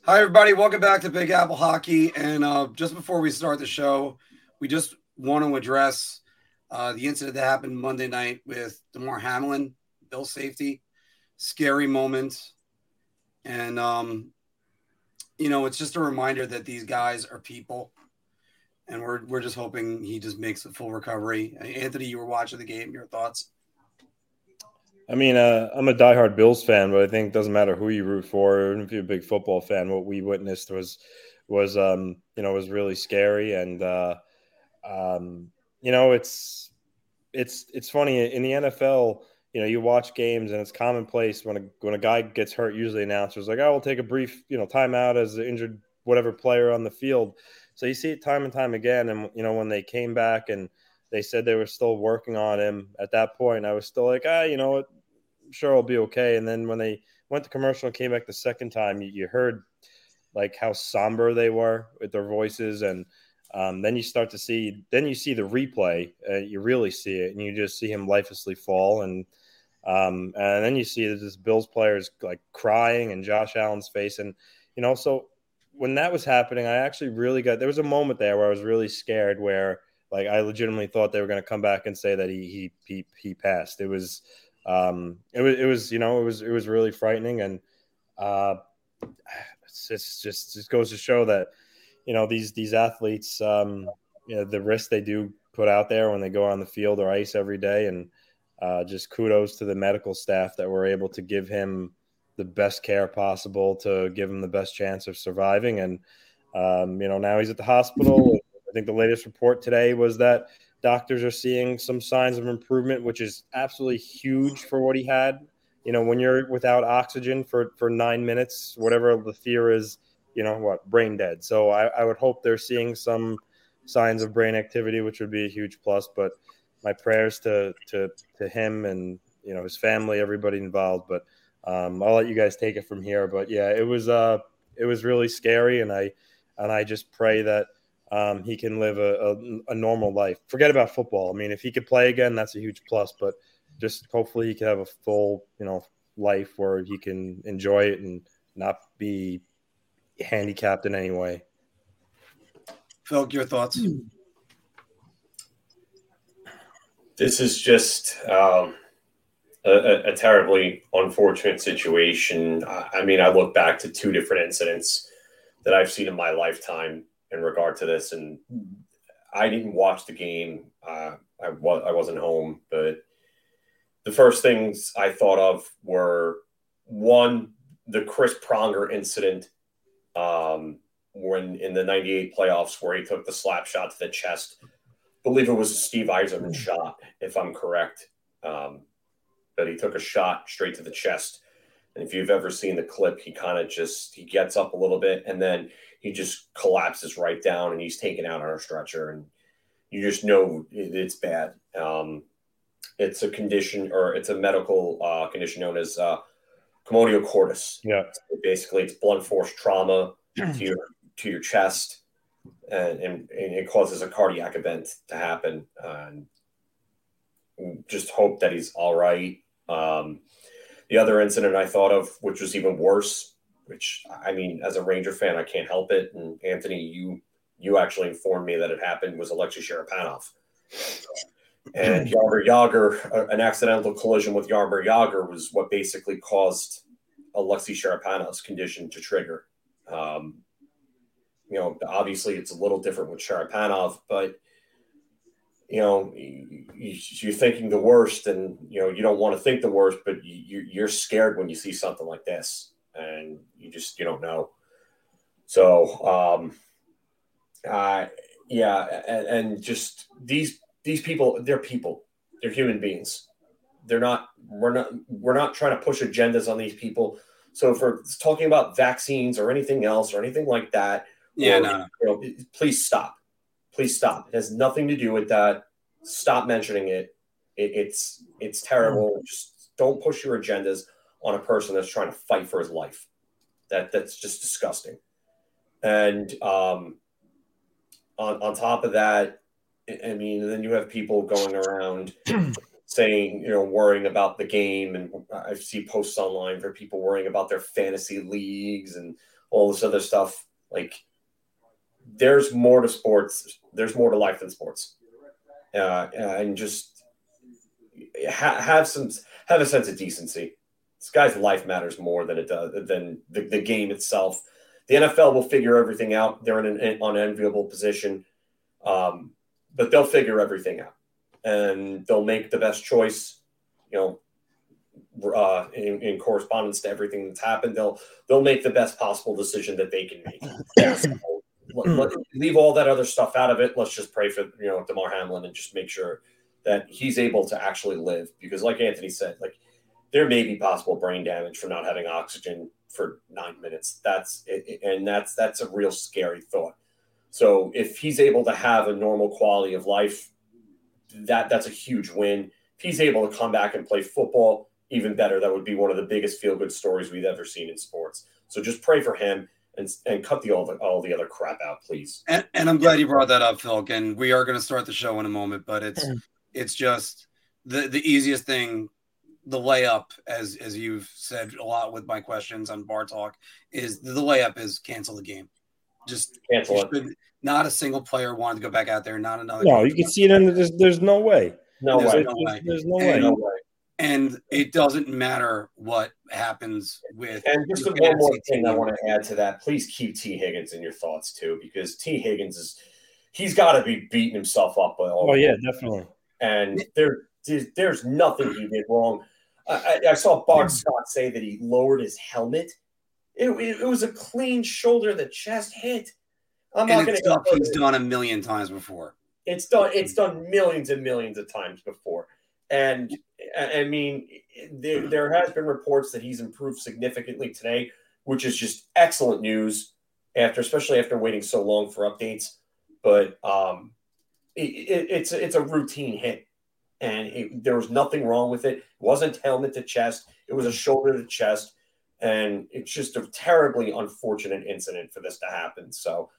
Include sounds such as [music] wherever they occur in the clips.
Hi, everybody. Welcome back to Big Apple Hockey. And uh, just before we start the show, we just want to address uh, the incident that happened Monday night with Damar Hamlin, Bill safety. Scary moment. And, um, you know, it's just a reminder that these guys are people. And we're, we're just hoping he just makes a full recovery. Anthony, you were watching the game. Your thoughts? I mean, uh, I'm a diehard Bills fan, but I think it doesn't matter who you root for, even if you're a big football fan. What we witnessed was was um, you know was really scary, and uh, um, you know it's it's it's funny in the NFL. You know, you watch games and it's commonplace when a when a guy gets hurt. Usually, announcers like, "I will take a brief you know timeout as the injured whatever player on the field." So you see it time and time again. And you know when they came back and they said they were still working on him at that point. I was still like, ah, you know what? Sure, I'll be okay. And then when they went to commercial and came back the second time, you, you heard like how somber they were with their voices, and um, then you start to see, then you see the replay, uh, you really see it, and you just see him lifelessly fall, and um, and then you see this Bills players like crying and Josh Allen's face, and you know, so when that was happening, I actually really got there was a moment there where I was really scared where like I legitimately thought they were going to come back and say that he he he he passed. It was um it was it was you know it was it was really frightening. And uh it's just just goes to show that you know these these athletes um you know the risk they do put out there when they go on the field or ice every day. And uh, just kudos to the medical staff that were able to give him the best care possible to give him the best chance of surviving. And um, you know now he's at the hospital. I think the latest report today was that doctors are seeing some signs of improvement, which is absolutely huge for what he had. You know, when you're without oxygen for for nine minutes, whatever the fear is, you know what, brain dead. So I, I would hope they're seeing some signs of brain activity, which would be a huge plus. But my prayers to to to him and you know his family, everybody involved. But um, I'll let you guys take it from here. But yeah, it was uh it was really scary, and I and I just pray that um, he can live a, a, a, normal life. Forget about football. I mean, if he could play again, that's a huge plus. But just hopefully he can have a full, you know, life where he can enjoy it and not be handicapped in any way. Phil, your thoughts? This is just um, a, a, terribly unfortunate situation. I mean, I look back to two different incidents that I've seen in my lifetime in regard to this. And I didn't watch the game. Uh, I was I wasn't home, but the first things I thought of were one the Chris Pronger incident um, when in the '98 playoffs where he took the slap shot to the chest. I believe it was a Steve Yzerman shot, if I'm correct. Um, but he took a shot straight to the chest. And if you've ever seen the clip, he kind of just he gets up a little bit and then he just collapses right down and he's taken out on a stretcher and you just know it's bad. Um, it's a condition or it's a medical uh, condition known as uh, commotio cordis. Yeah, so basically it's blunt force trauma [clears throat] to your to your chest, and, and, and, it causes a cardiac event to happen. And just hope that he's all right. Um, the other incident I thought of, which was even worse, which I mean, as a Ranger fan, I can't help it. And Anthony, you you actually informed me that it happened was Alexei Cherepanov. And Yarber uh, an accidental collision with Jaromir Jagr was what basically caused Alexei Cherepanov's condition to trigger. Um, you know, obviously it's a little different with Cherepanov, but you know, you're thinking the worst, and you know you don't want to think the worst, but you're scared when you see something like this and you just you don't know. So, um, uh, yeah, and, and just these these people, they're people, they're human beings. They're not. We're not. We're not trying to push agendas on these people. So if we're talking about vaccines or anything else or anything like that, yeah, or, no. you know, please stop. Please stop. It has nothing to do with that. Stop mentioning it. it it's it's terrible. Just don't push your agendas on a person that's trying to fight for his life. That that's just disgusting. And um, on on top of that, I mean, then you have people going around [clears throat] saying, you know, worrying about the game, and I see posts online for people worrying about their fantasy leagues and all this other stuff. Like, there's more to sports. There's more to life than sports, uh, and just ha- have some have a sense of decency. This guy's life matters more than it does than the, the game itself. The NFL will figure everything out. They're in an unenviable position, um, but they'll figure everything out, and they'll make the best choice. You know, uh, in, in, correspondence to everything that's happened. They'll they'll make the best possible decision that they can make. [laughs] so, let, leave all that other stuff out of it. Let's just pray for you know Damar Hamlin and just make sure that he's able to actually live. Because, like Anthony said, like there may be possible brain damage from not having oxygen for nine minutes. That's and that's that's a real scary thought. So if he's able to have a normal quality of life, that that's a huge win. If he's able to come back and play football even better. That would be one of the biggest feel good stories we've ever seen in sports. So just pray for him and and cut the all the all the other crap out, please. And, and I'm glad you brought that up, Phil. And we are going to start the show in a moment, but it's mm. it's just the the easiest thing. The layup, as as you've said a lot with my questions on bar talk, is the layup is cancel the game. Just cancel it. Not a single player wanted to go back out there. Not another. No, you can see it in the, there's, there's no way. No there's, way. No way. There's no way. No way and it doesn't matter what happens with. And just one more thing I want to add to that: please keep Tee Higgins in your thoughts too, because Tee Higgins is he's got to be beating himself up. By all oh yeah, definitely. And there, there's nothing he did wrong. I, I saw Bart Scott say that he lowered his helmet. It, it, it was a clean shoulder the chest hit. I'm and not going to. He's done a million times before. It's done. It's done millions and millions of times before. And I mean, there, there has been reports that he's improved significantly today, which is just excellent news after, especially after waiting so long for updates. But um, it, it's it's a routine hit, and it, there was nothing wrong with it. It wasn't helmet to chest; it was a shoulder to chest, and it's just a terribly unfortunate incident for this to happen. So,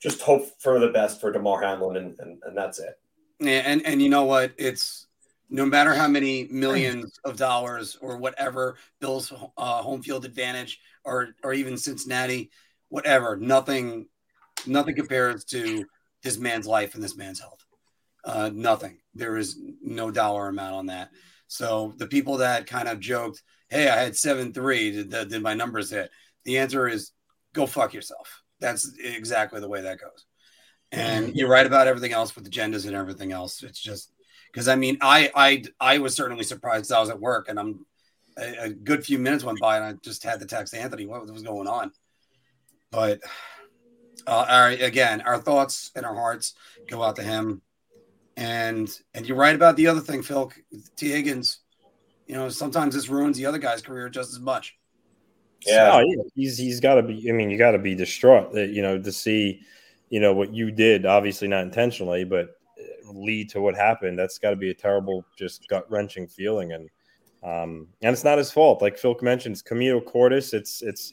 just hope for the best for Damar Hamlin, and, and, and that's it. Yeah, and and you know what? It's no matter how many millions of dollars or whatever Bills uh, home field advantage or or even Cincinnati, whatever, nothing, nothing compares to this man's life and this man's health. Uh, nothing. There is no dollar amount on that. So the people that kind of joked, "Hey, I had seven three. Did, did my numbers hit?" The answer is, go fuck yourself. That's exactly the way that goes. And you're right about everything else with agendas and everything else. It's just because I mean, I I I was certainly surprised. I was at work, and I'm a, a, good few minutes went by, and I just had to text Anthony what was going on. But uh, all right, again, our thoughts and our hearts go out to him. And and you're right about the other thing, Phil. Tee Higgins. You know, sometimes this ruins the other guy's career just as much. Yeah, so, yeah. he's he's got to be. I mean, you got to be distraught you know to see, you know, what you did. Obviously, not intentionally, but lead to what happened, that's got to be a terrible, just gut wrenching feeling. And um, and it's not his fault. Like Phil mentioned, it's commotio cordis. It's it's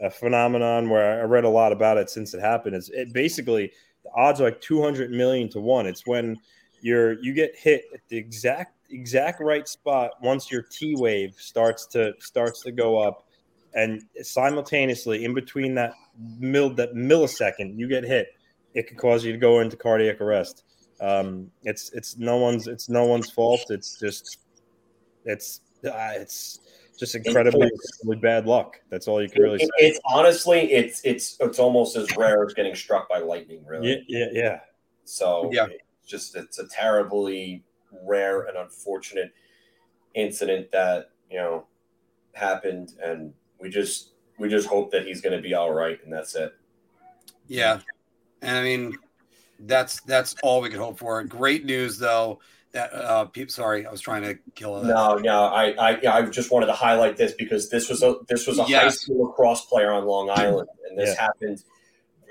a phenomenon where I read a lot about it since it happened. It's it basically the odds are like 200 million to one. It's when you're you get hit at the exact exact right spot once your T wave starts to starts to go up, and simultaneously in between that mil that millisecond you get hit, it could cause you to go into cardiac arrest. Um, it's it's no one's it's no one's fault. It's just it's uh, it's just incredibly, incredibly bad luck. That's all you can really it, say. It's honestly it's it's it's almost as rare as getting struck by lightning. Really. Yeah. Yeah. yeah. So yeah, it's just it's a terribly rare and unfortunate incident that you know happened, and we just we just hope that he's going to be all right, and that's it. Yeah, and I mean that's that's all we could hope for. Great news though. That uh, people, sorry, I was trying to kill. A, no, no, I, I, I just wanted to highlight this because this was a this was a yes. high school lacrosse player on Long Island, and this yeah. happened.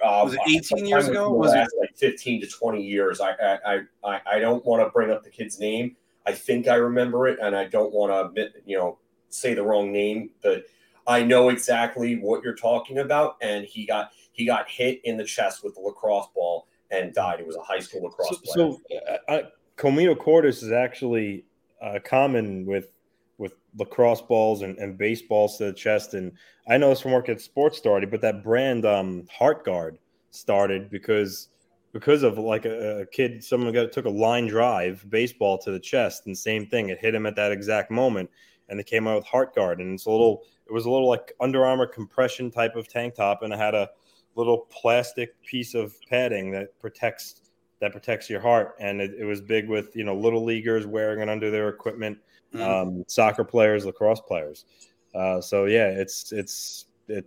Uh, was it 18 years ago? Was it like 15 to 20 years? I, I, I, I don't want to bring up the kid's name. I think I remember it, and I don't want to admit, you know, say the wrong name, but I know exactly what you're talking about. And he got he got hit in the chest with the lacrosse ball, and died. He was a high school lacrosse so, player. So, uh, uh, commotio cordis is actually uh, common with with lacrosse balls and, and baseballs to the chest. And I know this from work at Sports Authority, but that brand um, Heart Guard started because because of like a, a, kid, someone got took a line drive baseball to the chest, and same thing, it hit him at that exact moment, and they came out with Heart Guard, and it's a little, it was a little like Under Armour compression type of tank top, and it had a little plastic piece of padding that protects that protects your heart, and it, it was big with you know little leaguers wearing it under their equipment, mm-hmm. um, soccer players, lacrosse players. Uh, so yeah, it's it's it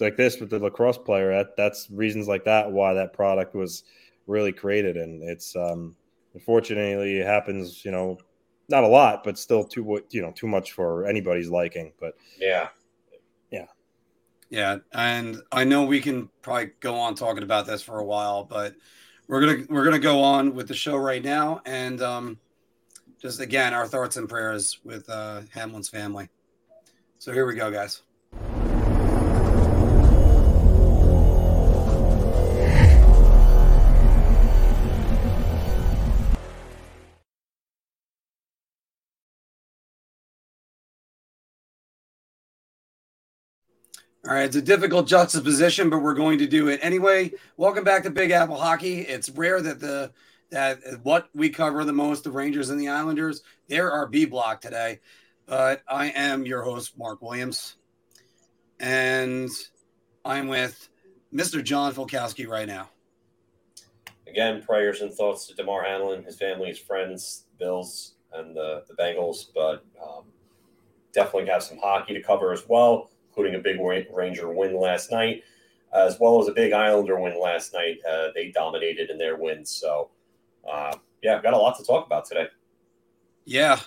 like this with the lacrosse player. That that's reasons like that why that product was really created. And it's um, unfortunately it happens, you know, not a lot, but still too you know too much for anybody's liking. But yeah, yeah, yeah. And I know we can probably go on talking about this for a while, but we're gonna we're gonna go on with the show right now, and um, just again our thoughts and prayers with uh, Hamlin's family. So here we go, guys. All right, it's a difficult juxtaposition, but we're going to do it anyway. Welcome back to Big Apple Hockey. It's rare that the that what we cover the most, the Rangers and the Islanders, there are our B block today. But I am your host, Marc Williams, and I'm with Mr. John Folkowski right now. Again, prayers and thoughts to Damar Hamlin, his family, his friends, Bills, and the, the Bengals. But um, definitely have some hockey to cover as well including a big Ranger win last night, as well as a big Islander win last night. Uh, they dominated in their wins. So, uh, yeah, I've got a lot to talk about today. Yeah.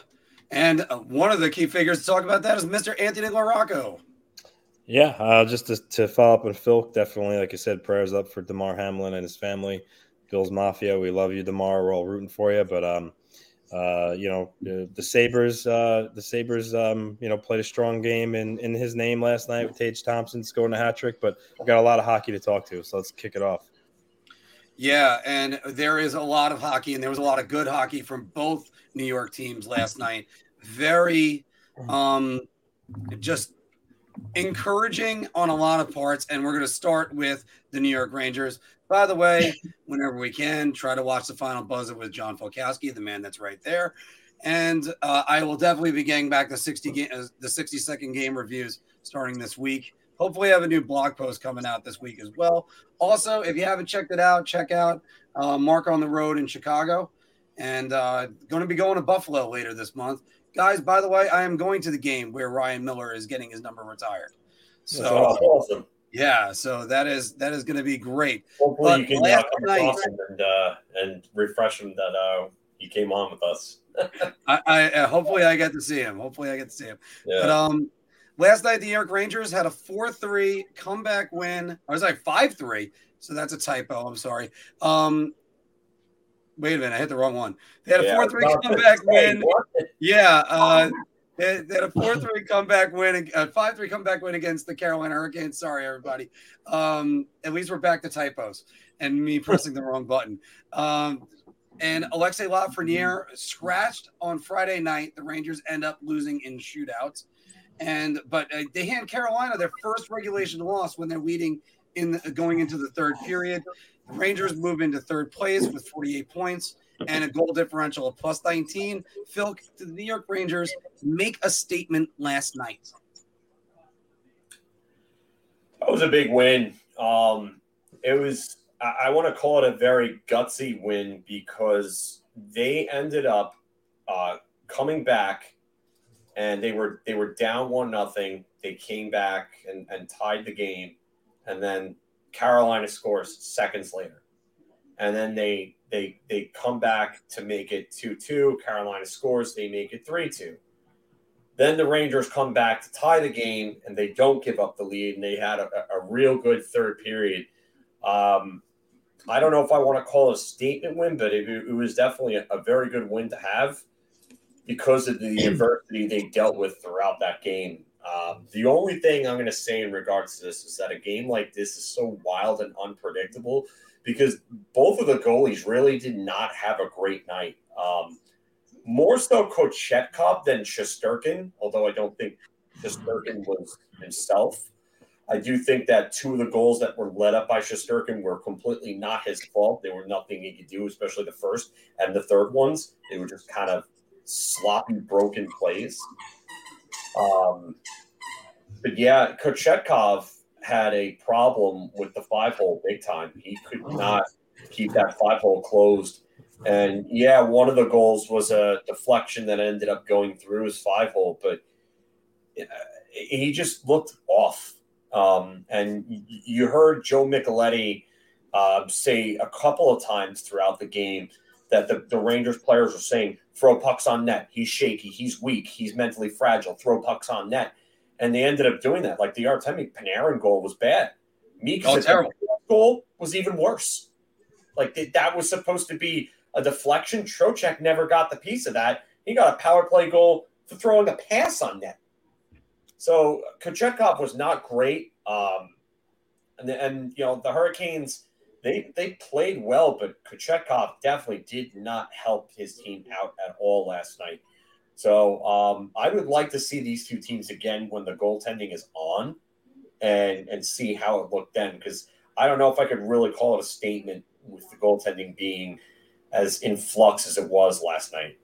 And uh, one of the key figures to talk about that is Mr. Anthony LaRocco. Yeah, uh, just to, to, follow up with Phil, definitely, like I said, prayers up for Damar Hamlin and his family. Bill's Mafia, we love you, Damar. We're all rooting for you. But um, uh, you know, the, the Sabres, uh, the Sabres, um, you know, played a strong game in, in his name last night with Tage Thompson scoring a hat trick, but we've got a lot of hockey to talk to. So let's kick it off. Yeah. And there is a lot of hockey, and there was a lot of good hockey from both New York teams last night. Very, um, just encouraging on a lot of parts. And we're going to start with the New York Rangers. By the way, [laughs] whenever we can, try to watch the final buzzer with John Folkowski, the man that's right there. And uh, I will definitely be getting back the 60 game, uh, the 60 second game reviews starting this week. Hopefully, I have a new blog post coming out this week as well. Also, if you haven't checked it out, check out uh, Marc on the Road in Chicago, and uh, going to be going to Buffalo later this month, guys. By the way, I am going to the game where Ryan Miller is getting his number retired. So awesome. Yeah, so that is that is going to be great. Hopefully, but you can uh, come night, across him and uh, and refresh him that uh, he came on with us. [laughs] I, I uh, hopefully I get to see him. Hopefully I get to see him. Yeah. But um, last night the New York Rangers had a four three comeback win. I was like five three, so that's a typo. I'm sorry. Um, wait a minute, I hit the wrong one. They had a four three comeback win. Yeah, uh, they, they had a 4 3 comeback win, a 5 3 comeback win against the Carolina Hurricanes. Sorry, everybody. Um, at least we're back to typos and me pressing the wrong button. Um, and Alexis Lafreniere scratched on Friday night. The Rangers end up losing in shootouts. And but uh, they hand Carolina their first regulation loss when they're leading in the, going into the third period. The Rangers move into third place with 48 points and a goal differential of plus 19. Phil, the New York Rangers make a statement last night? That was a big win. Um, it was, I, I want to call it a very gutsy win because they ended up uh, coming back and they were they were down one nothing. They came back and, and tied the game, and then Carolina scores seconds later, and then they they they come back to make it 2-2. Carolina scores, they make it 3-2. Then the Rangers come back to tie the game, and they don't give up the lead, and they had a, a real good third period. Um, I don't know if I want to call it a statement win, but it, it was definitely a, a, very good win to have because of the [clears throat] adversity they dealt with throughout that game. Um, the only thing I'm going to say in regards to this is that a game like this is so wild and unpredictable because both of the goalies really did not have a great night. Um, more so Kochetkov than Shesterkin, although I don't think Shesterkin was himself. I do think that two of the goals that were led up by Shesterkin were completely not his fault. They were nothing he could do, especially the first and the third ones. They were just kind of sloppy, broken plays. Um, but yeah, Kochetkov had a problem with the five hole big time. He could not keep that five hole closed. And yeah, one of the goals was a deflection that ended up going through his five hole, but uh, he just looked off. Um, and you heard Joe Micheletti uh, say a couple of times throughout the game that the, the Rangers players were saying, throw pucks on net. He's shaky. He's weak. He's mentally fragile. Throw pucks on net. And they ended up doing that. Like the Artemi Panarin goal was bad. Mika's oh, goal was even worse. Like that was supposed to be a deflection. Trocheck never got the piece of that. He got a power play goal for throwing a pass on net. So Kochetkov was not great. Um, and, and you know the Hurricanes they they played well, but Kochetkov definitely did not help his team out at all last night. So um, I would like to see these two teams again when the goaltending is on, and and see how it looked then. Because I don't know if I could really call it a statement with the goaltending being as in flux as it was last night.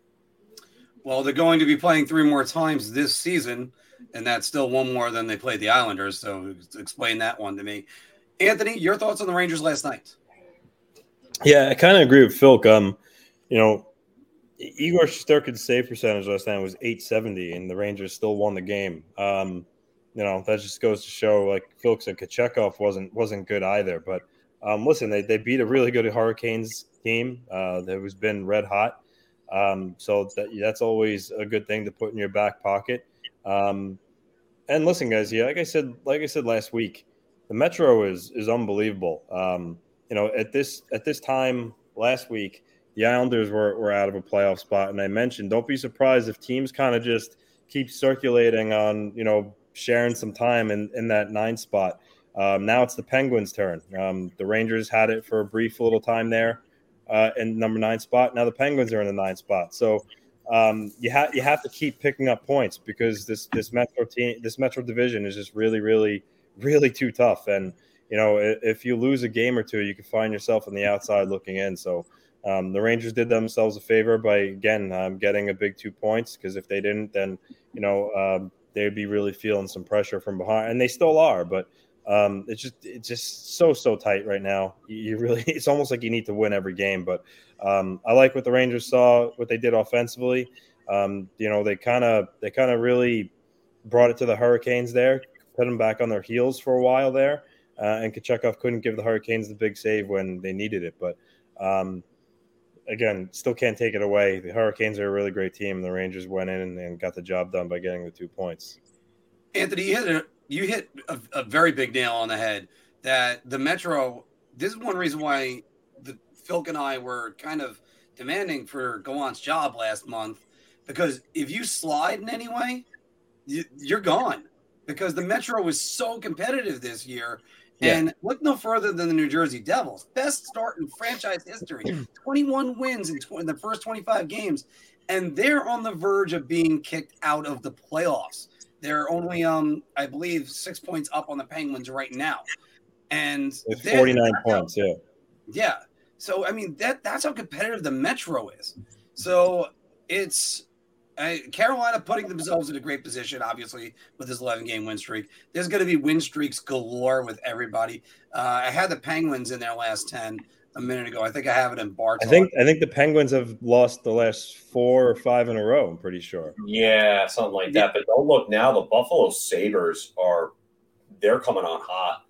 Well, they're going to be playing three more times this season, and that's still one more than they played the Islanders. So explain that one to me. Anthony, your thoughts on the Rangers last night? Yeah, I kind of agree with Phil. Um, you know, Igor Shesterkin's save percentage last night was 870, and the Rangers still won the game. Um, you know, that just goes to show, like Phil said, Kochetkov wasn't wasn't good either. But um, listen, they, they beat a really good Hurricanes team uh, that has been red hot. Um, so that, that's always a good thing to put in your back pocket. Um, and listen, guys, yeah, like I said, like I said last week, the Metro is is unbelievable. Um, you know, at this at this time last week, the Islanders were, were out of a playoff spot, and I mentioned don't be surprised if teams kind of just keep circulating on you know sharing some time in in that nine spot. Um, now it's the Penguins' turn. Um, the Rangers had it for a brief little time there uh, in number nine spot. Now the Penguins are in the nine spot. So um, you have you have to keep picking up points because this this Metro team this Metro division is just really really really too tough. And you know, if you lose a game or two, you can find yourself on the outside looking in. So um, the Rangers did themselves a favor by again um, getting a big two points because if they didn't, then you know um, they'd be really feeling some pressure from behind, and they still are. But um, it's just it's just so so tight right now. You really [laughs] it's almost like you need to win every game. But um, I like what the Rangers saw, what they did offensively. Um, you know, they kind of they kind of really brought it to the Hurricanes there, put them back on their heels for a while there. Uh, and Kochetkov couldn't give the Hurricanes the big save when they needed it. But um, again, still can't take it away. The Hurricanes are a really great team, the Rangers went in and, and got the job done by getting the two points. Anthony, you hit a, you hit a, a, very big nail on the head. That the Metro. This is one reason why the Phil and I were kind of demanding for Gallant's job last month because if you slide in any way, you, you're gone because the Metro was so competitive this year. Yeah. And look no further than the New Jersey Devils. Best start in franchise history [clears throat] 21 wins in, tw- in the first 25 games. And they're on the verge of being kicked out of the playoffs. They're only, um, I believe, six points up on the Penguins right now. And With 49 points, yeah. Yeah. So I mean that that's how competitive the Metro is. So it's Carolina putting themselves in a great position, obviously, with this 11 game win streak. There's going to be win streaks galore with everybody. Uh, I had the Penguins in their last 10 a minute ago. I think I have it in bar. I think I think the Penguins have lost the last four or five in a row. I'm pretty sure. Yeah, something like that. But don't look now. The Buffalo Sabres are they're coming on hot.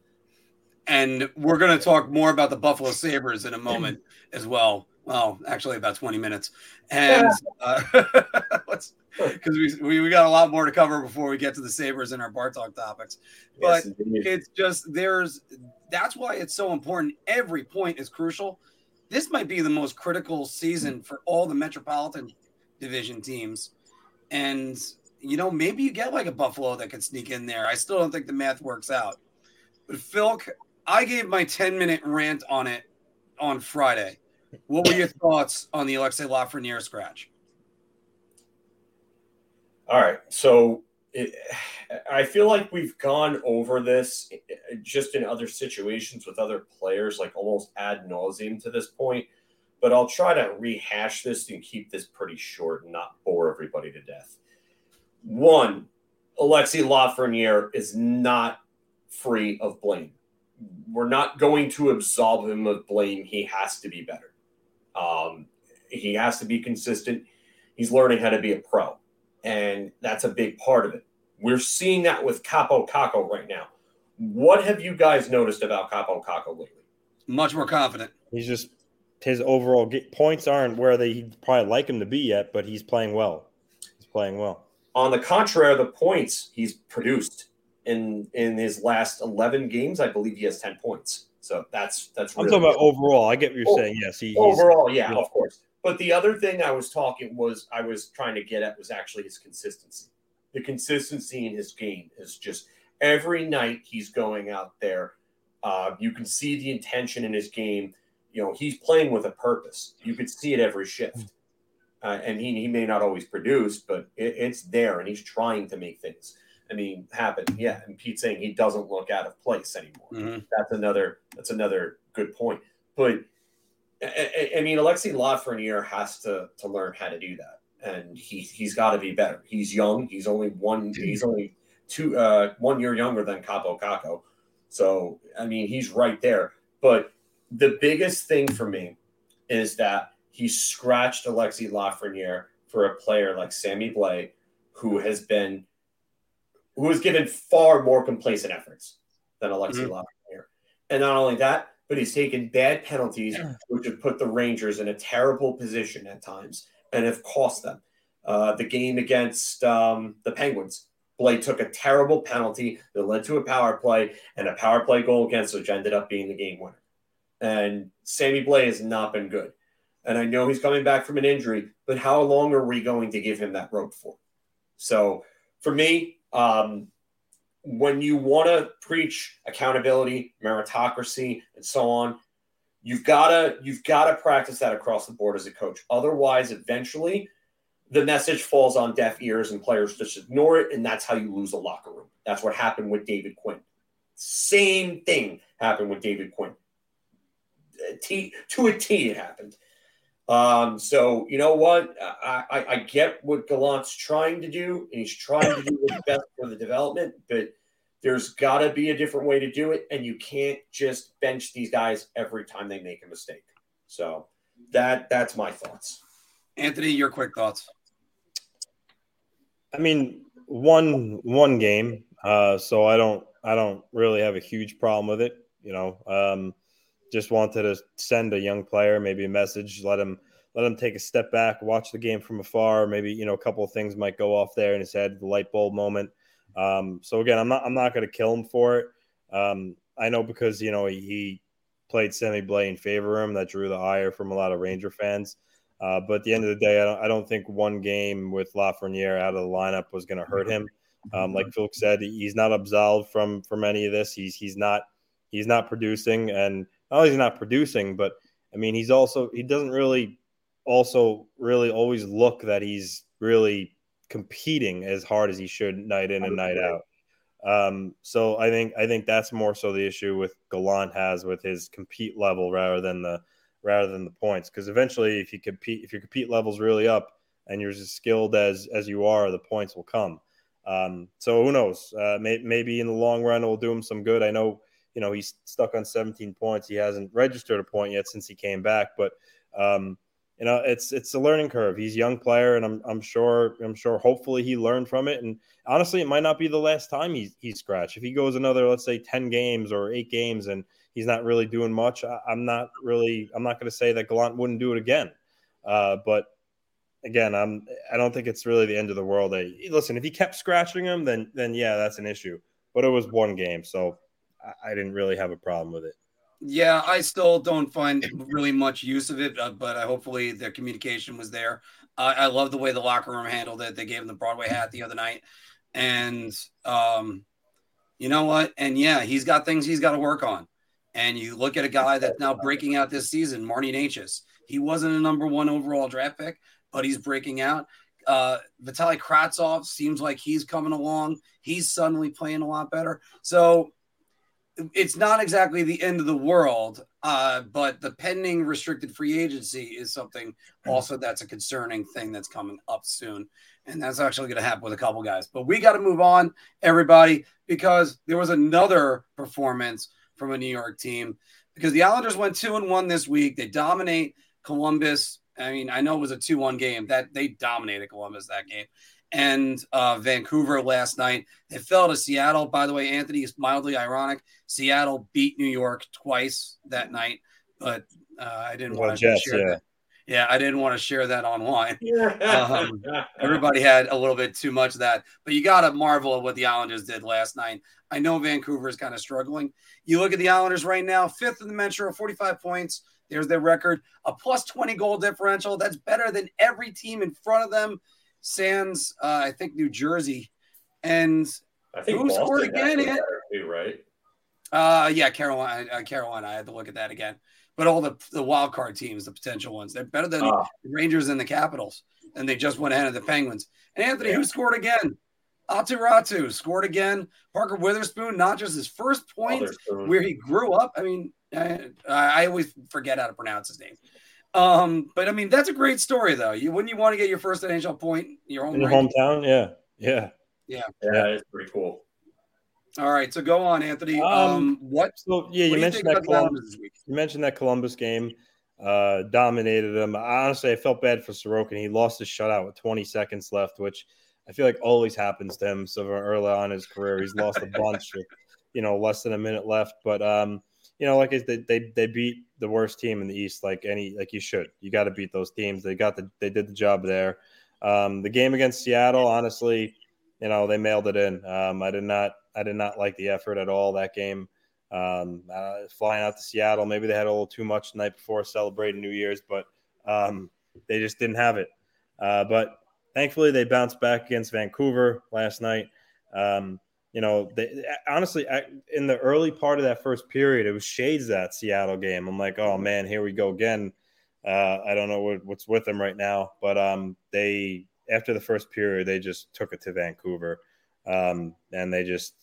And we're going to talk more about the Buffalo Sabres in a moment as well well, actually about 20 minutes. And because uh, [laughs] we, we, we, got a lot more to cover before we get to the Sabres and our bar talk topics. But yes, it's just there's that's why it's so important. Every point is crucial. This might be the most critical season for all the Metropolitan Division teams. And you know, maybe you get like a Buffalo that could sneak in there. I still don't think the math works out. But Phil, I gave my 10 minute rant on it on Friday what were your thoughts on the Alexei Lafreniere scratch? All right. So it, I feel like we've gone over this just in other situations with other players, like almost ad nauseum to this point. But I'll try to rehash this and keep this pretty short and not bore everybody to death. One, Alexi Lafreniere is not free of blame. We're not going to absolve him of blame. He has to be better. Um, he has to be consistent. He's learning how to be a pro, and that's a big part of it. We're seeing that with Kaapo Kakko right now. What have you guys noticed about Kaapo Kakko lately? Much more confident. He's just his overall get, points aren't where they he'd probably like him to be yet, but he's playing well. He's playing well. On the contrary, the points he's produced in in his last eleven games, I believe he has ten points. So that's that's. I'm talking about overall. I get what you're oh, saying. Yes, he, overall, yeah, yeah, of course. But the other thing I was talking was I was trying to get at was actually his consistency. The consistency in his game is just every night he's going out there. Uh, you can see the intention in his game. You know, he's playing with a purpose. You could see it every shift. Uh, and he, he may not always produce, but it, it's there and he's trying to make things. I mean, happen. Yeah. And Pete saying he doesn't look out of place anymore. Mm-hmm. That's another, that's another good point. But I, I mean, Alexi Lafreniere has to, to learn how to do that. And he, he's got to be better. He's young. He's only one, he's only two, uh, one year younger than Kaapo Kakko. So, I mean, he's right there. But the biggest thing for me is that he scratched Alexi Lafreniere for a player like Sammy Blais, who has been who has given far more complacent efforts than Alexi mm-hmm. Lafreniere. And not only that, but he's taken bad penalties, which have put the Rangers in a terrible position at times and have cost them. Uh, the game against um, the Penguins, Blake took a terrible penalty that led to a power play and a power play goal against, which ended up being the game winner. And Sammy Blais has not been good. And I know he's coming back from an injury, but how long are we going to give him that rope for? So for me, um, when you want to preach accountability, meritocracy, and so on, you've gotta you've gotta practice that across the board as a coach. Otherwise, eventually, the message falls on deaf ears and players just ignore it, and that's how you lose a locker room. That's what happened with David Quinn. Same thing happened with David Quinn. T to a T, it happened. Um, so you know what? I, I, I, get what Gallant's trying to do, and he's trying to do what's [laughs] best for the development, but there's got to be a different way to do it, and you can't just bench these guys every time they make a mistake. So that that's my thoughts. Anthony, your quick thoughts. I mean, one one game, uh, so I don't I don't really have a huge problem with it. You know, um, just wanted to send a young player maybe a message, let him let him take a step back, watch the game from afar. Maybe you know a couple of things might go off there in his head, the light bulb moment. Um, so again, I'm not I'm not going to kill him for it. Um, I know because you know he, played Sammy Blais in favor of him, that drew the ire from a lot of Ranger fans. Uh, but at the end of the day, I don't, I don't think one game with Lafreniere out of the lineup was going to hurt him. Um, like Phil said, he's not absolved from from any of this. He's he's not he's not producing, and not he's not producing, but I mean, he's also he doesn't really also really always look that he's really competing as hard as he should night in and night out. Um, so I think I think that's more so the issue with Gallant has with his compete level rather than the rather than the points. Because eventually, if you compete, if your compete level's really up and you're as skilled as as you are, the points will come. Um, so who knows? Uh, may, maybe in the long run, it will do him some good. I know you know he's stuck on 17 points. He hasn't registered a point yet since he came back, but um, you know it's it's a learning curve. He's a young player, and I'm I'm sure I'm sure hopefully he learned from it. And honestly, it might not be the last time he's he's scratched. If he goes another let's say 10 games or eight games and he's not really doing much, I, am not really I'm not going to say that Gallant wouldn't do it again. Uh, but again, I'm I don't think it's really the end of the world. I, listen, if he kept scratching him, then then yeah, that's an issue. But it was one game, so I, didn't really have a problem with it. Yeah, I still don't find really much use of it, uh, but uh, hopefully the communication was there. I love the way the locker room handled it. They gave him the Broadway hat the other night, and um, you know what? And yeah, he's got things he's got to work on. And you look at a guy that's now breaking out this season, Marty Necas. He wasn't a number one overall draft pick, but he's breaking out. Uh, Vitaly seems like he's coming along. He's suddenly playing a lot better. So it's not exactly the end of the world, uh, but the pending restricted free agency is something also that's a concerning thing that's coming up soon. And that's actually going to happen with a couple guys. But we got to move on, everybody, because there was another performance from a New York team because the Islanders went two and one this week. They dominate Columbus. I mean, I know it was a 2 1 game that they dominated Columbus that game and uh, Vancouver last night. They fell to Seattle. By the way, Anthony is mildly ironic. Seattle beat New York twice that night, but uh, I didn't want to Jets, share yeah. that. Yeah, I didn't want to share that online. [laughs] um, everybody had a little bit too much of that, but you got to marvel at what the Islanders did last night. I know Vancouver is kind of struggling. You look at the Islanders right now, fifth in the Metro, 45 points. There's their record, a plus 20 goal differential. That's better than every team in front of them. Sans, uh, I think New Jersey, and I think who Boston scored again? Too, right? Uh, yeah, Carolina. Uh, Carolina. I had to look at that again. But all the the wild card teams, the potential ones, they're better than uh, the Rangers and the Capitals, and they just went ahead of the Penguins. And Anthony, yeah. who scored again? Aatu Räty scored again. Parker Wotherspoon, not just his first point where he grew up. I mean, I, I always forget how to pronounce his name. Um, but I mean, that's a great story, though. You wouldn't you want to get your first NHL point your home in your hometown? Yeah, yeah, yeah, yeah. It's pretty cool. All right, so go on, Anthony. Um, um what? So yeah, you mentioned that Columbus. You mentioned that Columbus game. Uh, dominated them. Honestly, I felt bad for Sorokin. He lost his shutout with 20 seconds left, which I feel like always happens to him. So early on in his career, he's lost a bunch with you know less than a minute left. But um, you know, like they they they beat the worst team in the East, like any like you should. You got to beat those teams. They got the they did the job there. Um, the game against Seattle, honestly, you know, they mailed it in. Um, I did not I did not like the effort at all that game. Um, uh, flying out to Seattle, maybe they had a little too much the night before celebrating New Year's, but um, they just didn't have it. Uh, but thankfully, they bounced back against Vancouver last night. Um, you know, they, honestly, I, in the early part of that first period, it was shades that Seattle game. I'm like, oh man, here we go again. Uh, I don't know what, what's with them right now, but um, they after the first period, they just took it to Vancouver, um, and they just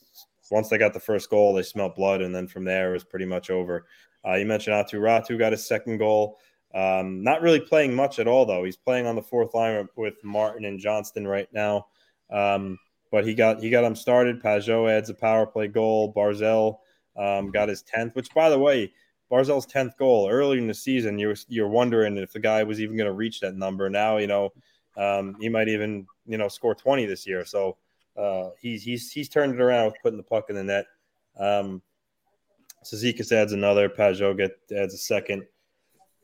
once they got the first goal, they smelt blood, and then from there it was pretty much over. Uh, you mentioned Aatu Räty got his second goal. Um, not really playing much at all though. He's playing on the fourth line with Martin and Johnston right now. Um, but he got he got him started. Pageau adds a power play goal. Barzal um, got his tenth, which by the way, Barzal's tenth goal earlier in the season. You're you're wondering if the guy was even going to reach that number. Now you know um, he might even you know score twenty this year. So uh, he's he's he's turned it around with putting the puck in the net. Um, Cizikas adds another. Pageau get adds a second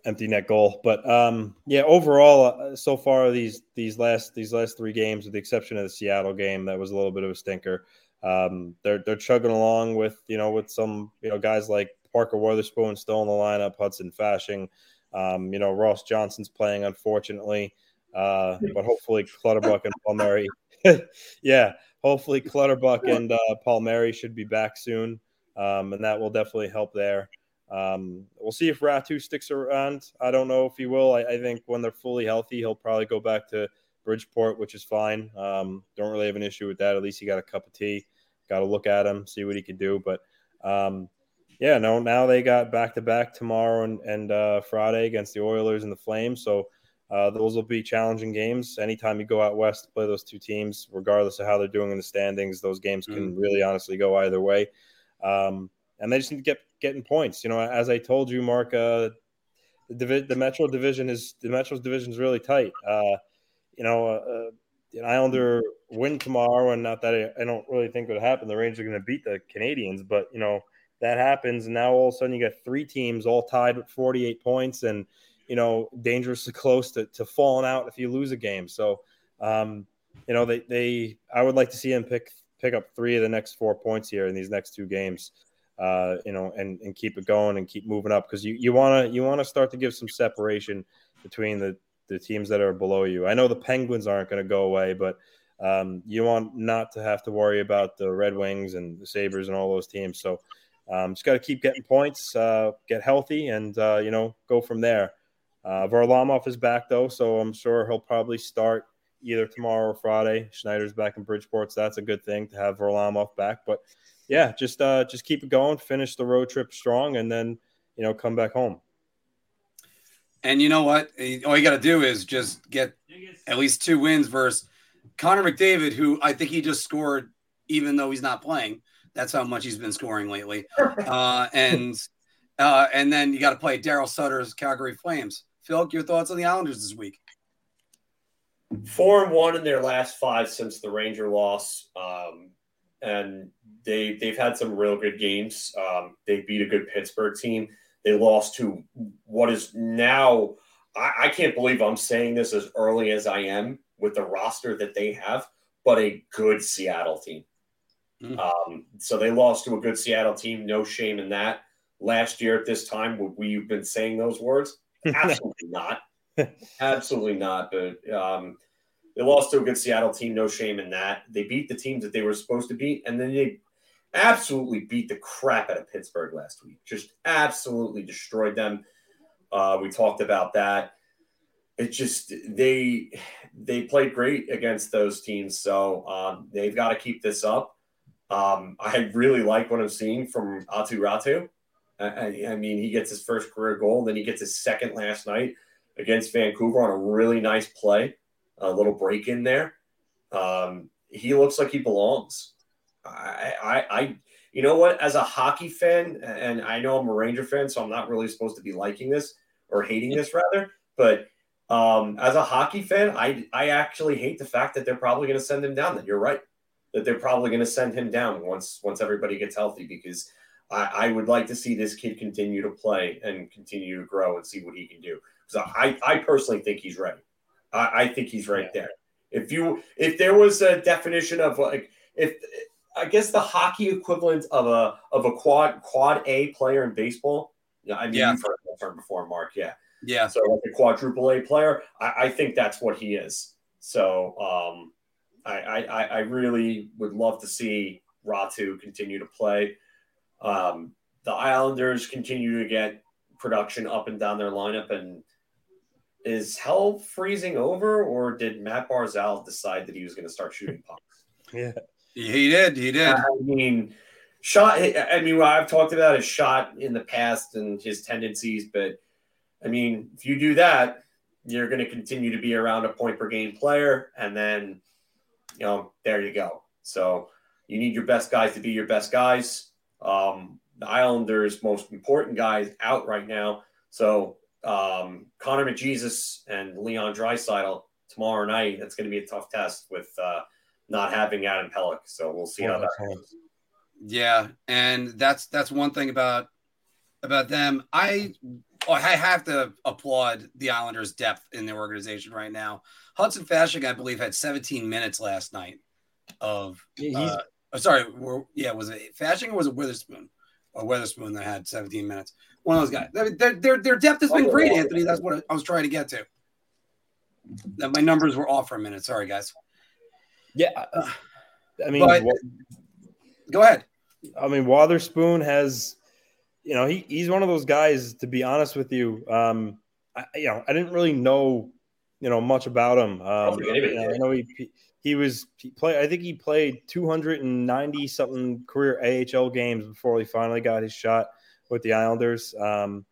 empty net goal. But um, yeah, overall, uh, so far these these last these last three games, with the exception of the Seattle game, that was a little bit of a stinker. Um, they're they're chugging along with you know with some you know guys like Parker Wotherspoon still in the lineup, Hudson Fasching, um, you know Ross Johnston's playing unfortunately, uh, but hopefully Clutterbuck and Palmieri, [laughs] yeah, hopefully Clutterbuck and uh, Palmieri should be back soon, um, and that will definitely help there. Um, we'll see if Räty sticks around. I don't know if he will. I, I, think when they're fully healthy, he'll probably go back to Bridgeport, which is fine. Um, don't really have an issue with that. At least he got a cup of tea. Got to look at him, see what he can do. But um, yeah, no. Now they got back to back tomorrow and, and uh, Friday against the Oilers and the Flames. So uh, those will be challenging games. Anytime you go out west to play those two teams, regardless of how they're doing in the standings, those games can mm. really honestly go either way. Um, and they just need to get getting points. You know, as I told you, Marc, uh, the, the Metro division is the Metro's division is really tight. Uh, you know, uh, an Islander win tomorrow, and not that I, I don't really think would happen. The Rangers are going to beat the Canadiens, but you know that happens, and now all of a sudden you got three teams all tied with 48 points, and you know dangerously close to, to falling out if you lose a game. So, um, you know, they they I would like to see them pick pick up three of the next four points here in these next two games uh, you know, and, and keep it going and keep moving up because you, you want to you want to start to give some separation between the, the teams that are below you. I know the Penguins aren't going to go away, but um, you want not to have to worry about the Red Wings and the Sabres and all those teams. So um, just got to keep getting points, uh, get healthy, and uh, you know go from there. Uh, Varlamov is back though, so I'm sure he'll probably start either tomorrow or Friday. Schneider's back in Bridgeport, so that's a good thing to have Varlamov back. But yeah, just uh, just keep it going, finish the road trip strong, and then you know come back home. And you know what? All you got to do is just get at least two wins versus Connor McDavid, who I think he just scored, even though he's not playing. That's how much he's been scoring lately. Uh, and uh, and then you got to play Darryl Sutter's Calgary Flames. Phil, your thoughts on the Islanders this week? Four and one in their last five since the Ranger loss, um, and they they've had some real good games. Um, they beat a good Pittsburgh team. They lost to what is now. I, I can't believe I'm saying this as early as I am with the roster that they have, but a good Seattle team. Mm-hmm. Um, so they lost to a good Seattle team. No shame in that. Last year at this time, would we have been saying those words? [laughs] Absolutely not. [laughs] Absolutely not. But um, they lost to a good Seattle team. No shame in that. They beat the teams that they were supposed to beat, and then they absolutely beat the crap out of Pittsburgh last week. Just absolutely destroyed them. Uh, we talked about that. It just they they played great against those teams, so um, they've got to keep this up. Um, I really like what I'm seeing from Aatu Räty. I, I, mean, he gets his first career goal, then he gets his second last night against Vancouver on a really nice play, a little break in there. Um, he looks like he belongs. I, I, I, you know what? As a hockey fan, and I know I'm a Ranger fan, so I'm not really supposed to be liking this or hating this rather, but um, as a hockey fan, I, I actually hate the fact that they're probably going to send him down. That you're right, that they're probably going to send him down once once everybody gets healthy because I, I, would like to see this kid continue to play and continue to grow and see what he can do. Because I, I personally think he's ready. I, I think he's right there. If you if there was a definition of like if I guess the hockey equivalent of a of a quad quad A player in baseball. Yeah, I mean yeah. you've heard that term before, Marc. Yeah. Yeah. So like a quadruple A player, I, I think that's what he is. So um I, I I really would love to see Räty continue to play. Um, the Islanders continue to get production up and down their lineup. And is hell freezing over, or did Matt Barzal decide that he was going to start shooting [laughs] pucks? Yeah, he did. He did. I mean, shot. I mean, what I've talked about his shot in the past and his tendencies, but I mean, if you do that, you're going to continue to be around a point per game player, and then you know, there you go. So you need your best guys to be your best guys. Um, the Islanders' most important guys out right now. So um, Connor McJesus and Leon Draisaitl tomorrow night. That's going to be a tough test with uh, not having Adam Pelech. So we'll see how that goes. Yeah, and that's that's one thing about about them. I I have to applaud the Islanders' depth in their organization right now. Hudson Fasching, I believe, had 17 minutes last night of uh, Oh, sorry, yeah, was it Fasching or was it Wotherspoon? Or Weatherspoon that had 17 minutes. One of those guys. Their, their, their depth has been great, Anthony. That's what I was trying to get to. That my numbers were off for a minute. Sorry, guys. Yeah, I mean, but, go ahead. I mean, Wotherspoon has, you know, he, he's one of those guys. To be honest with you, um, I, you know, I didn't really know, you know, much about him. Um, you know, I know he he was he play. I think he played 290 something career AHL games before he finally got his shot with the Islanders. Um,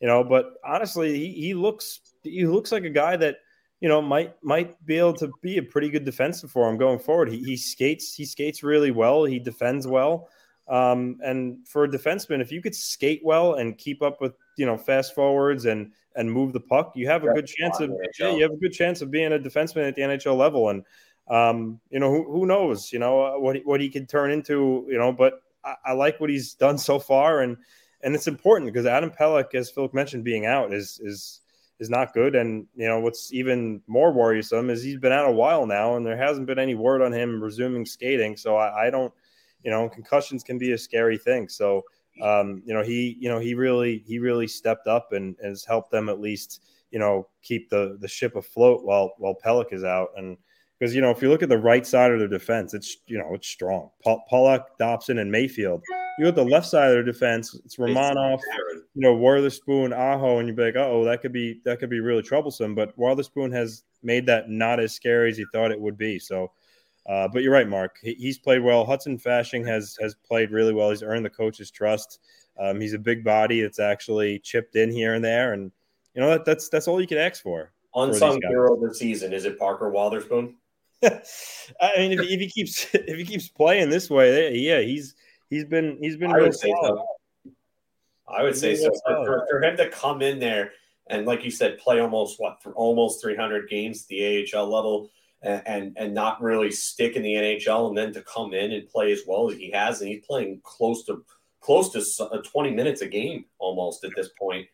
you know, but honestly, he, he looks he looks like a guy that you know might might be able to be a pretty good defensive for him going forward. He, he skates he skates really well. He defends well. Um, and for a defenseman, if you could skate well and keep up with you know fast forwards and and move the puck, you have a good chance of yeah, you have a good chance of being a defenseman at the NHL level. And um, you know, who, who knows, you know, uh, what, what he can turn into, you know, but I, I, like what he's done so far. And, and it's important because Adam Pelech, as Philip mentioned, being out is, is, is not good. And, you know, what's even more worrisome is he's been out a while now and there hasn't been any word on him resuming skating. So I, I don't, you know, concussions can be a scary thing. So, um, you know, he, you know, he really, he really stepped up and, has helped them at least, you know, keep the, the ship afloat while, while Pelech is out. And, because you know if you look at the right side of the defense, it's you know it's strong. Paul, Pulock, Dobson, and Mayfield. You look at the left side of the defense, it's Romanov, you know, Wotherspoon, Aho, and you'd be like, oh, that could be that could be really troublesome. But Wotherspoon has made that not as scary as he thought it would be. So, uh, but you're right, Marc. He, he's played well. Hudson Fasching has has played really well. He's earned the coach's trust. Um, he's a big body that's actually chipped in here and there, and you know that, that's that's all you can ask for. Unsung hero of the season is it Parker Wotherspoon? [laughs] I mean, if, if, he keeps [laughs] if he keeps playing this way, yeah, he's he's been he's been. I would say so. I would say so. For, for, for, him to come in there and, like you said, play almost what for almost 300 games at the AHL level, and, and and not really stick in the NHL, and then to come in and play as well as he has, and he's playing close to close to uh, 20 minutes a game almost at this point.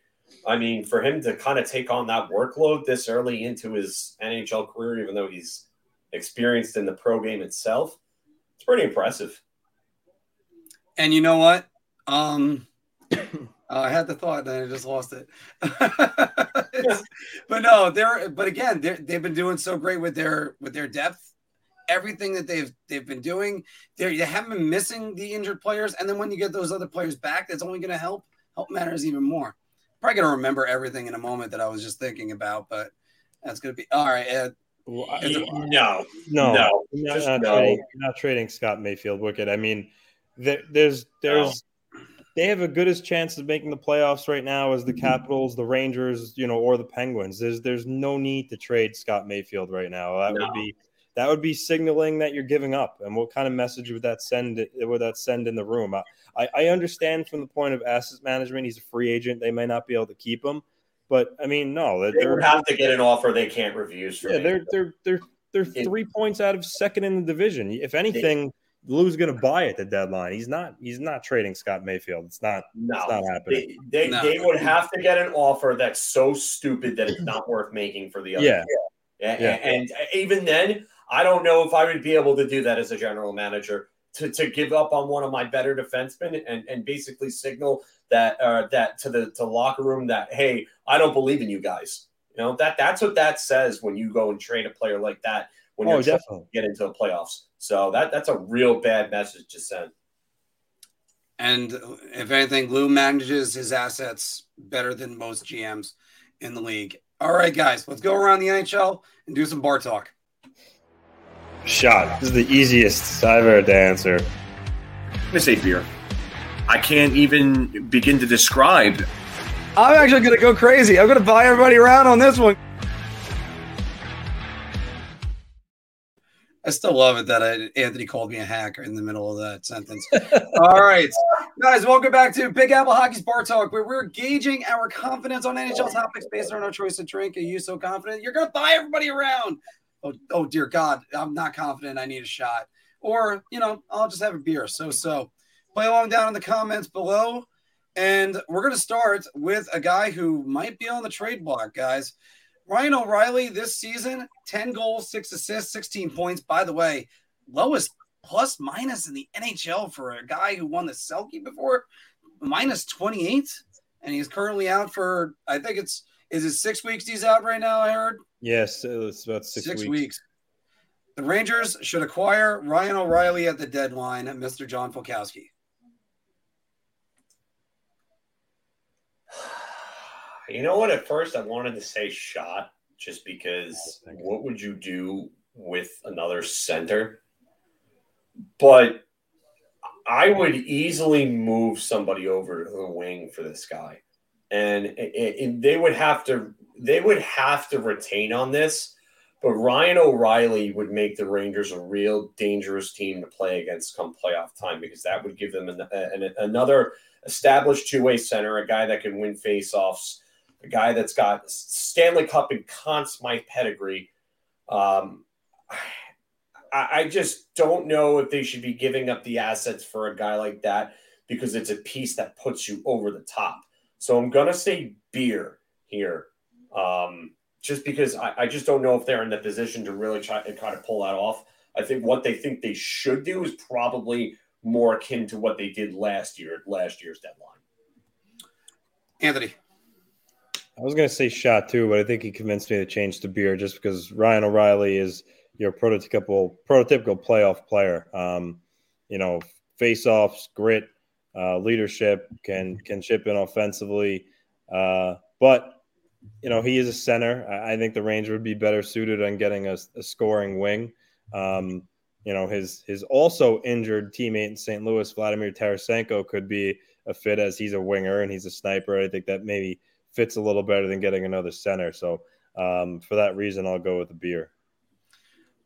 I mean, for him to kind of take on that workload this early into his NHL career, even though he's experienced in the pro game itself, it's pretty impressive. And you know what? Um, [coughs] I had the thought, and I just lost it. [laughs] but no, they're. But again, they they've been doing so great with their with their depth. Everything that they've they've been doing, they they haven't been missing the injured players, and then when you get those other players back, that's only going to help help matters even more. Probably going to remember everything in a moment that I was just thinking about, but that's going to be all right. Ed, well, no, no, no, not, not, no. Trading, not trading Scott Mayfield. Wicked. I mean, there, there's there's no. they have a goodest chance of making the playoffs right now as the Capitals, the Rangers, you know, or the Penguins. There's there's no need to trade Scott Mayfield right now. That would be that would be signaling that you're giving up. And what kind of message would that send? Would that send in the room? I, I understand from the point of asset management. He's a free agent. They may not be able to keep him. But I mean, no, they would have to get an offer they can't refuse. yeah, they're they're they're they're three points out of second in the division. If anything, Lou's going to buy at the deadline. He's not. He's not trading Scott Mayfield. It's not. No, it's not happening. They they, no. they, would have to get an offer that's so stupid that it's not worth making for the other. Yeah. yeah. yeah. And, and even then, I don't know if I would be able to do that as a general manager to, to give up on one of my better defensemen and, and basically signal that uh, that to the to locker room that hey, I don't believe in you guys. You know that that's what that says when you go and trade a player like that when you're oh, trying to get into the playoffs. So that that's a real bad message to send. And if anything, Lou manages his assets better than most GMs in the league. All right, guys, let's go around the NHL and do some bar talk. Shot. This is the easiest I've ever to answer. I'm gonna say beer. I can't even begin to describe. I'm actually going to go crazy. I'm going to buy everybody around on this one. I still love it that I, Anthony called me a hacker in the middle of that sentence. [laughs] All right, guys, welcome back to Big Apple Hockey's Bar Talk, where we're gauging our confidence on NHL topics based on our choice of drink. Are you so confident you're going to buy everybody around? Oh, oh, dear God, I'm not confident. I need a shot, or you know, I'll just have a beer. So, so play along down in the comments below. And we're going to start with a guy who might be on the trade block, guys. Ryan O'Reilly this season, 10 goals, six assists, 16 points. By the way, lowest plus minus in the NHL for a guy who won the Selke before, minus 28. And he's currently out for, I think it's, is it six weeks he's out right now? I heard. Yes, it's about six, six weeks. weeks. The Rangers should acquire Ryan O'Reilly at the deadline, Mr. John Fulkowski. You know what? At first, I wanted to say shot just because what would you do with another center? But I would easily move somebody over to the wing for this guy, and, and they would have to they would have to retain on this. But Ryan O'Reilly would make the Rangers a real dangerous team to play against come playoff time because that would give them an, an, another established two way center, a guy that can win faceoffs a guy that's got Stanley Cup and Conn Smythe pedigree. Um, I, I just don't know if they should be giving up the assets for a guy like that because it's a piece that puts you over the top. So I'm gonna say beer here, um, just because I, I, just don't know if they're in the position to really try and kind of pull that off. I think what they think they should do is probably more akin to what they did last year at last year's deadline. Anthony. I was going to say shot too, but I think he convinced me to change to beer just because Ryan O'Reilly is your prototypical prototypical playoff player. Um, you know, face-offs, grit, uh, leadership, can can chip in offensively. Uh, but you know, he is a center. I, I, think the Ranger would be better suited on getting a, a scoring wing. Um, you know, his his also injured teammate in St. Louis, Vladimir Tarasenko, could be a fit as he's a winger and he's a sniper. I think that maybe fits a little better than getting another center. So um, for that reason, I'll go with the beer.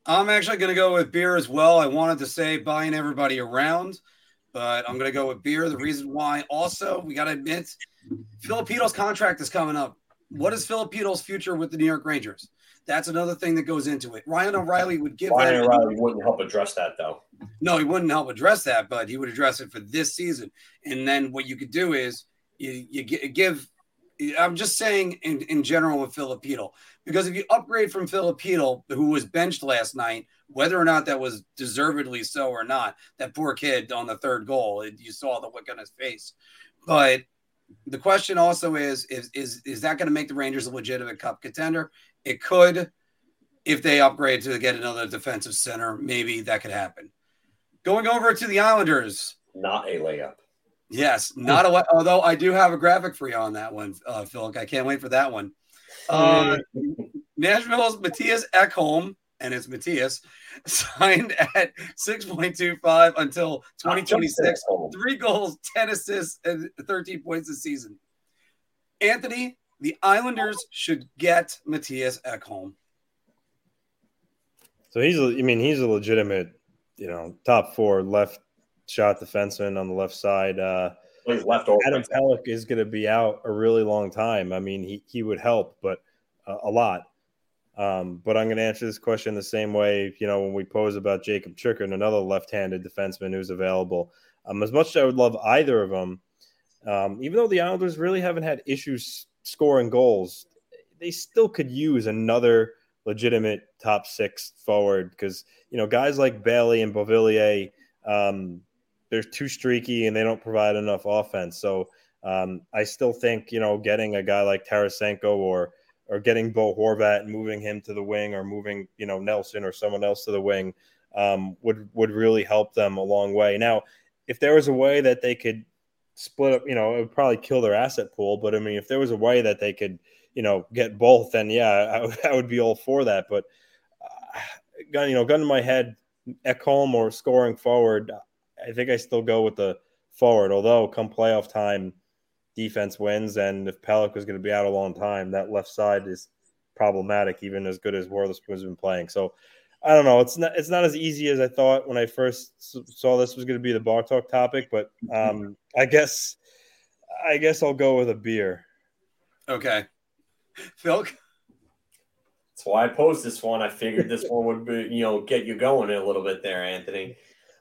I'm actually going to go with beer as well. I wanted to say buying everybody around, but I'm going to go with beer. The reason why, also, we got to admit, Filipino's contract is coming up. What is Filipino's future with the New York Rangers? That's another thing that goes into it. Ryan O'Reilly would give Ryan O'Reilly wouldn't help address that though. No, he wouldn't help address that, but he would address it for this season. And then what you could do is you, you give I'm just saying in, in general with Filipino, because if you upgrade from Filipino, who was benched last night, whether or not that was deservedly so or not, that poor kid on the third goal, you saw the look on his face. But the question also is, is, is, is that going to make the Rangers a legitimate cup contender? It could. If they upgrade to get another defensive center, maybe that could happen. Going over to the Islanders. Not a layup. Yes, [laughs] not a. Although I do have a graphic for you on that one, uh, Phil. I can't wait for that one. Uh, Nashville's Matthias Ekholm, and it's Matthias, [laughs] signed at 6.25 until 2026. Three goals, 10 assists, and 13 points this season. Anthony, the Islanders should get Matthias Ekholm. So he's, I mean, he's a legitimate, you know, top four left shot defenseman on the left side. Uh, He's left over. Adam Pelech is going to be out a really long time. I mean, he, he would help, but uh, a lot. Um, but I'm going to answer this question the same way, you know, when we pose about Jakob Chychrun, another left-handed defenseman who's available. Um, as much as I would love either of them, um, even though the Islanders really haven't had issues scoring goals, they still could use another legitimate top six forward because you know guys like Bailey and Beauvillier, um, they're too streaky and they don't provide enough offense. So um, I still think you know getting a guy like Tarasenko or or getting Bo Horvat and moving him to the wing or moving you know Nelson or someone else to the wing um, would would really help them a long way. Now, if there was a way that they could split up, you know, it would probably kill their asset pool. But I mean, if there was a way that they could you know get both, then yeah, I, I [laughs] would be all for that. But uh, [sighs] gun you know gun in my head, Ekholm or scoring forward, I think I still go with the forward. Although come playoff time, defense wins, and if Pelech was going to be out a long time, that left side is problematic, even as good as Wotherspoon has been playing. So I don't know. It's not it's not as easy as I thought when I first saw this was going to be the bar talk topic, but um, I guess I guess I'll go with a beer. Okay, Phil. That's why I posed this one. I figured this one would be, you know, get you going a little bit there, Anthony.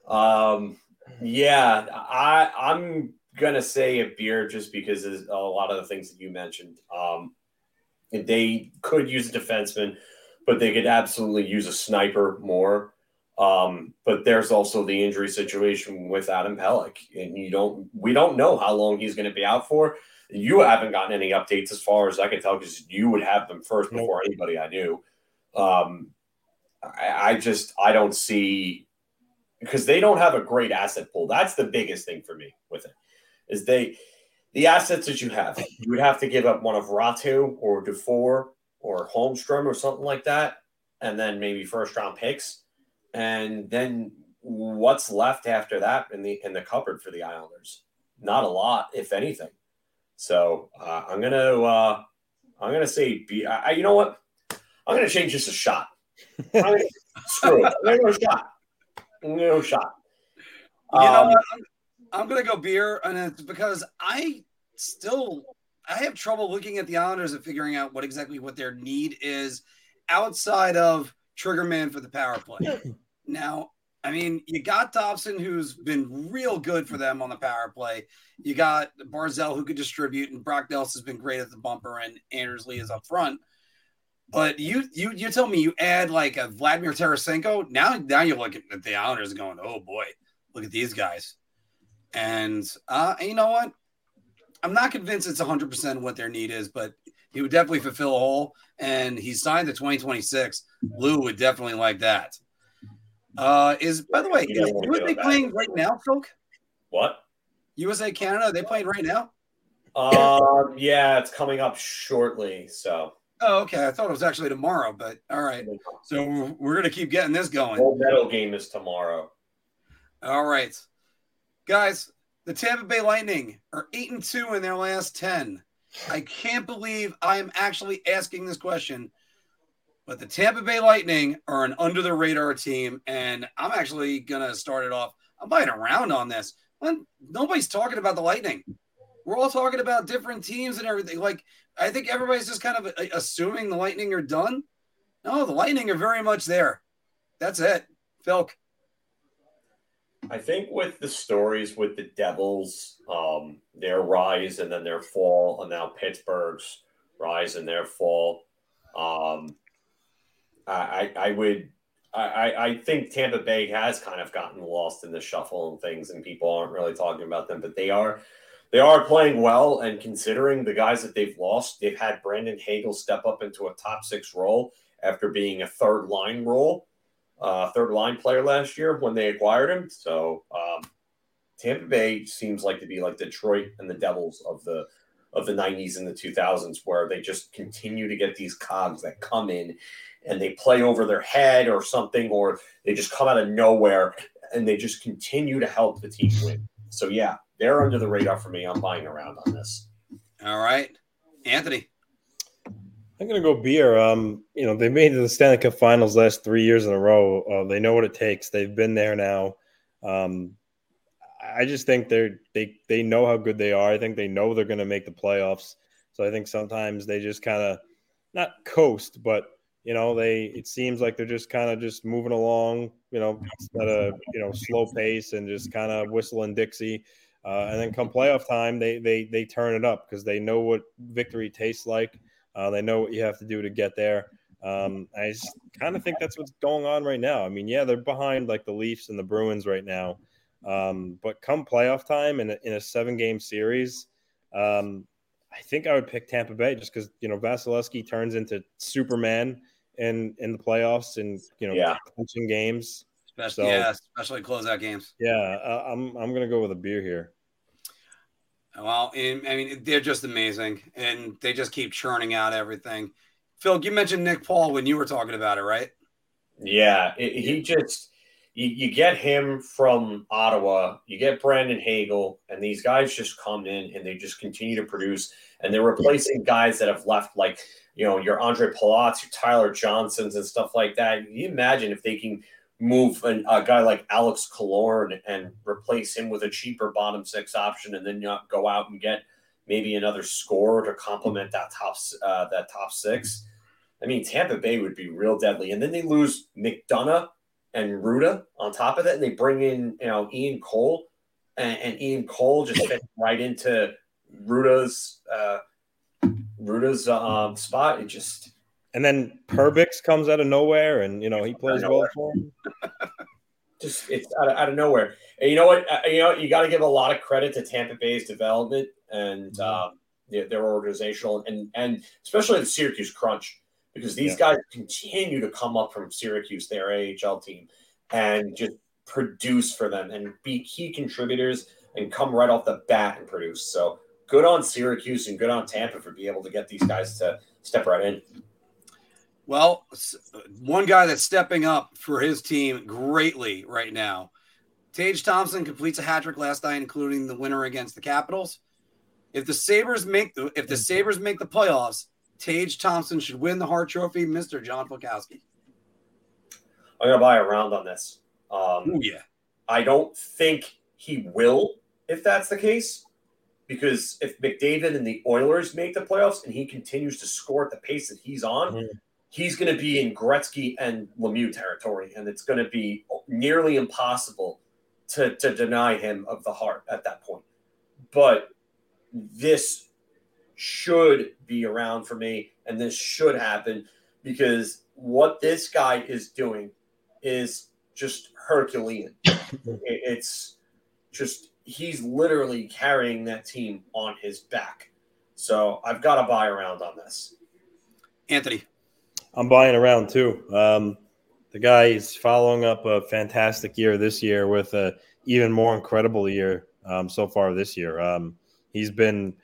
Um, yeah, I I'm gonna say a beer just because of a lot of the things that you mentioned. Um, they could use a defenseman, but they could absolutely use a sniper more. Um, but there's also the injury situation with Adam Pelech, and you don't we don't know how long he's going to be out for. You haven't gotten any updates as far as I can tell because you would have them first before anybody I knew. Um, I, I just I don't see because they don't have a great asset pool. That's the biggest thing for me with it. Is they the assets that you have, you would have to give up one of Raty or Dufour or Holmstrom or something like that, and then maybe first round picks, and then what's left after that in the in the cupboard for the Islanders? Not a lot, if anything. So uh, I'm gonna uh, I'm gonna say be, I, you know what I'm gonna change this a shot. Gonna, [laughs] screw it. I'm gonna go shot no shot. You know um, what? I'm, I'm going to go beer, and it's because I still I have trouble looking at the Islanders and figuring out what exactly what their need is outside of Triggerman for the power play. [laughs] now, I mean, you got Dobson, who's been real good for them on the power play. You got Barzal, who could distribute, and Brock Nelson's been great at the bumper, and Anders Lee is up front. But you you you tell me you add like a Vladimir Tarasenko. Now now you're looking at the Islanders going, oh boy, look at these guys. And uh, you know what? I'm not convinced it's 100 percent what their need is, but he would definitely fulfill a hole. And he signed the 2026. Lou would definitely like that. Uh, is by the way, is, who are they playing right now, Phil? What? USA Canada, they playing right now? Um, yeah, it's coming up shortly. So. Oh, okay. I thought it was actually tomorrow, but all right. So we're gonna keep getting this going. Gold medal game is tomorrow. All right, guys. The Tampa Bay Lightning are eight and two in their last ten. I can't believe I am actually asking this question, but the Tampa Bay Lightning are an under the radar team, and I'm actually gonna start it off. I'm buying around on this. Nobody's talking about the Lightning. We're all talking about different teams and everything. Like, I think everybody's just kind of uh, assuming the Lightning are done. No, the Lightning are very much there. That's it. Phil. I think with the stories with the Devils, um, their rise and then their fall, and now Pittsburgh's rise and their fall, um, I, I would I, I think Tampa Bay has kind of gotten lost in the shuffle and things, and people aren't really talking about them, but they are they are playing well. And considering the guys that they've lost, they've had Brandon Hagel step up into a top six role after being a third line role, uh, third line player last year when they acquired him. So um, Tampa Bay seems like to be like Detroit and the Devils of the of the 90s and the 2000s where they just continue to get these cogs that come in and they play over their head or something or they just come out of nowhere and they just continue to help the team win. So yeah, they're under the radar for me. I'm buying around on this. All right, Anthony. I'm gonna go beer. Um, you know they made the Stanley Cup Finals last three years in a row. Uh, they know what it takes. They've been there now. Um, I just think they're they they know how good they are. I think they know they're gonna make the playoffs. So I think sometimes they just kind of not coast, but you know they it seems like they're just kind of just moving along. You know, at a you know slow pace and just kind of whistling Dixie. Uh, and then come playoff time, they they they turn it up because they know what victory tastes like. Uh, they know what you have to do to get there. Um, I kind of think that's what's going on right now. I mean, yeah, they're behind like the Leafs and the Bruins right now, um, but come playoff time in a, in a seven game series, um, I think I would pick Tampa Bay just because you know Vasilevskiy turns into Superman in in the playoffs and you know yeah. games. Especially, so, yeah, especially closeout games. Yeah, uh, I'm I'm gonna go with a beer here. Well, I mean, they're just amazing, and they just keep churning out everything. Phil, you mentioned Nick Paul when you were talking about it, right? Yeah, it, he just you, you get him from Ottawa, you get Brandon Hagel, and these guys just come in and they just continue to produce, and they're replacing guys that have left, like you know your Ondrej Palat's, your Tyler Johnsons, and stuff like that. Can you imagine if they can move an, a guy like Alex Killorn and replace him with a cheaper bottom six option, and then go out and get maybe another scorer to complement that top uh, that top six. I mean, Tampa Bay would be real deadly, and then they lose McDonagh and Rutta on top of that, and they bring in you know Ian Cole, and, and Ian Cole just fits right into Rutta's uh, Rutta's um, spot. It just and then Perbix comes out of nowhere, and you know he plays well for him. [laughs] Just it's out of, out of nowhere. And you know what? Uh, you know you got to give a lot of credit to Tampa Bay's development and mm-hmm. um, their, their, organizational and and especially the Syracuse Crunch because these yeah. guys continue to come up from Syracuse, their AHL team, and just produce for them and be key contributors and come right off the bat and produce. So good on Syracuse and good on Tampa for being able to get these guys to step right in. Well, one guy that's stepping up for his team greatly right now. Tage Thompson completes a hat trick last night, including the winner against the Capitals. If the Sabres make the if the Sabres make the playoffs, Tage Thompson should win the Hart Trophy, Mr. John Falkowski. I'm gonna buy a round on this. Um, Ooh, yeah. I don't think he will if that's the case, because if McDavid and the Oilers make the playoffs and he continues to score at the pace that he's on, mm-hmm he's going to be in Gretzky and Lemieux territory, and it's going to be nearly impossible to, to deny him of the Hart at that point. But this should be around for me, and this should happen because what this guy is doing is just Herculean. [coughs] it's just he's literally carrying that team on his back. So I've got to buy around on this. Anthony. I'm buying around too. Um, the guy is following up a fantastic year this year with a even more incredible year um, so far this year. Um, he's been,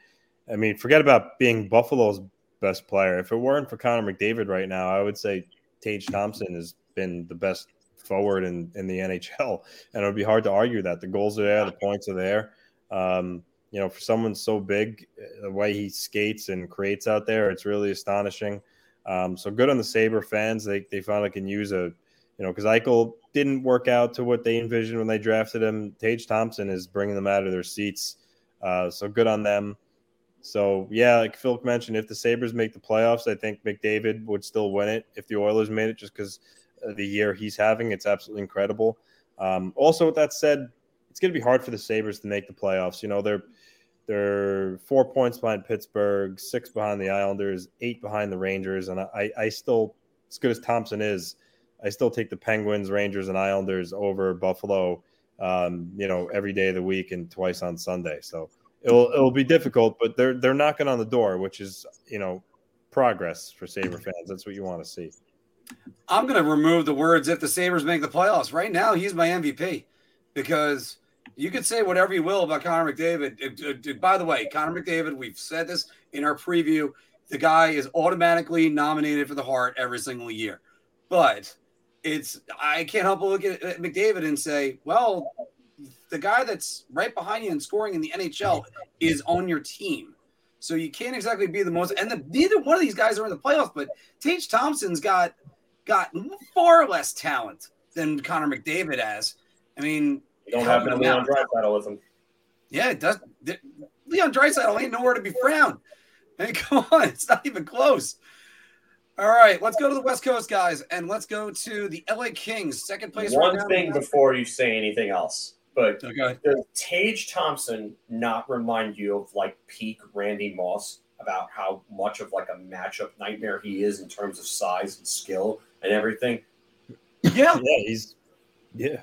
I mean, forget about being Buffalo's best player. If it weren't for Connor McDavid right now, I would say Tage Thompson has been the best forward in, in the [laughs] NHL. And it would be hard to argue that. The goals are there, the points are there. Um, you know, for someone so big, the way he skates and creates out there, it's really astonishing. Um, so good on the Sabre fans. They, they finally can use a, you know, because Eichel didn't work out to what they envisioned when they drafted him. Tage Thompson is bringing them out of their seats. Uh, so good on them. So yeah, like Phil mentioned, if the Sabres make the playoffs, I think McDavid would still win it. If the Oilers made it, just because the year he's having, it's absolutely incredible. Um, also, with that said, it's going to be hard for the Sabres to make the playoffs. You know, they're they're four points behind Pittsburgh, six behind the Islanders, eight behind the Rangers, and I, I still, as good as Thompson is, I still take the Penguins, Rangers, and Islanders over Buffalo. Um, you know, every day of the week and twice on Sunday. So it'll it'll be difficult, but they're they're knocking on the door, which is you know progress for Sabre fans. That's what you want to see. I'm going to remove the words if the Sabres make the playoffs. Right now, he's my MVP because you could say whatever you will about Connor McDavid. By the way, Connor McDavid, we've said this in our preview. The guy is automatically nominated for the Hart every single year. But it's I can't help but look at McDavid and say, well, the guy that's right behind you and scoring in the NHL is on your team. So you can't exactly be the most. And the, neither one of these guys are in the playoffs. But Tage Thompson's got got far less talent than Connor McDavid has. I mean, you don't have no Leon Draisaitl with him. Yeah, it does. Leon Draisaitl ain't nowhere to be found. Hey, [laughs] come on, it's not even close. All right, let's go to the West Coast, guys, and let's go to the LA Kings, second place. One right thing before you say anything else, but okay. does Tage Thompson not remind you of like peak Randy Moss about how much of like a matchup nightmare he is in terms of size and skill and everything? Yeah, yeah, he's yeah.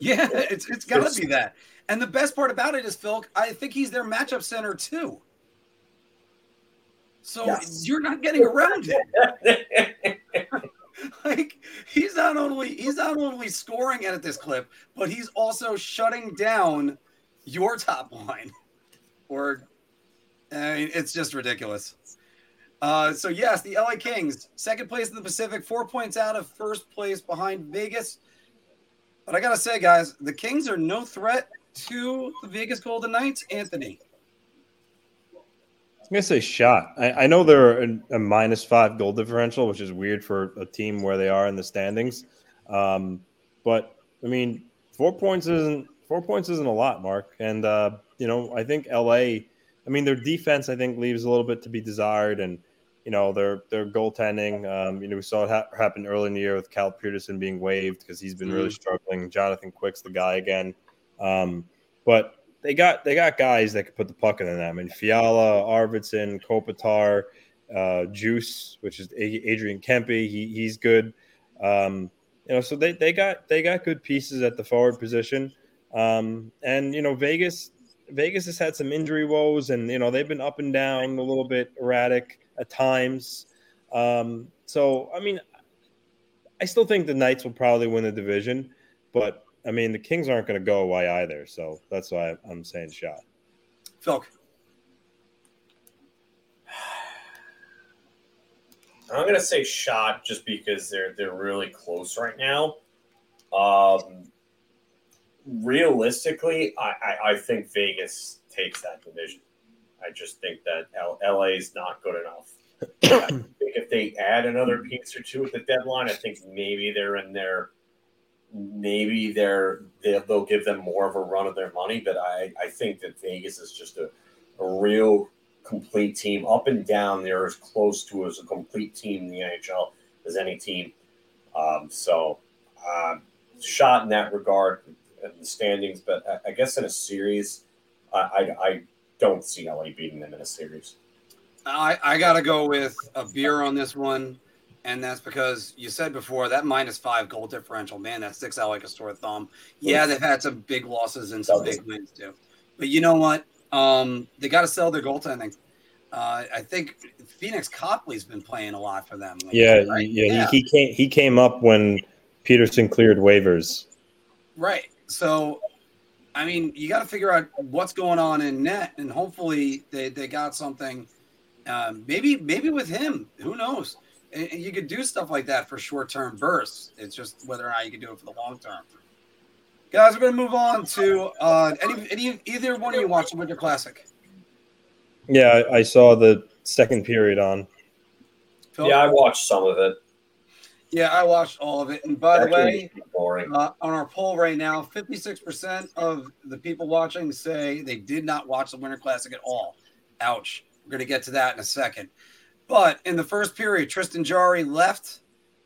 Yeah, it's it's got to be that. And the best part about it is, Phil, I think he's their matchup center too. So yes. you're not getting around it. [laughs] like he's not only he's not only scoring at this clip, but he's also shutting down your top line. Or I mean, it's just ridiculous. Uh, so yes, the LA Kings, second place in the Pacific, four points out of first place behind Vegas. But I gotta say, guys, the Kings are no threat to the Vegas Golden Knights. Anthony, I'm gonna say shot. I, I know they're a, a, minus five goal differential, which is weird for a team where they are in the standings. Um, but I mean, four points isn't four points isn't a lot, Marc. And uh, you know, I think LA. I mean, their defense I think leaves a little bit to be desired, and you know their their goaltending. Um, you know, we saw it ha- happen early in the year with Cal Petersen being waived because he's been mm-hmm. really struggling. Jonathan Quick's the guy again, um, but they got they got guys that could put the puck in them. I mean, Fiala, Arvidsson, Kopitar, uh, Juice, which is Adrian Kempe. He he's good. Um, you know, so they, they got they got good pieces at the forward position. Um, and you know, Vegas Vegas has had some injury woes, and you know they've been up and down a little bit erratic at times. Um, so I mean, I still think the Knights will probably win the division, but I mean, the Kings aren't going to go away either. So that's why I'm saying shot. Phil. I'm going to say shot just because they're they're really close right now. Um, realistically, I, I, I think Vegas takes that division. I just think that L- LA is not good enough. [coughs] I think if they add another piece or two at the deadline, I think maybe they're in there maybe they're they'll give them more of a run of their money. But I, I think that Vegas is just a, a real complete team up and down. They're as close to as a complete team in the NHL as any team. Um, so um, shot in that regard in the standings, but I, I guess in a series, I, I, I don't see LA beating them in a series. I, I got to go with a beer on this one and that's because you said before that minus five goal differential, man, that sticks out like a sore thumb. Yeah, they've had some big losses and some big wins too, but you know what? Um, they got to sell their goaltending. Uh, I think Pheonix Copley's been playing a lot for them. Lately, yeah, right? yeah, yeah, He, he came he came up when Petersen cleared waivers. Right. So, I mean, you got to figure out what's going on in net, and hopefully they, they got something. Um, maybe maybe with him, who knows? And, and you could do stuff like that for short term bursts. It's just whether or not you can do it for the long term. Guys, we're going to move on to uh, any, any either one of you watch the Winter Classic. Yeah, I, I saw the second period on. Phil? Yeah, I watched some of it. Yeah, I watched all of it. And by the way, uh, on our poll right now, 56% of the people watching say they did not watch the Winter Classic at all. Ouch. We're going to get to that in a second. But in the first period, Tristan Jarry left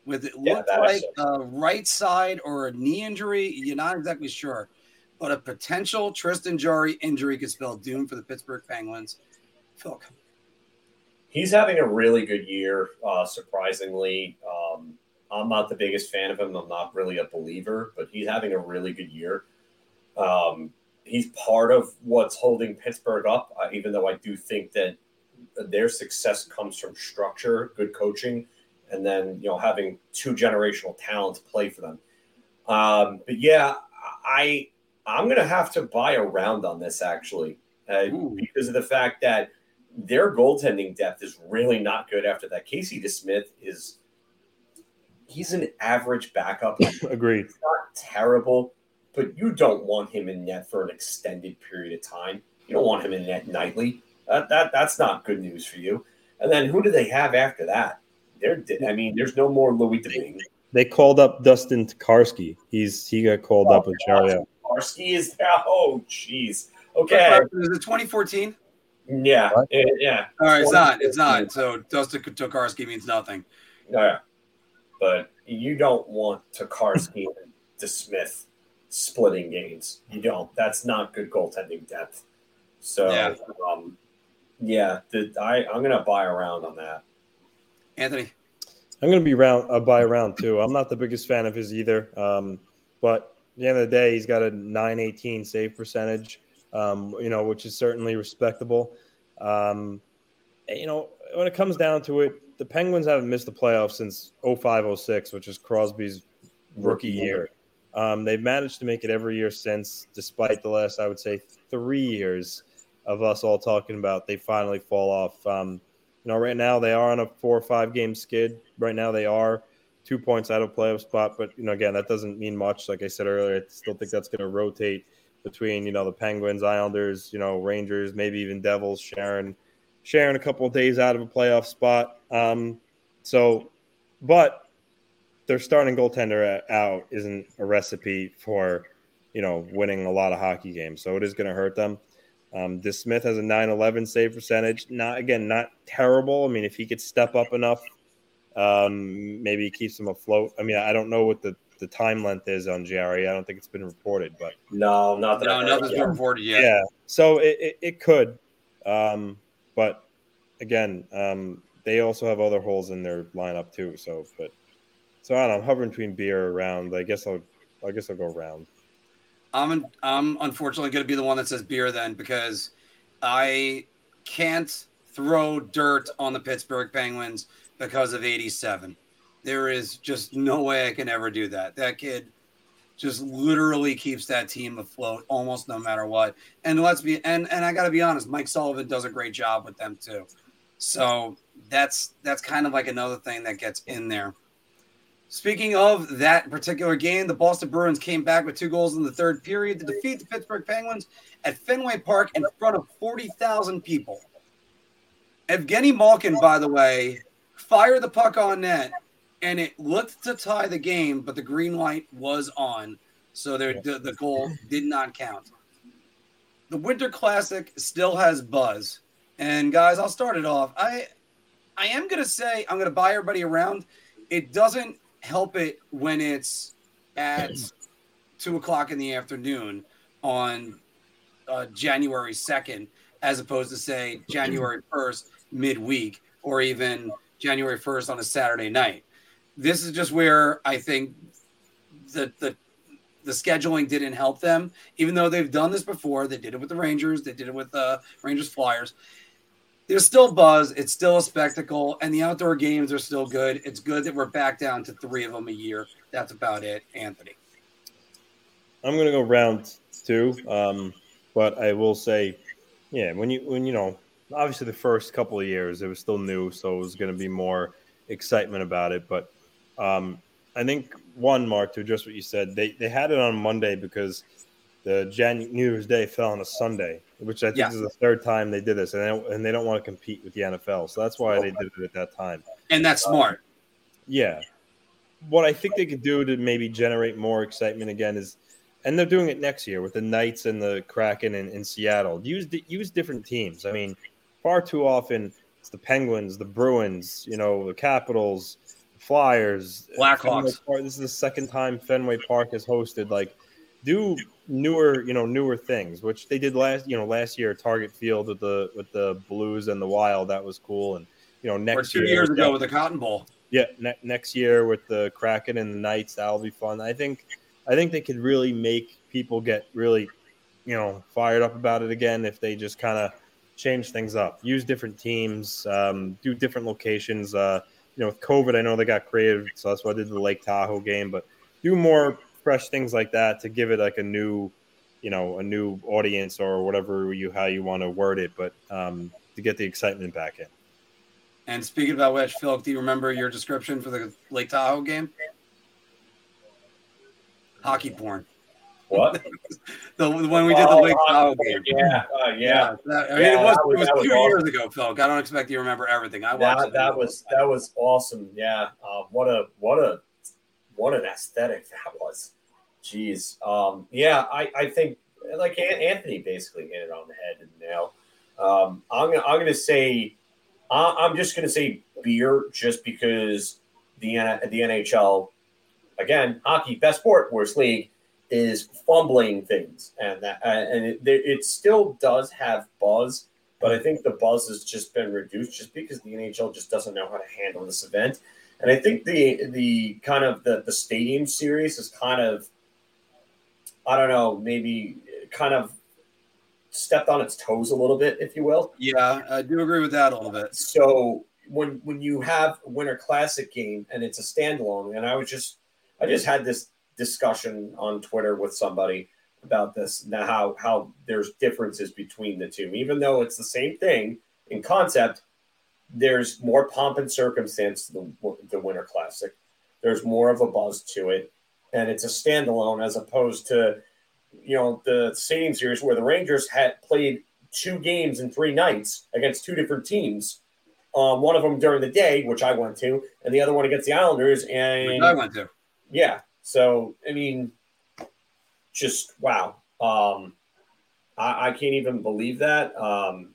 with it Yeah, looked like a right side or a knee injury. You're not exactly sure. But a potential Tristan Jarry injury could spell doom for the Pittsburgh Penguins. Phil, He's having a really good year, uh, surprisingly. Um, I'm not the biggest fan of him. I'm not really a believer, but he's having a really good year. Um, he's part of what's holding Pittsburgh up, uh, even though I do think that their success comes from structure, good coaching, and then you know having two generational talents play for them. Um, but yeah, I I'm gonna have to buy a round on this actually uh, because of the fact that their goaltending depth is really not good after that. Casey DeSmith is he's an average backup. [laughs] Agreed. not terrible, but you don't want him in net for an extended period of time. You don't want him in net nightly. That, that that's not good news for you. And then who do they have after that? They're, I mean, there's no more Louis Domingue. They called up Dustin Tokarski. He's he got called up with Chariot. Varsky is oh jeez. Okay, is it 2014? yeah, What? eh, yeah. All right, it's not. It's not. So Dustin Tokarski means nothing. Yeah. But you don't want Tokarski [laughs] and DeSmith splitting games. You don't. That's not good goaltending depth. So, Yeah. um, yeah, the, I, I'm going to buy around on that. Anthony. I'm going to be round uh, by round two. I'm not the biggest fan of his either, um, but at the end of the day, he's got a 918 save percentage, um, you know, which is certainly respectable. Um, you know, when it comes down to it, the Penguins haven't missed the playoffs since 05 06, which is Crosby's rookie year. Um, they've managed to make it every year since, despite the last, I would say, three years of us all talking about they finally fall off. Um, you know, right now they are on a four or five game skid. Right now they are two points out of playoff spot, but you know, again, that doesn't mean much. Like I said earlier, I still think that's going to rotate between you know the Penguins, Islanders, you know, Rangers, maybe even Devils, sharing sharing a couple of days out of a playoff spot. Um, so, but their starting goaltender out isn't a recipe for you know winning a lot of hockey games. So it is going to hurt them. Um, DeSmith has a 9-11 save percentage. Not again, not terrible. I mean, if he could step up enough, um, maybe he keeps him afloat. I mean, I don't know what the, the time length is on Jarry. I don't think it's been reported, but No, not that No, I've heard nothing's yet. been reported yeah. yet. So it, it, it could, um, but again, um, they also have other holes in their lineup too. So, but so I don't know. I'm hovering between beer around. I guess I'll I guess I'll go round. I'm I'm unfortunately going to be the one that says beer then because I can't throw dirt on the Pittsburgh Penguins because of 87. There is just no way I can ever do that. That kid just literally keeps that team afloat almost no matter what. And let's be and and I got to be honest, Mike Sullivan does a great job with them too. So that's that's kind of like another thing that gets in there. Speaking of that particular game, the Boston Bruins came back with two goals in the third period to defeat the Pittsburgh Penguins at Fenway Park in front of 40,000 people. Evgeny Malkin, by the way, fired the puck on net and it looked to tie the game, but the green light was on. So there, the, the goal did not count. The Winter Classic still has buzz. And guys, I'll start it off. I I am gonna say I'm gonna buy everybody around. It doesn't help it when it's at [clears throat] two o'clock in the afternoon on uh, January 2nd, as opposed to say January [clears throat] 1st midweek or even January 1st on a Saturday night. This is just where I think the the the scheduling didn't help them, even though they've done this before. They did it with the Rangers, they did it with the Rangers Flyers. There's still buzz. It's still a spectacle, and the outdoor games are still good. It's good that we're back down to three of them a year. That's about it, Anthony. I'm gonna go round too. Um, but I will say, yeah, when you when you know, obviously the first couple of years it was still new, so it was to be more excitement about it. But um, I think one, Marc, to address what you said, they they had it on Monday because the Jan New Year's Day fell on a Sunday, which I think yeah. is the third time they did this, and they don't, and they don't want to compete with the NFL, so that's why they did it at that time. And that's smart. Um, yeah. What I think they could do to maybe generate more excitement again is, and they're doing it next year with the Knights and the Kraken in, in Seattle. Use use different teams. I mean, far too often it's the Penguins, the Bruins, you know, the Capitals, Flyers, Blackhawks. This is the second time Fenway Park has hosted like do newer, you know, newer things, which they did last, you know, last year Target Field with the with the Blues and the Wild. That was cool, and you know, next or two year, years ago with the Cotton Bowl. Yeah, ne- next year with the Kraken and the Knights, that'll be fun. I think, I think they could really make people get really, you know, fired up about it again if they just kind of change things up, use different teams, um, do different locations. Uh, you know, with COVID, I know they got creative, so that's why I did the Lake Tahoe game, but do more fresh things like that to give it like a new, you know, a new audience or whatever you how you want to word it, but um, to get the excitement back in. And speaking about which, Phil, do you remember your description for the Lake Tahoe game? Hockey porn. What? [laughs] the when we did the oh, Lake Tahoe game. Yeah, uh, yeah. yeah. That, I mean, yeah, it was, was, it was two was years awesome. ago, Phil. I don't expect you to remember everything. I watched that. That was that was awesome. Yeah. Uh, what a what a what an aesthetic [laughs] that was. Jeez. Um, yeah, I, I think like Anthony basically hit it on the head and nail. Um, I'm gonna I'm gonna say I'm just gonna say beer just because the the NHL again hockey best sport worst league is fumbling things and that uh, and it, it still does have buzz but I think the buzz has just been reduced just because the NHL just doesn't know how to handle this event and I think the the kind of the the stadium series is kind of I don't know, maybe kind of stepped on its toes a little bit, if you will. Yeah, I do agree with that a little bit. So when when you have a Winter Classic game and it's a standalone, and I was just I just had this discussion on Twitter with somebody about this now how how there's differences between the two, even though it's the same thing in concept. There's more pomp and circumstance to the, the Winter Classic. There's more of a buzz to it and it's a standalone as opposed to you know the stadium series where the Rangers had played two games in three nights against two different teams. Um, one of them during the day, which I went to, and the other one against the Islanders. And which I went to. Yeah. So I mean, just wow. Um, I, I can't even believe that um,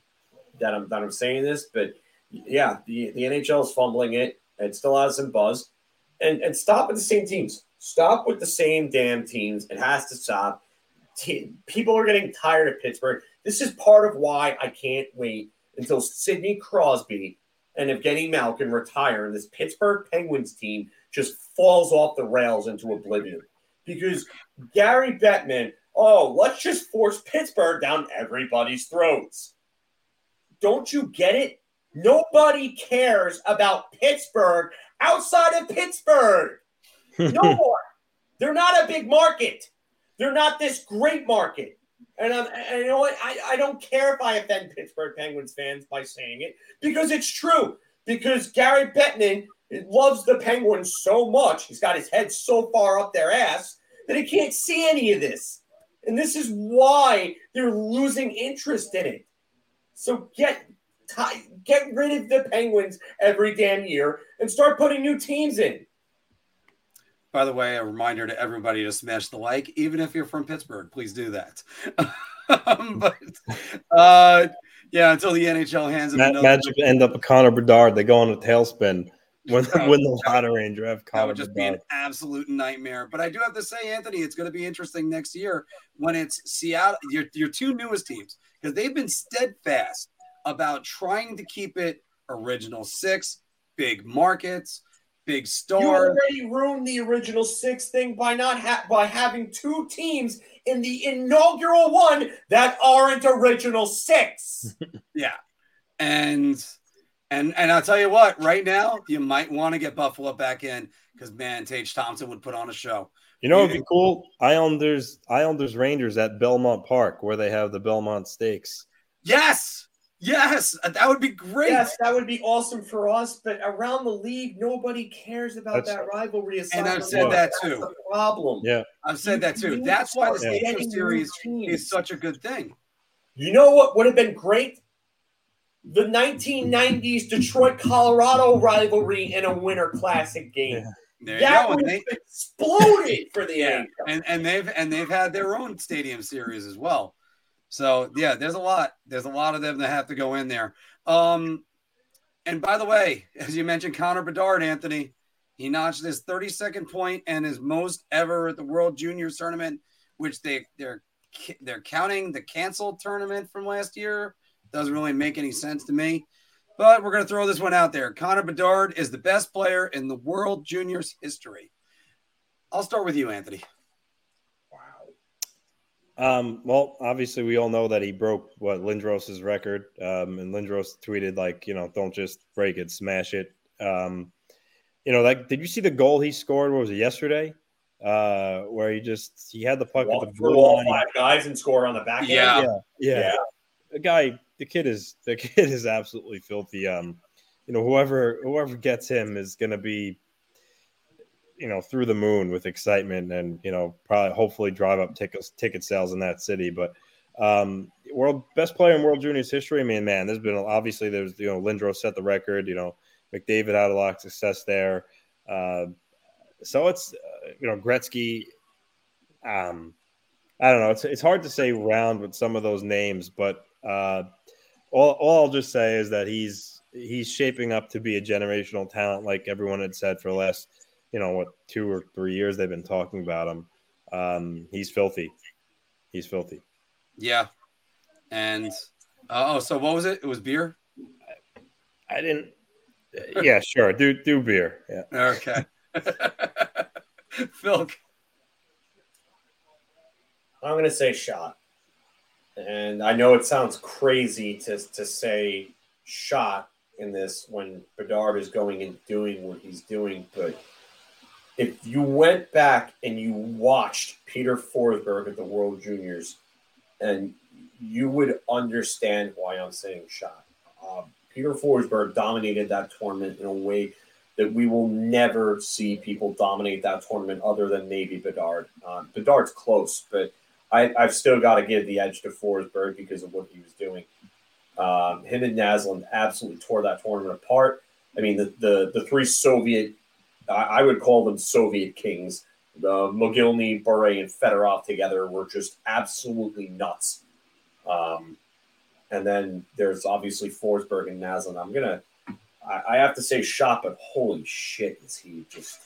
that I'm that I'm saying this, but yeah, the the NHL is fumbling it. It still has some buzz, and and stop with the same teams. Stop with the same damn teams. It has to stop. T- people are getting tired of Pittsburgh. This is part of why I can't wait until Sidney Crosby and Evgeny Malkin retire and this Pittsburgh Penguins team just falls off the rails into oblivion. Because Gary Bettman, oh, let's just force Pittsburgh down everybody's throats. Don't you get it? Nobody cares about Pittsburgh outside of Pittsburgh. [laughs] No more. They're not a big market. They're not this great market. And, I'm, and you know what? I, I don't care if I offend Pittsburgh Penguins fans by saying it because it's true. Because Gary Bettman loves the Penguins so much, he's got his head so far up their ass that he can't see any of this. And this is why they're losing interest in it. So get get rid of the Penguins every damn year and start putting new teams in. By the way, a reminder to everybody to smash the like, even if you're from Pittsburgh, please do that. [laughs] um, but uh, yeah, until the NHL hands them. Ma- Magic end up with Connor Bedard. They go on a tailspin when they win the lottery and draft Connor. That would just Bedard. be an absolute nightmare. But I do have to say, Anthony, it's going to be interesting next year when it's Seattle, your your two newest teams, because they've been steadfast about trying to keep it original six, big markets big star. You already ruined the original six thing by not ha- by having two teams in the inaugural one that aren't original six. [laughs] yeah, and and and I'll tell you what, right now you might want to get Buffalo back in because man, Tage Thompson would put on a show. You know, it'd be cool. Islanders, Islanders, Rangers at Belmont Park, where they have the Belmont Stakes. Yes, yes, that would be great. Yes, that would be awesome for us. But around the league, nobody cares about That's- that rivalry. And aside I've said us. that That's too. the problem. Yeah, I've said that too. That's why the start Stadium getting Series new is such a good thing. You know what would have been great? The 1990s Detroit Colorado rivalry in a Winter Classic game. Yeah. There That would have exploded for the Yeah. NHL. and and they've and they've had their own Stadium Series as well. So yeah, there's a lot. There's a lot of them that have to go in there. Um, and by the way, as you mentioned, Connor Bedard, Anthony, he notched his 32nd point and his most ever at the World Juniors tournament, which they they're they're counting the canceled tournament from last year. Doesn't really make any sense to me. But we're going to throw this one out there. Connor Bedard is the best player in the World Juniors history. I'll start with you, Anthony. Um, well, obviously, we all know that he broke what Lindros's record. Um, and Lindros tweeted like, you know, don't just break it, smash it. Um, you know, like, did you see the goal he scored? What was it yesterday? Uh, where he just he had the puck Walk at the blue all line. five guys and score on the back. Yeah. yeah, yeah. Yeah. The guy, the kid is the [laughs] kid is absolutely filthy. Um, you know, whoever whoever gets him is going to be, you know, through the moon with excitement, and you know, probably hopefully drive up tickets ticket sales in that city. But um, world best player in World Juniors history. I mean, man, there's been obviously there's you know Lindros set the record. You know, McDavid had a lot of success there. Uh, so it's uh, you know Gretzky. Um, I don't know. It's it's hard to say round with some of those names, but uh, all all I'll just say is that he's he's shaping up to be a generational talent, like everyone had said for the last you know what two or three years they've been talking about him. Um, he's filthy. He's filthy. Yeah. And uh, oh, so what was it? It was beer. I didn't. Yeah, sure. Do do beer. Yeah. Okay. [laughs] Phil. I'm going to say shot. And I know it sounds crazy to, to say shot in this when Bedard is going and doing what he's doing, but if you went back and you watched Peter Forsberg at the World Juniors, and you would understand why I'm saying shot. Uh, Peter Forsberg dominated that tournament in a way that we will never see people dominate that tournament other than maybe Bedard. Uh, Bedard's close, but I, I've still got to give the edge to Forsberg because of what he was doing. Um, him and Naslund absolutely tore that tournament apart. I mean, the the, the three Soviet, I, would call them Soviet kings, the Mogilny, Bure, and Fedorov together were just absolutely nuts. Um, and then there's obviously Forsberg and Naslund. I'm gonna, I, I have to say shot, but holy shit, is he just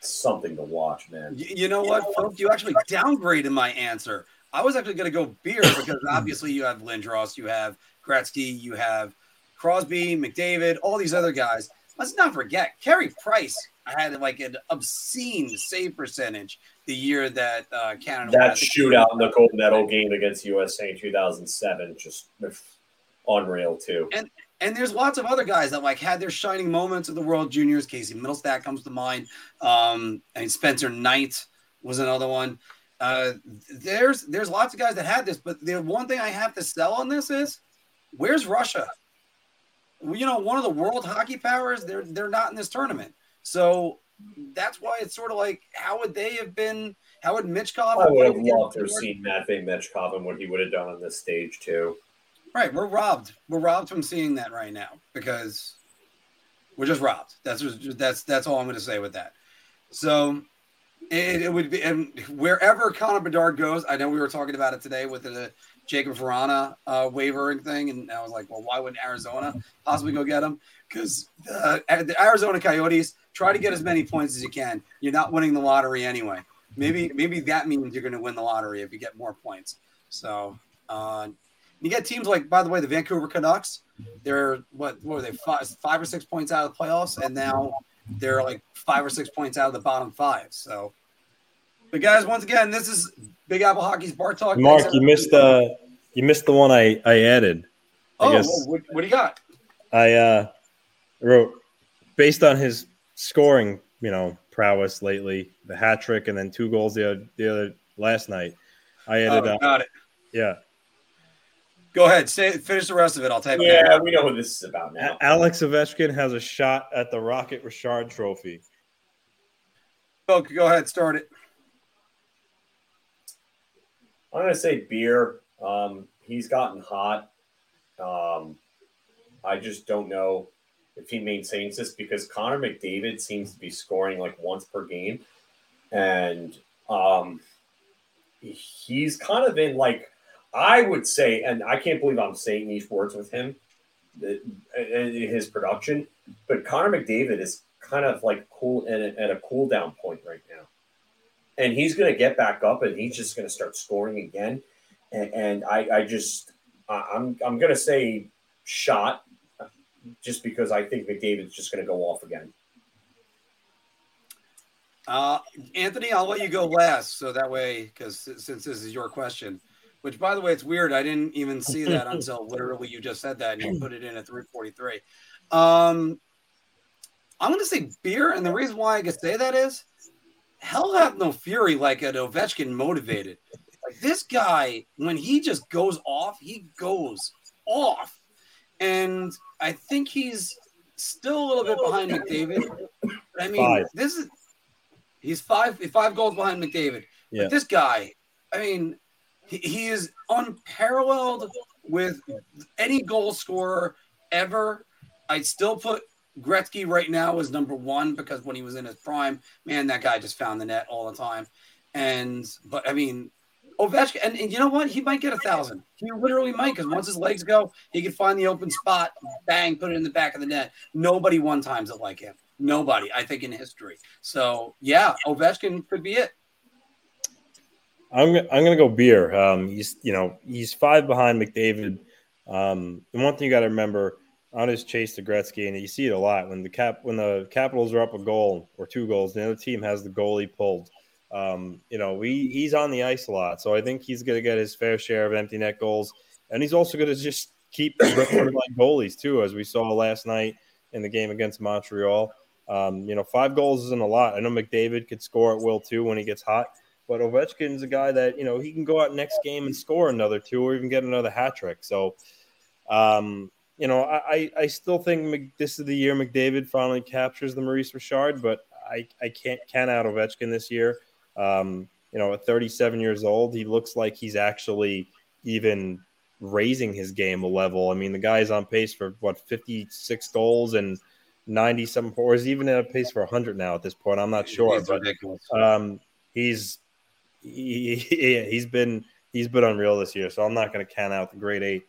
something to watch, man. You, you know what, Phil? You actually downgraded my answer. I was actually going to go beer because obviously you have Lindros, you have Gretzky, you have Crosby, McDavid, all these other guys. Let's not forget Carey Price had like an obscene save percentage the year that uh, Canada That shootout in the gold medal game against USA in 2007, just unreal too. And there's lots of other guys that like had their shining moments at the World Juniors. Casey Mittelstadt comes to mind. Um, and Spencer Knight was another one. Uh, there's there's lots of guys that had this, but the one thing I have to sell on this is where's Russia? You know, one of the world hockey powers, they're they're not in this tournament. So that's why it's sort of like how would they have been? How would Michkov? I would have loved to have seen Matvey Michkov and what he would have done on this stage too. Right, we're robbed. We're robbed from seeing that right now because we're just robbed. That's just, that's that's all I'm going to say with that. So it, it would be and wherever Connor Bedard goes. I know we were talking about it today with the Jakub Vrana uh, wavering thing, and I was like, well, why wouldn't Arizona possibly go get him? Because uh, the Arizona Coyotes try to get as many points as you can. You're not winning the lottery anyway. Maybe maybe that means you're going to win the lottery if you get more points. So. Uh, you get teams like, by the way, the Vancouver Canucks. They're what? What were they? Five, five or six points out of the playoffs, and now they're like five or six points out of the bottom five. So, but guys, once again, this is Big Apple Hockey's Bar Talk. Marc, Thanks, you missed uh you missed the one I I added. I Oh, guess- well, what, what do you got? I uh, wrote based on his scoring, you know, prowess lately. The hat trick and then two goals the other, the other last night. I added, Oh, uh, it. yeah, Go ahead. Say finish the rest of it. I'll type it Yeah, down. we know what this is about now. Alex Ovechkin has a shot at the Rocket Richard Trophy. Phil, go ahead. Start it. I'm gonna say beer. Um, he's gotten hot. Um, I just don't know if he maintains this because Connor McDavid seems to be scoring like once per game, and um, he's kind of in like I would say, and I can't believe I'm saying these words with him, that- his production, but Connor McDavid is kind of like cool at a, at a cool down point right now and he's going to get back up and he's just going to start scoring again. And, and I, I just, I'm, I'm going to say shot just because I think McDavid's just going to go off again. Uh, Anthony, I'll let you go last, so that way, because since this is your question, which by the way, it's weird. I didn't even see that [laughs] until literally you just said that and you put it in at 343. [clears throat] Um, I'm going to say beer, and the reason why I could say that is hell have no fury like an Ovechkin motivated. Like this guy, when he just goes off, he goes off, and I think he's still a little bit behind McDavid. I mean, Five. this is he's five five goals behind McDavid. Yeah. But this guy, I mean, he, he is unparalleled with any goal scorer ever. I'd still put Gretzky right now is number one because when he was in his prime, man, that guy just found the net all the time. And but I mean, Ovechkin, and, and you know what? He might get a thousand. He literally might because once his legs go, he can find the open spot, bang, put it in the back of the net. Nobody one times it like him. Nobody, I think, in history. So yeah, Ovechkin could be it. I'm I'm gonna go beer. Um, he's you know he's five behind McDavid. Um, the one thing you got to remember on his chase to Gretzky, and you see it a lot when the cap when the Capitals are up a goal or two goals, the other team has the goalie pulled. Um, you know, we he's on the ice a lot, so I think he's gonna get his fair share of empty net goals, and he's also gonna just keep goalies too, as we saw last night in the game against Montreal. Um, you know, five goals isn't a lot. I know McDavid could score at will too when he gets hot. But Ovechkin's a guy that you know he can go out next game and score another two or even get another hat trick. So, um, you know, I, I still think this is the year McDavid finally captures the Maurice Richard, but I I can't count out Ovechkin this year. Um, you know, at 37 years old, he looks like he's actually even raising his game a level. I mean, the guy's on pace for what 56 goals and 90 some, or is even at a pace for 100 now at this point. I'm not sure, He's but ridiculous. um, he's he, he, [laughs] he's been he's been unreal this year. So I'm not going to count out the Great Eight.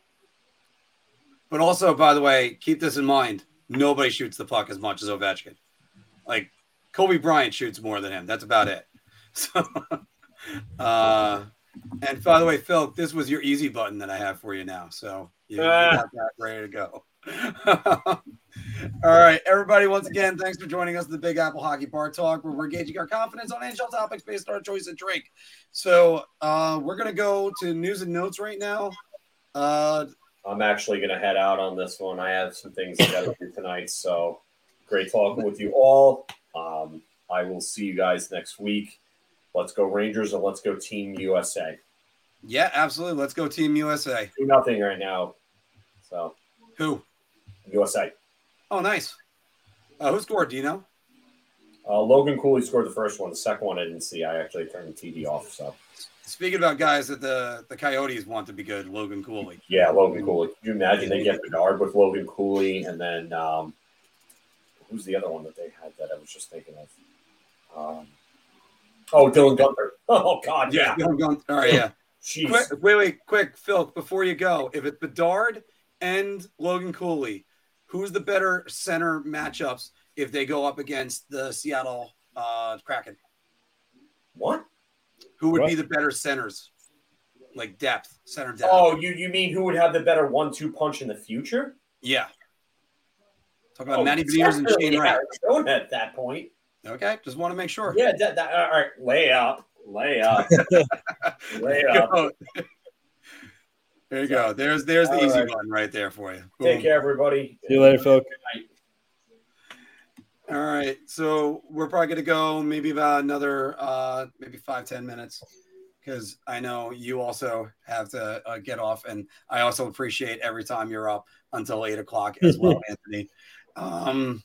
But also, by the way, keep this in mind: nobody shoots the puck as much as Ovechkin. Like Kobe Bryant shoots more than him. That's about it. [laughs] So, uh, and by the way, Phil, this was your easy button that I have for you now. So you, you got that ready to go. [laughs] All right, everybody. Once again, thanks for joining us at the Big Apple Hockey Bar Talk, where we're gauging our confidence on NHL topics based on our choice of drink. So uh, we're gonna go to news and notes right now. Uh, I'm actually going to head out on this one. I have some things I got to do tonight. So great talking with you all. Um, I will see you guys next week. Let's go Rangers and let's go Team USA. yeah, absolutely. Let's go, Team USA. Do nothing right now. So Who? USA. Oh, nice. Uh, who scored? Do you know? Uh, Logan Cooley scored the first one. The second one I didn't see. I actually turned the TV off. So Speaking about guys that the the Coyotes want to be good, Logan Cooley. yeah, Logan Cooley. Could you imagine they get Bedard with Logan Cooley and then um, who's the other one that they had that I was just thinking of? Um, oh, Dylan Guenther. [laughs] Oh God, yeah. I'm going- All right, yeah. [laughs] Jeez. quick, wait, wait, quick, Phil. Before you go, if it's Bedard and Logan Cooley, who's the better center matchups if they go up against the Seattle uh, Kraken? What? Who would What? be the better centers, like depth, center depth? Oh, you you mean who would have the better one-two punch in the future? yeah. Talk about Oh, Matty Beniers and definitely Shane Wright. Eric at that point. Okay, just want to make sure. Yeah, that, that, all right. Lay up, lay up, [laughs] lay There you up. go. There you go. There's there's the All easy right. button right there for you. Take care, everybody. See you later, Phil. All right, so we're probably going to go maybe about another uh, maybe five ten minutes because I know you also have to uh, get off, and I also appreciate every time you're up until eight o'clock as [laughs] well, Anthony. Um,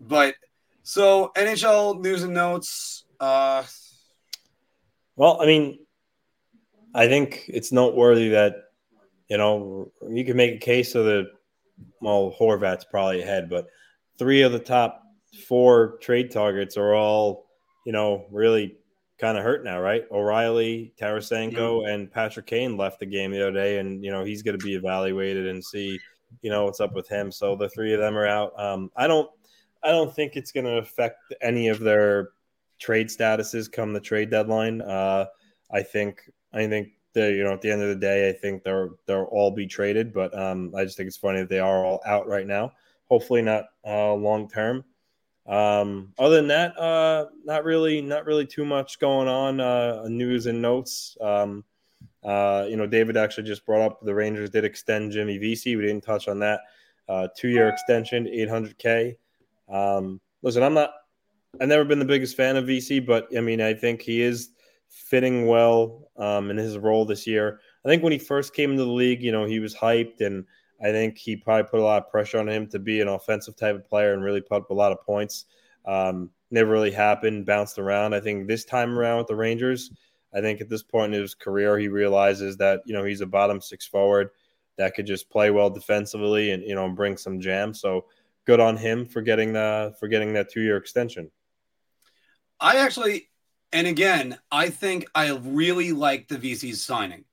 but so NHL news and notes. Uh, well, I mean, I think it's noteworthy that you know you can make a case of the well, Horvat's probably ahead, but three of the top four trade targets are all you know really kind of hurt now, right? O'Reilly, Tarasenko, mm-hmm. and Patrick Kane left the game the other day, and you know he's going to be evaluated and see you know what's up with him. So the three of them are out. Um, I don't, I don't think it's going to affect any of their trade statuses come the trade deadline. Uh, I think, I think the you know at the end of the day, I think they're they'll all be traded. But um, I just think it's funny that they are all out right now. Hopefully not uh, long term. Um, other than that, uh, not really, not really too much going on. Uh, news and notes. Um, uh, you know, David actually just brought up the Rangers did extend Jimmy Vesey. We didn't touch on that. Uh, two-year extension, 800k. Um, listen, I'm not. I've never been the biggest fan of Vesey, but I mean, I think he is fitting well um, in his role this year. I think when he first came into the league, you know, he was hyped and I think he probably put a lot of pressure on him to be an offensive type of player and really put up a lot of points. Um, never really happened, bounced around. I think this time around with the Rangers, I think at this point in his career, he realizes that, you know, he's a bottom six forward that could just play well defensively and, you know, bring some jam. So good on him for getting the, for getting that two year extension. I actually, and again, I think I really like the Vesey's signing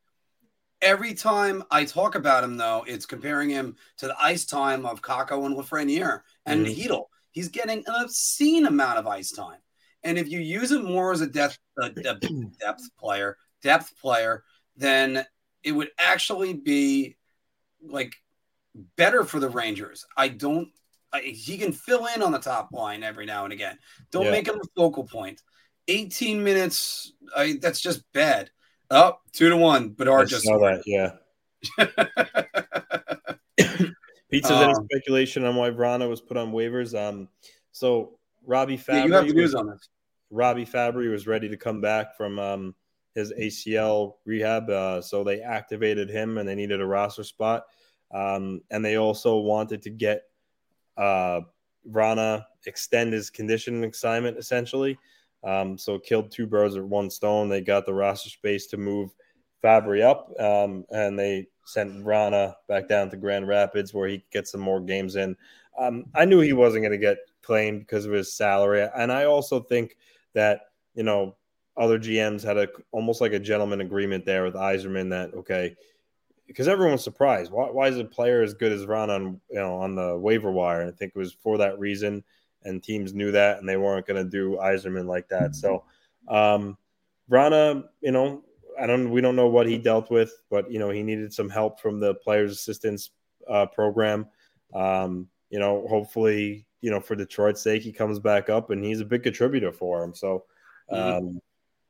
every time I talk about him, though, it's comparing him to the ice time of Kakko and Lafreniere and mm He's getting an obscene amount of ice time. And if you use him more as a depth, a depth, [clears throat] depth player, depth player, then it would actually be like better for the Rangers. I don't. I, he can fill in on the top line every now and again. Don't yeah. make him a focal point. 18 minutes. I, that's just bad. Oh, two to one. Bedard just saw that. Yeah. [laughs] Pete says um, any speculation on why Vrana was put on waivers? Um, so Robby Fabbri. Yeah, you have the news on this. Robby Fabbri was ready to come back from um, his ACL rehab, uh, so they activated him, and they needed a roster spot. Um, and they also wanted to get uh, Vrana extend his conditioning assignment, essentially. Um, so killed two birds with one stone. They got the roster space to move Fabbri up, um, and they sent Vrana back down to Grand Rapids where he could get some more games in. Um, I knew he wasn't going to get claimed because of his salary, and I also think that you know other GMs had a almost like a gentleman agreement there with Yzerman that okay, because everyone's surprised. Why, why is a player as good as Vrana on you know on the waiver wire? And I think it was for that reason and teams knew that, and they weren't going to do Yzerman like that. So, um, Vrana, you know, I don't, we don't know what he dealt with, but you know, he needed some help from the players' assistance uh, program. Um, you know, hopefully, you know, for Detroit's sake, he comes back up, and he's a big contributor for him. So, mm-hmm. um,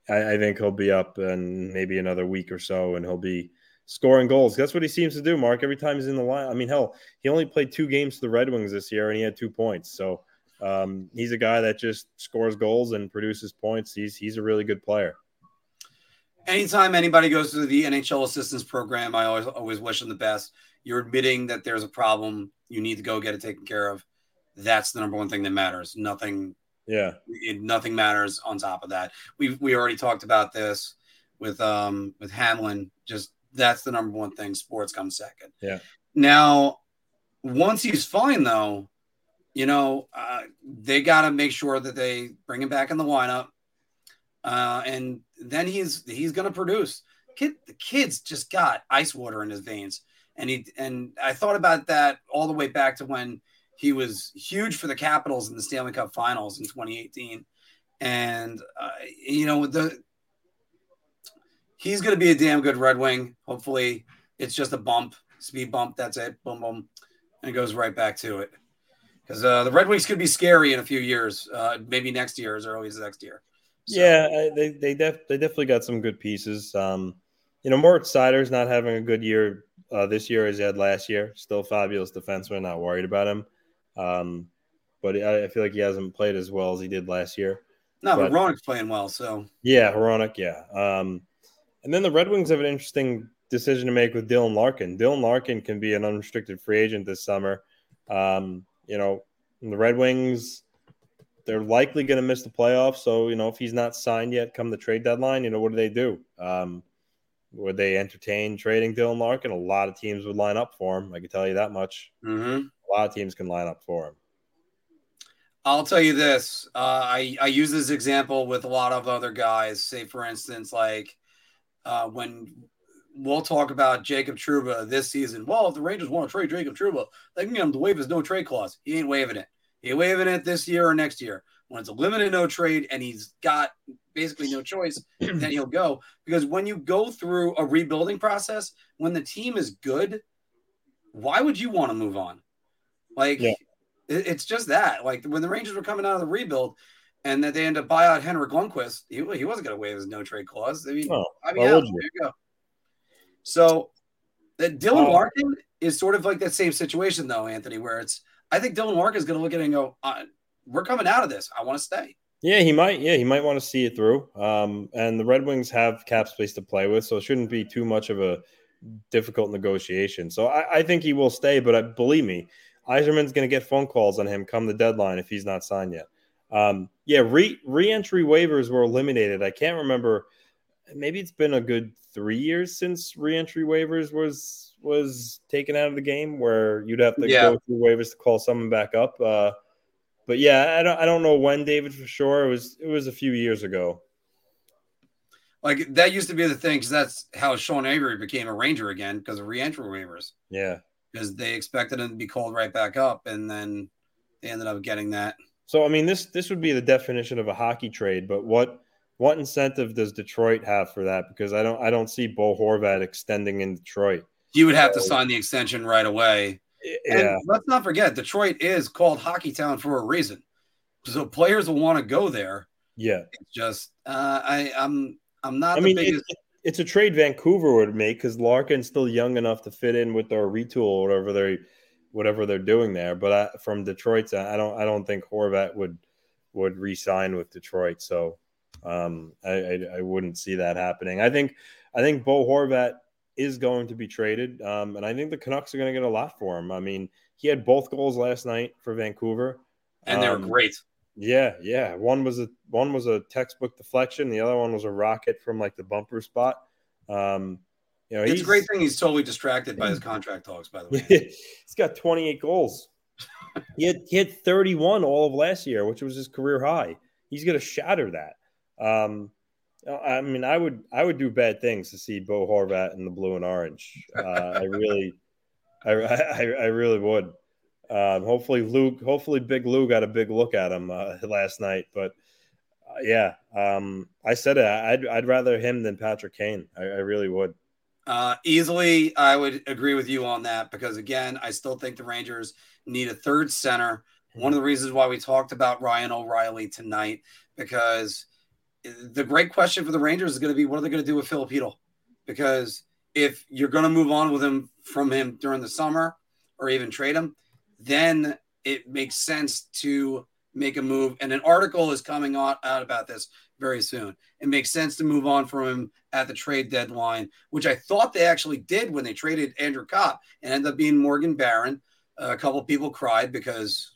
I, I think he'll be up in maybe another week or so, and he'll be scoring goals. That's what he seems to do, Marc. Every time he's in the line. I mean, hell, he only played two games for the Red Wings this year, and he had two points. So um, he's a guy that just scores goals and produces points. He's he's a really good player. Anytime anybody goes through the NHL assistance program, I always always wish them the best. You're admitting that there's a problem. You need to go get it taken care of. That's the number one thing that matters. Nothing. Yeah. It, nothing matters on top of that. We we already talked about this with um with Hamlin. Just that's the number one thing. Sports comes second. Yeah. Now, once he's fine though, you know, uh, they got to make sure that they bring him back in the lineup, uh, and then he's he's going to produce. Kid, the kid's just got ice water in his veins, and he and I thought about that all the way back to when he was huge for the Capitals in the Stanley Cup Finals in 2018, and uh, you know the he's going to be a damn good Red Wing. Hopefully, it's just a bump, speed bump. That's it. Boom, boom, and it goes right back to it because uh, the Red Wings could be scary in a few years, uh, maybe next year as early as next year. So. Yeah, they they, def- they definitely got some good pieces. Um, you know, Moritz Seider's not having a good year uh, this year as he had last year. Still fabulous defenseman. Not worried about him. Um, but I, I feel like he hasn't played as well as he did last year. No, but, But- playing well, so Yeah, Hronek, yeah. Um, and then the Red Wings have an interesting decision to make with Dylan Larkin. Dylan Larkin can be an unrestricted free agent this summer. Um, you know, the Red Wings, they're likely going to miss the playoffs. So, you know, if he's not signed yet come the trade deadline, you know, what do they do? Um, would they entertain trading Dylan Larkin? A lot of teams would line up for him. I can tell you that much. mhm. A lot of teams can line up for him. I'll tell you this. Uh, I I use this example with a lot of other guys. Say, for instance, like uh, when we'll talk about Jacob Trouba this season. Well, if the Rangers want to trade Jacob Trouba, they can get him to waive his no trade clause. He ain't waiving it. He ain't waiving it this year or next year. When it's a limited no trade and he's got basically no choice, [clears throat] then he'll go. Because when you go through a rebuilding process, when the team is good, why would you want to move on? Like Yeah. it- it's just that. Like when the Rangers were coming out of the rebuild and that they end up buy out Henrik Lundqvist, he, he wasn't going to waive his no trade clause. I mean, Oh, I mean, yeah, there you? you go. So that Dylan Oh. Larkin is sort of like that same situation, though, Anthony, where it's I think Dylan Larkin is going to look at it and go, uh, "We're coming out of this. I want to stay." Yeah, he might. Yeah, he might want to see it through. Um, and the Red Wings have cap space to play with, so it shouldn't be too much of a difficult negotiation. So I, I think he will stay, but I, believe me, Yzerman's going to get phone calls on him come the deadline if he's not signed yet. Um, yeah, re re-entry waivers were eliminated. I can't remember. Maybe it's been a good three years since re-entry waivers was was taken out of the game, where you'd have to Yeah. go through waivers to call someone back up. Uh, but yeah, I don't I don't know when David for sure. It was it was a few years ago. Like that used to be the thing because that's how Sean Avery became a Ranger again because of reentry waivers Yeah. because they expected him to be called right back up and then they ended up getting that. So I mean this this would be the definition of a hockey trade, but what what incentive does Detroit have for that? Because I don't I don't see Bo Horvat extending in Detroit. You would have to sign the extension right away. And Yeah. let's not forget, Detroit is called Hockey Town for a reason. So players will want to go there. Yeah. It's just uh, I I'm I'm not I the mean biggest. it- it's a trade Vancouver would make because Larkin's still young enough to fit in with their retool or whatever they whatever they're doing there. But I, from Detroit's, I don't I don't think Horvat would would re-sign with Detroit. So um, I, I I wouldn't see that happening. I think I think Bo Horvat is going to be traded, um, and I think the Canucks are going to get a lot for him. I mean, he had both goals last night for Vancouver, and they're um, great. yeah, yeah. One was a one was a textbook deflection. The other one was a rocket from like the bumper spot. Um, you know, It's a great thing he's totally distracted by his [laughs] contract talks, by the way. he's got 28 goals. [laughs] He had he had 31 all of last year, which was his career high. He's going to shatter that. Um, I mean, I would I would do bad things to see Bo Horvat in the blue and orange. Uh, I really, I, I I really would. Um, hopefully, Luke. Hopefully, Big Lou got a big look at him uh, last night. But uh, yeah, um, I said it. I'd I'd rather him than Patrick Kane. I, I really would. Uh, easily, I would agree with you on that because, again, I still think the Rangers need a third center. One of the reasons why we talked about Ryan O'Reilly tonight, because the great question for the Rangers is going to be what are they going to do with Filipino? Because if you're going to move on with him from him during the summer or even trade him, then it makes sense to make a move. And an article is coming out, out about this very soon. It makes sense to move on from him at the trade deadline, which I thought they actually did when they traded Andrew Copp and ended up being Morgan Barron. a couple people cried because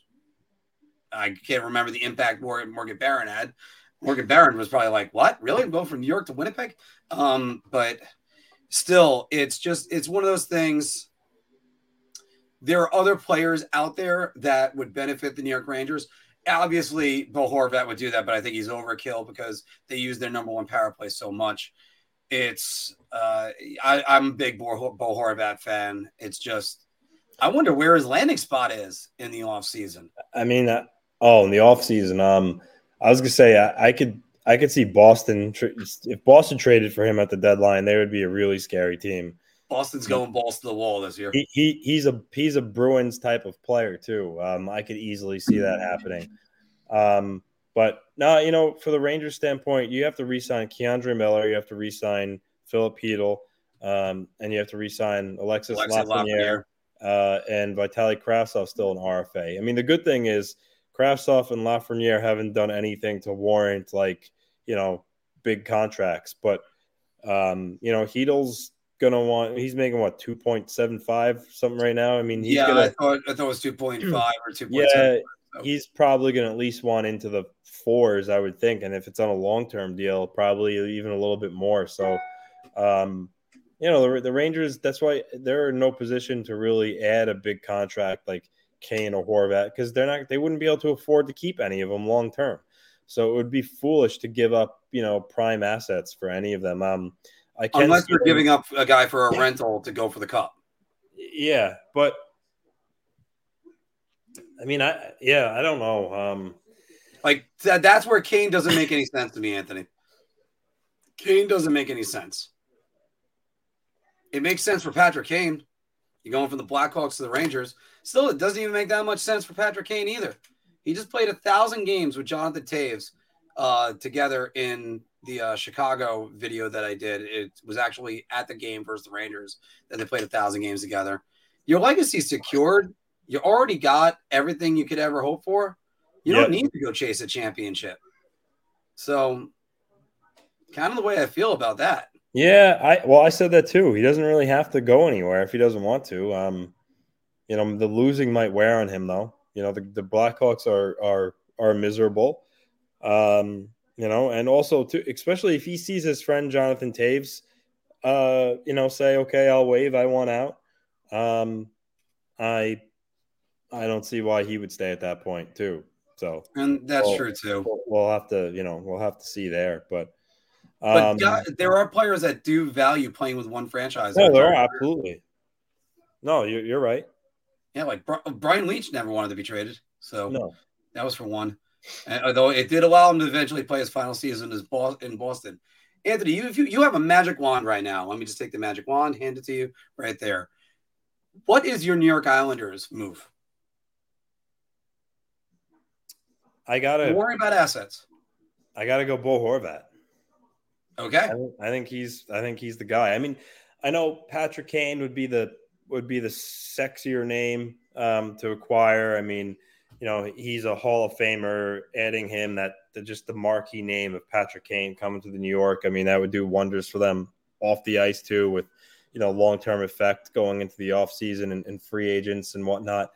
I can't remember the impact Morgan, Morgan Barron had. Morgan Barron was probably like, "What? Really? I'm going from New York to Winnipeg?" Um, but still, it's just it's one of those things. There are other players out there that would benefit the New York Rangers. Obviously, Bo Horvat would do that, but I think he's overkill because they use their number one power play so much. It's uh, I, I'm a big Bo, Bo Horvat fan. It's just I wonder where his landing spot is in the off season. I mean, uh, oh, in the off season, um, I was gonna say I, I could I could see Boston if Boston traded for him at the deadline, they would be a really scary team. Boston's going balls to the wall this year. He, he he's a he's a Bruins type of player too. Um, I could easily see that happening. Um, but no, you know, for the Rangers standpoint, you have to re-sign K'Andre Miller, you have to re-sign Filip Chytil, um, and you have to re-sign Alexis Alexei Lafreniere Lafreniere. uh, and Vitaly Kravtsov still an RFA. I mean, the good thing is Kravtsov and Lafreniere haven't done anything to warrant like you know big contracts, but um, you know Chytil's gonna want. He's making what two point seven five something right now. I mean, yeah, gonna, I thought I thought it was two point five or two. Yeah, so. he's probably gonna at least want into the fours, I would think, and if it's on a long term deal, probably even a little bit more. So, um, you know, the, the Rangers. That's why they're in no position to really add a big contract like Kane or Horvat because they're not. They wouldn't be able to afford to keep any of them long term. So it would be foolish to give up, you know, prime assets for any of them. Um, I can unless you're giving up a guy for a rental to go for the cup. Yeah, but I mean, I yeah, I don't know. Um, like that, that's where Kane doesn't make any sense to me, Anthony. Kane doesn't make any sense. It makes sense for Patrick Kane. You're going from the Blackhawks to the Rangers. Still, it doesn't even make that much sense for Patrick Kane either. He just played a thousand games with Jonathan Toews uh, together in the uh, Chicago video that I did. It was actually at the game versus the Rangers that they played a thousand games together. Your legacy secured. You already got everything you could ever hope for. You yep. don't need to go chase a championship. So, kind of the way I feel about that. Yeah, I well, I said that too. He doesn't really have to go anywhere if he doesn't want to. Um, you know, the losing might wear on him though. You know, the, the Blackhawks are are are miserable. Um, you know, and also to especially if he sees his friend Jonathan Toews, uh, you know, say, okay, I'll waive, I want out. Um, I I don't see why he would stay at that point too. So and that's we'll, true too. We'll, we'll, have to, you know, we'll have to see there, but. Um, but there are players that do value playing with one franchise. No, there are absolutely. No, you're, you're right. Yeah, like uh, Brian Leetch never wanted to be traded, so no. that was for one. And, although it did allow him to eventually play his final season in Boston. Anthony, you, if you, you have a magic wand right now, let me just take the magic wand, hand it to you right there. What is your New York Islanders move? I gotta Don't worry about assets. I gotta go Bo Horvat. Okay. I I think he's I think he's the guy. I mean, I know Patrick Kane would be the would be the sexier name um, to acquire. I mean, you know, he's a Hall of Famer. Adding him that the, just the marquee name of Patrick Kane coming to the New York, I mean, that would do wonders for them off the ice too, with you know long term effect going into the off season and, and free agents and whatnot.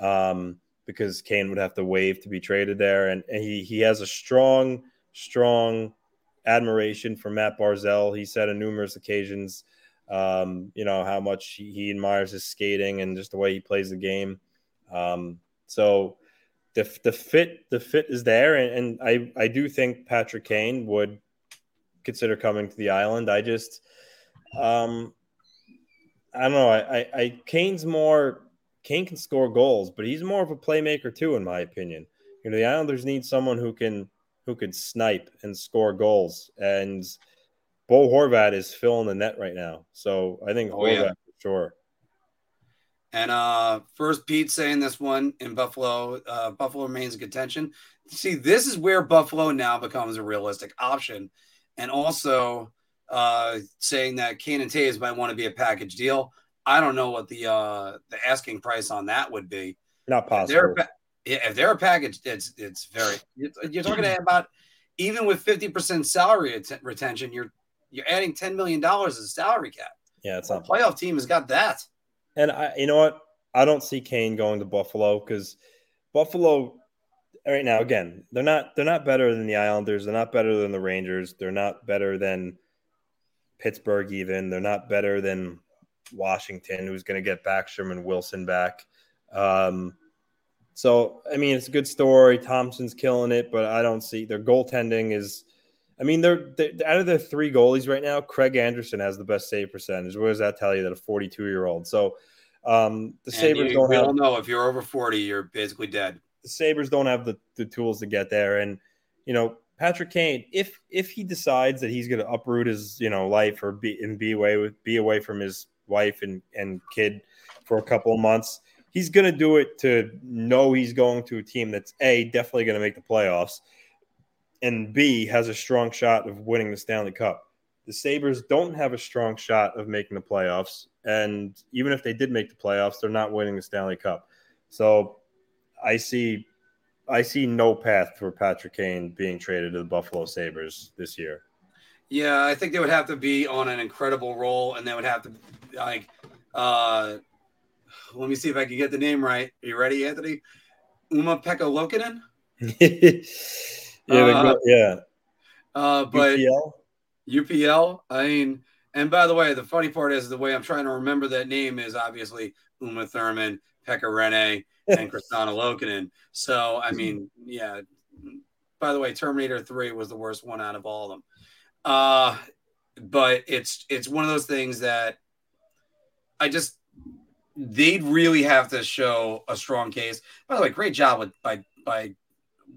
Um, because Kane would have to waive to be traded there, and, and he he has a strong, strong admiration for Matt Barzal. He said on numerous occasions, um, you know, how much he, he, admires his skating and just the way he plays the game. Um, so the, the fit the fit is there, and, and I I do think Patrick Kane would consider coming to the island. I just um I don't know. I, I, I Kane's more Kane can score goals, but he's more of a playmaker too, in my opinion. You know, the Islanders need someone who can who could snipe and score goals, and Bo Horvat is filling the net right now. So I think oh, Horvat yeah. for sure. And uh first Pete saying this one in Buffalo, uh Buffalo remains in contention. See, this is where Buffalo now becomes a realistic option. And also uh saying that Kane and Toews might want to be a package deal. I don't know what the uh the asking price on that would be. Not possible. If they're, if they're a package, it's it's very you're talking about even with 50% salary retention, you're you're adding $10 million as a salary cap. Yeah, it's not playoff team has got that. And I, you know what? I don't see Kane going to Buffalo because Buffalo right now, again, they're not they're not better than the Islanders. They're not better than the Rangers. They're not better than Pittsburgh. Even they're not better than Washington, who's going to get Backstrom and Wilson back. Um, so I mean, it's a good story. Thompson's killing it, but I don't see their goaltending is. I mean, they're, they're out of the three goalies right now. Craig Anderson has the best save percentage. What does that tell you? That a 42 year old. So um, the Sabres don't we have. all know if you're over 40, you're basically dead. The Sabres don't have the, the tools to get there. And, you know, Patrick Kane, if if he decides that he's going to uproot his, you know, life or be and be away with be away from his wife and, and kid for a couple of months, he's going to do it to know he's going to a team that's A, definitely going to make the playoffs, and B, has a strong shot of winning the Stanley Cup. The Sabres don't have a strong shot of making the playoffs. And even if they did make the playoffs, they're not winning the Stanley Cup. So I see I see no path for Patrick Kane being traded to the Buffalo Sabres this year. Yeah, I think they would have to be on an incredible roll, and they would have to like. uh Let me see if I can get the name right. Are you ready, Anthony? Uma Pekka Lokinen. [laughs] yeah, Uh, yeah. Uh, but UPL? UPL. I mean, and by the way, the funny part is the way I'm trying to remember that name is obviously Uma Thurman, Pekka Rinne, and [laughs] Kristana Lokinen. So, I mean, yeah. By the way, Terminator 3 was the worst one out of all of them. Uh, but it's it's one of those things that I just they'd really have to show a strong case. By the way, great job with by by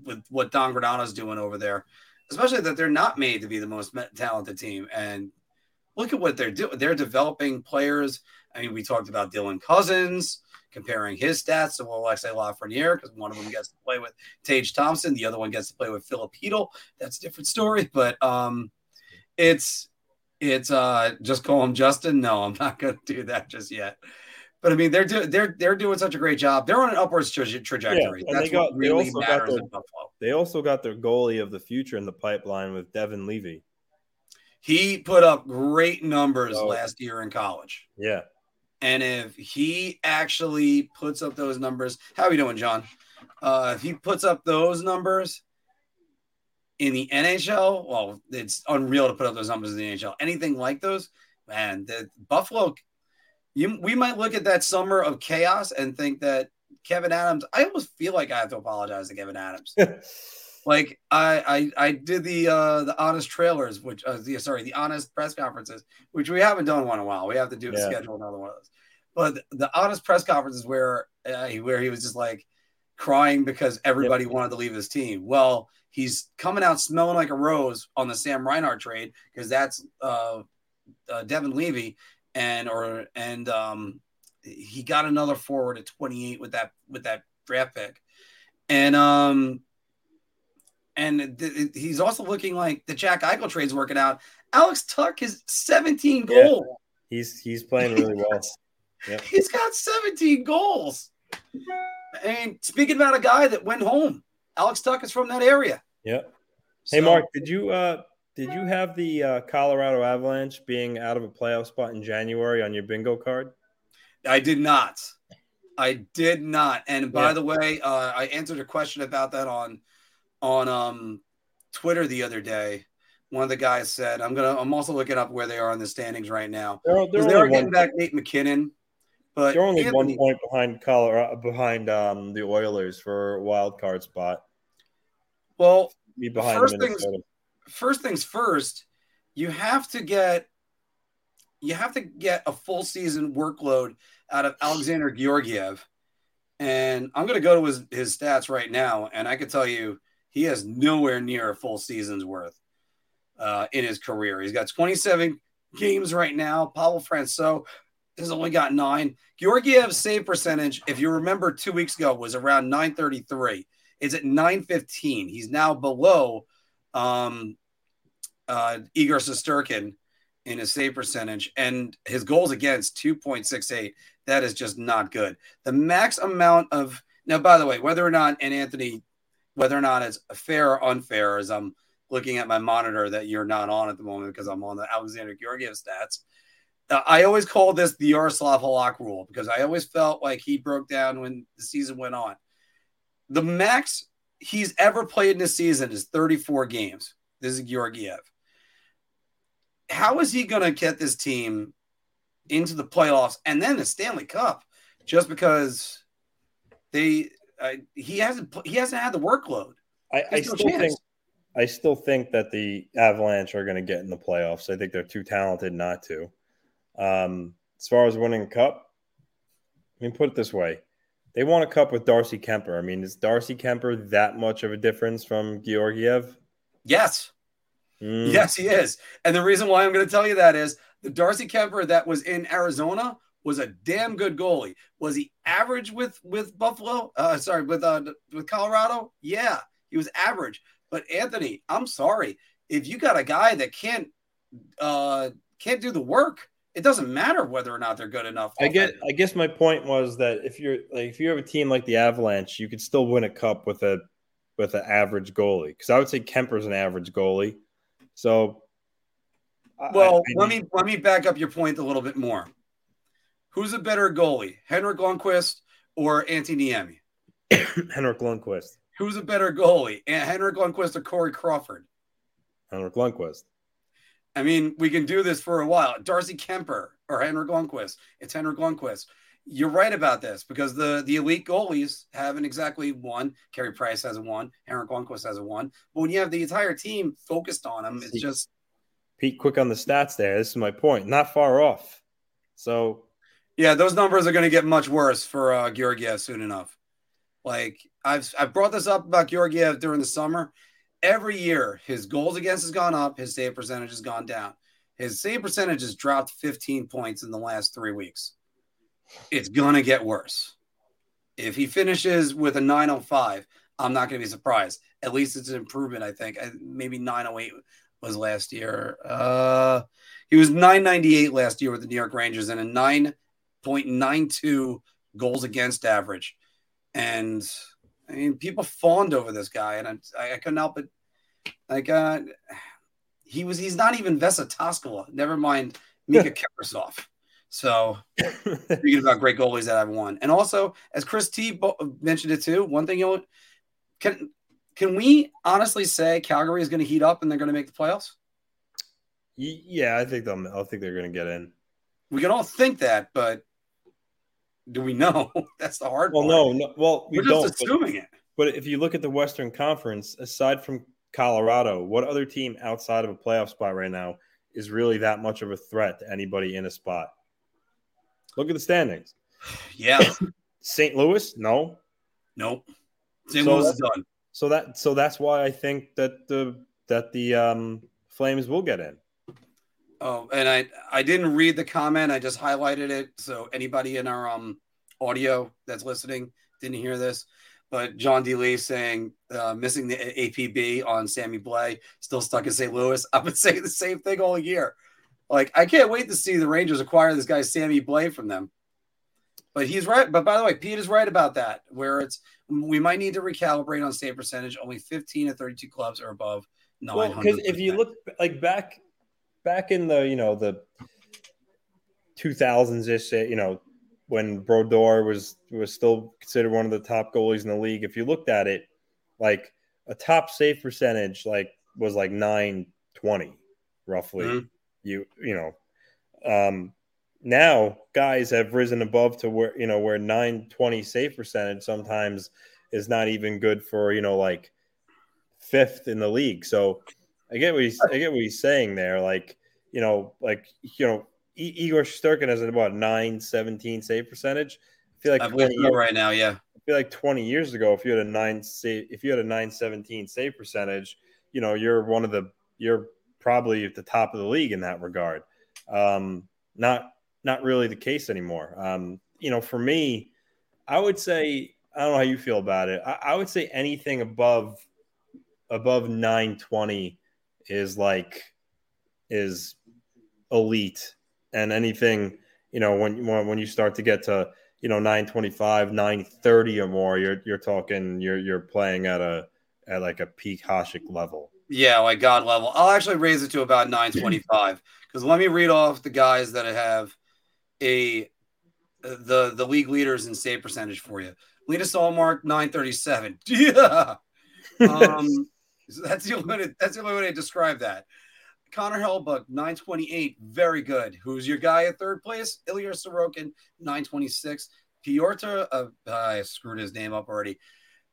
with what Don Granato's doing over there, especially that they're not made to be the most talented team. And look at what they're doing. They're developing players. I mean, we talked about Dylan Cozens comparing his stats to Alexis Lafreniere because one of them gets to play with Tage Thompson, the other one gets to play with Filip Chytil. That's a different story, but um, it's it's uh just call him Justin. No, I'm not to do that just yet. But I mean, they're doing they're they're doing such a great job. They're on an upwards tra- trajectory. and That's they got- what really also got matters their- in Buffalo. They also got their goalie of the future in the pipeline with Devon Levi. He put up great numbers Oh. last year in college. Yeah. And if he actually puts up those numbers, how are you doing, John? Uh, if he puts up those numbers in the NHL, well, it's unreal to put up those numbers in the NHL. Anything like those, man, the Buffalo, you, we might look at that summer of chaos and think that Kevin Adams. I almost feel like I have to apologize to Kevin Adams. [laughs] like I, I I did the uh the honest trailers, which uh, the sorry the honest press conferences, which we haven't done one in a while. We have to do Yeah. schedule another one of those. But the honest press conferences where uh, where he was just like crying because everybody wanted to leave his team. Well, he's coming out smelling like a rose on the Sam Reinhart trade because that's uh, uh Devon Levi and or and um he got another forward at 28 with that with that draft pick. And um and th- he's also looking like the Jack Eichel trade's working out. Alex Tuch is 17 Yeah. goals. He's he's playing really well. [laughs] Yeah. He's got 17 goals. And speaking about a guy that went home, Alex Tuch is from that area. Yeah. Hey So- Mark, did you uh did you have the uh, Colorado Avalanche being out of a playoff spot in January on your bingo card? I did not. I did not. And by Yeah. the way, uh, I answered a question about that on on um, Twitter the other day. One of the guys said, "I'm gonna. I'm also looking up where they are in the standings right now. They're, they're They are getting back Nate MacKinnon, but they're only Anthony- one point behind Colorado behind um, the Oilers for wild card spot. Well, Be behind First things- Minnesota. First things first, you have to get you have to get a full season workload out of Alexander Georgiev. And I'm going to go to his, his stats right now, and I can tell you he has nowhere near a full season's worth uh, in his career. He's got 27 games right now. Pavel Francouz has only got nine. Georgiev's save percentage, if you remember two weeks ago, was around 933. It's at 915. He's now below um, uh, Igor Shesterkin in his save percentage, and his goals against 2.68. That is just not good. The max amount of now, by the way, whether or not, and Anthony, whether or not it's fair or unfair, as I'm looking at my monitor that you're not on at the moment because I'm on the Alexander Georgiev stats. Uh, I always call this the Yaroslav Halak rule because I always felt like he broke down when the season went on. The max he's ever played in this season is 34 games. This is Georgiev. How is he going to get this team into the playoffs and then the Stanley Cup just because they uh, he hasn't he hasn't had the workload. I, I no still chance. think I still think that the Avalanche are going to get in the playoffs. I think they're too talented not to. Um, as far as winning a cup, I mean, put it this way: they won a cup with Darcy Kuemper. I mean, is Darcy Kuemper that much of a difference from Georgiev? Yes, Mm, yes, he is. And the reason why I'm going to tell you that is the Darcy Kuemper that was in Arizona was a damn good goalie. Was he average with with Buffalo? Uh, sorry, with uh, with Colorado? Yeah, he was average. But Anthony, I'm sorry if you got a guy that can't uh, can't do the work. It doesn't matter whether or not they're good enough. I get. I guess my point was that if you're like if you have a team like the Avalanche, you could still win a cup with a with an average goalie because I would say Kuemper's an average goalie. So, well, I, I, let me let me back up your point a little bit more. Who's a better goalie, Henrik Lundqvist or Antti Niemi? [coughs] Henrik Lundqvist. Who's a better goalie, Henrik Lundqvist or Corey Crawford? Henrik Lundqvist. I mean, we can do this for a while. Darcy Kuemper or Henrik Lundqvist. It's Henrik Lundqvist. You're right about this because the the elite goalies haven't exactly won. Carey Price hasn't won. Henrik Lundqvist hasn't won. But when you have the entire team focused on him, it's just Pete. Quick on the stats there. This is my point. Not far off. So, yeah, those numbers are going to get much worse for uh, Georgiev soon enough. Like I've I've brought this up about Georgiev during the summer. Every year, his goals against has gone up. His save percentage has gone down. His save percentage has dropped 15 points in the last three weeks it's to get worse. If he finishes with a 905, I'm not to be surprised. At least it's an improvement, I think. Maybe 908 was last year. Uh, he was 998 last year with the New York Rangers and a 9.92 goals against average. And I mean, people fawned over this guy, and I, I couldn't help it. Like, uh, he was, he's not even Vesa Toskala. Never mind Miikka Kiprusoff. So speaking about great goalies that I've won, and also as Chris T mentioned it too, one thing you can can we honestly say Calgary is going to heat up and they're going to make the playoffs? Yeah, I think they'll. I think they're going to get in. We can all think that, but do we know? [laughs] That's the hard well, part. No, no. Well, we are just assuming but, it. But if you look at the Western Conference, aside from Colorado, what other team outside of a playoff spot right now is really that much of a threat to anybody in a spot? Look at the standings. [sighs] Yeah. [coughs] St. Louis, no. Nope. St. So Louis is done. So that so that's why I think that the that the um, Flames will get in. Oh, and I I didn't read the comment. I just highlighted it. So anybody in our um audio that's listening didn't hear this. But John D. Lee saying uh, missing the APB on Sammy Blais, still stuck in St. Louis. I've been saying the same thing all year. Like, I can't wait to see the Rangers acquire this guy Sammy Blais from them. But he's right. But by the way, Pete is right about that. Where it's we might need to recalibrate on save percentage. Only 15 of 32 clubs are above 900. Well, because if you look like back back in the you know the 2000s ish, you know when Brodeur was was still considered one of the top goalies in the league. If you looked at it, like a top save percentage, like was like 920 roughly. Mm-hmm you you know um now guys have risen above to where you know where 920 save percentage sometimes is not even good for you know like fifth in the league so i get what he's i get what he's saying there like you know like you know I- igor Shesterkin has about 917 save percentage i feel like I'm right now yeah i feel like 20 years ago if you had a nine save if you had a 917 save percentage you know you're one of the you're probably at the top of the league in that regard. Um, not not really the case anymore. Um, you know, for me, I would say I don't know how you feel about it. I, I would say anything above above 920 is like is elite, and anything you know when when you start to get to you know 925 930 or more you're you're talking you're you're playing at a at like a peak Hasek level yeah, like God level. I'll actually raise it to about 925 [clears throat] because let me read off the guys that have a the the league leaders in save percentage for you. Linus Ullmark 937. [laughs] Yeah. [laughs] Um, so that's the only way to, that's the only way to describe that. Connor Hellebuyck 928, very good. Who's your guy at third place? Ilya Sorokin 926. Pyotr, uh, I screwed his name up already.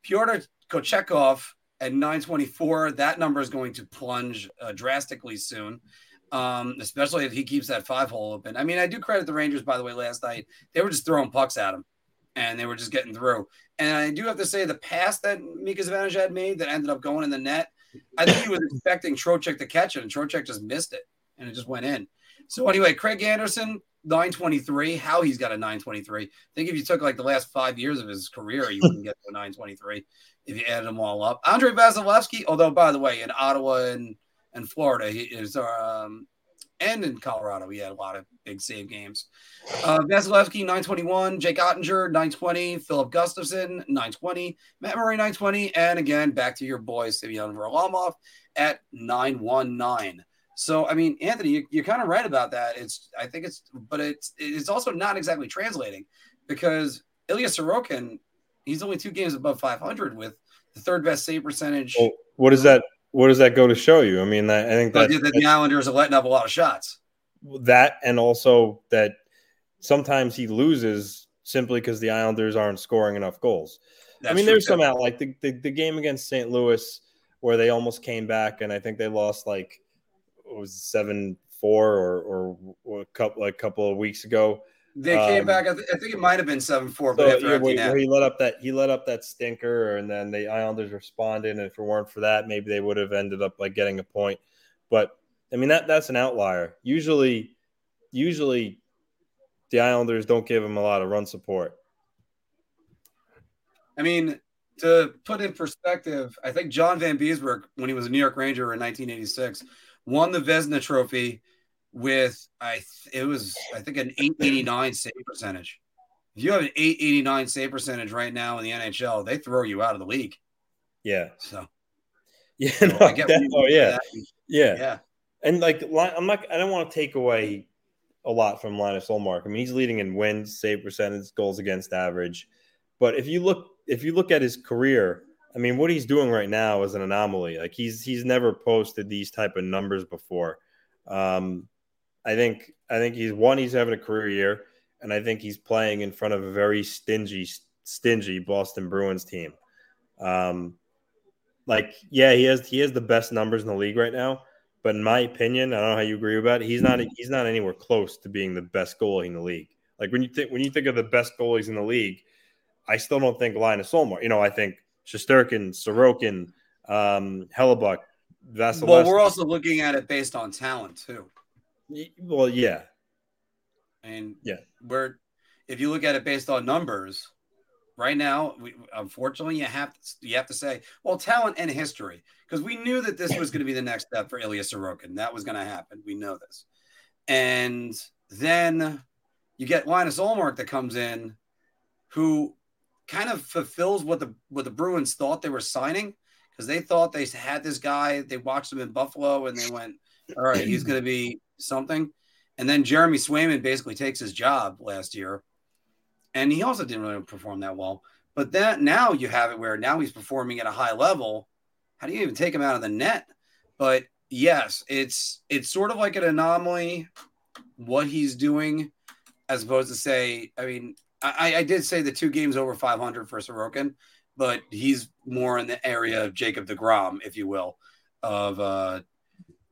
Pyotr Kochetkov at 924. That number is going to plunge uh, drastically soon, um, especially if he keeps that five hole open. I mean, I do credit the Rangers, by the way, last night. They were just throwing pucks at him and they were just getting through. And I do have to say, the pass that Mika Zibanejad made that ended up going in the net, I think he was [laughs] expecting Trocheck to catch it, and Trocheck just missed it and it just went in. So, anyway, Craig Anderson, 923. How he's got a 923. I think if you took like the last five years of his career, you wouldn't get to a 923 if you added them all up. Andrei Vasilevskiy, although by the way, in Ottawa and, and Florida, he is um and in Colorado, he had a lot of big save games. Uh, Vasilevsky, 921. Jake Oettinger, 920. Filip Gustavsson, 920. Matt Murray, 920. And again, back to your boy, Semyon Varlamov at 919. So, I mean, Anthony, you, you're kind of right about that. It's, I think it's, but it's, it's also not exactly translating because Ilya Sorokin, he's only two games above 500 with the third best save percentage. Well, what does that, what does that go to show you? I mean, I think that the Islanders are letting up a lot of shots. That and also that sometimes he loses simply because the Islanders aren't scoring enough goals. That's I mean, there's some out like the, the, the game against St. Louis where they almost came back and I think they lost like it was seven four or, or, or a couple like a couple of weeks ago. They came um, back. I, th- I, think it might have been seven four, but after yeah, where, he let up that he let up that stinker, and then the Islanders responded. And if it weren't for that, maybe they would have ended up like getting a point. But I mean that that's an outlier. Usually, usually, the Islanders don't give him a lot of run support. I mean, to put in perspective, I think John Van Vanbiesbrouck, when he was a New York Ranger in 1986, won the Vezina Trophy with I it was I think an 889 save percentage. If you have an 889 save percentage right now in the NHL, they throw you out of the league. Yeah. So yeah, no, I get that, oh yeah. yeah, yeah, and like I'm not I don't want to take away a lot from Linus Ullmark. I mean, he's leading in wins, save percentage, goals against average. But if you look if you look at his career, I mean, what he's doing right now is an anomaly. Like he's he's never posted these type of numbers before. Um, I think I think he's one. He's having a career year, and I think he's playing in front of a very stingy, stingy Boston Bruins team. Um, like, yeah, he has he has the best numbers in the league right now. But in my opinion, I don't know how you agree about it. He's not he's not anywhere close to being the best goalie in the league. Like when you think when you think of the best goalies in the league, I still don't think Linus Ullmark. You know, I think Shesterkin, Sorokin, um, Hellebuyck, Vasilevsky. Well, we're also looking at it based on talent too. Well, yeah, and yeah, we're if you look at it based on numbers, right now, we, unfortunately, you have to, you have to say, well, talent and history, because we knew that this was going to be the next step for Ilya Sorokin. That was going to happen. We know this, and then you get Linus Ullmark that comes in, who kind of fulfills what the what the Bruins thought they were signing because they thought they had this guy. They watched him in Buffalo and they went, "All right, he's [clears throat] going to be something." And then Jeremy Swayman basically takes his job last year, and he also didn't really perform that well. But that now you have it where now he's performing at a high level. How do you even take him out of the net? But yes, it's it's sort of like an anomaly what he's doing, as opposed to say, I mean, I, I did say the two games over 500 for Sorokin, but he's more in the area of Jacob DeGrom, if you will, of a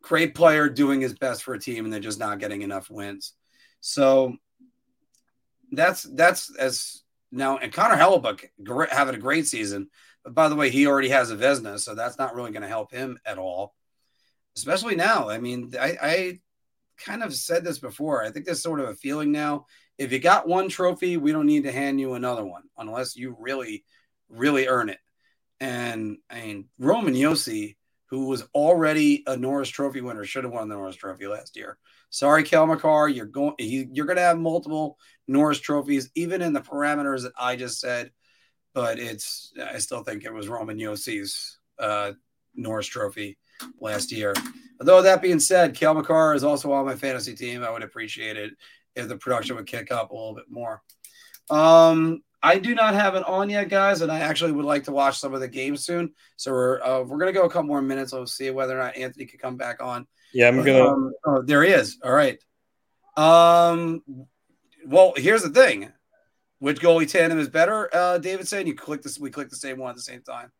great player doing his best for a team and they're just not getting enough wins. So that's that's as now and Connor Hellebuyck having a great season. But by the way, he already has a Vezina, so that's not really going to help him at all. Especially now. I mean, I, I kind of said this before. I think there's sort of a feeling now if you got one trophy, we don't need to hand you another one unless you really, really earn it. And I mean, Roman Josi, who was already a Norris Trophy winner, should have won the Norris Trophy last year. Sorry, Cale Makar, you're going you're going to have multiple Norris trophies, even in the parameters that I just said. But it's I still think it was Roman Josi's uh, Norris Trophy last year. Although that being said, Cale Makar is also on my fantasy team. I would appreciate it if the production would kick up a little bit more. Um, I do not have it on yet, guys, and I actually would like to watch some of the games soon. So we're uh, we're gonna go a couple more minutes. We'll see whether or not Anthony can come back on. Yeah, I'm gonna. Um, oh, there he is. All right. Um. Well, here's the thing. Which goalie tandem is better? Uh, David said you click this. We click the same one at the same time.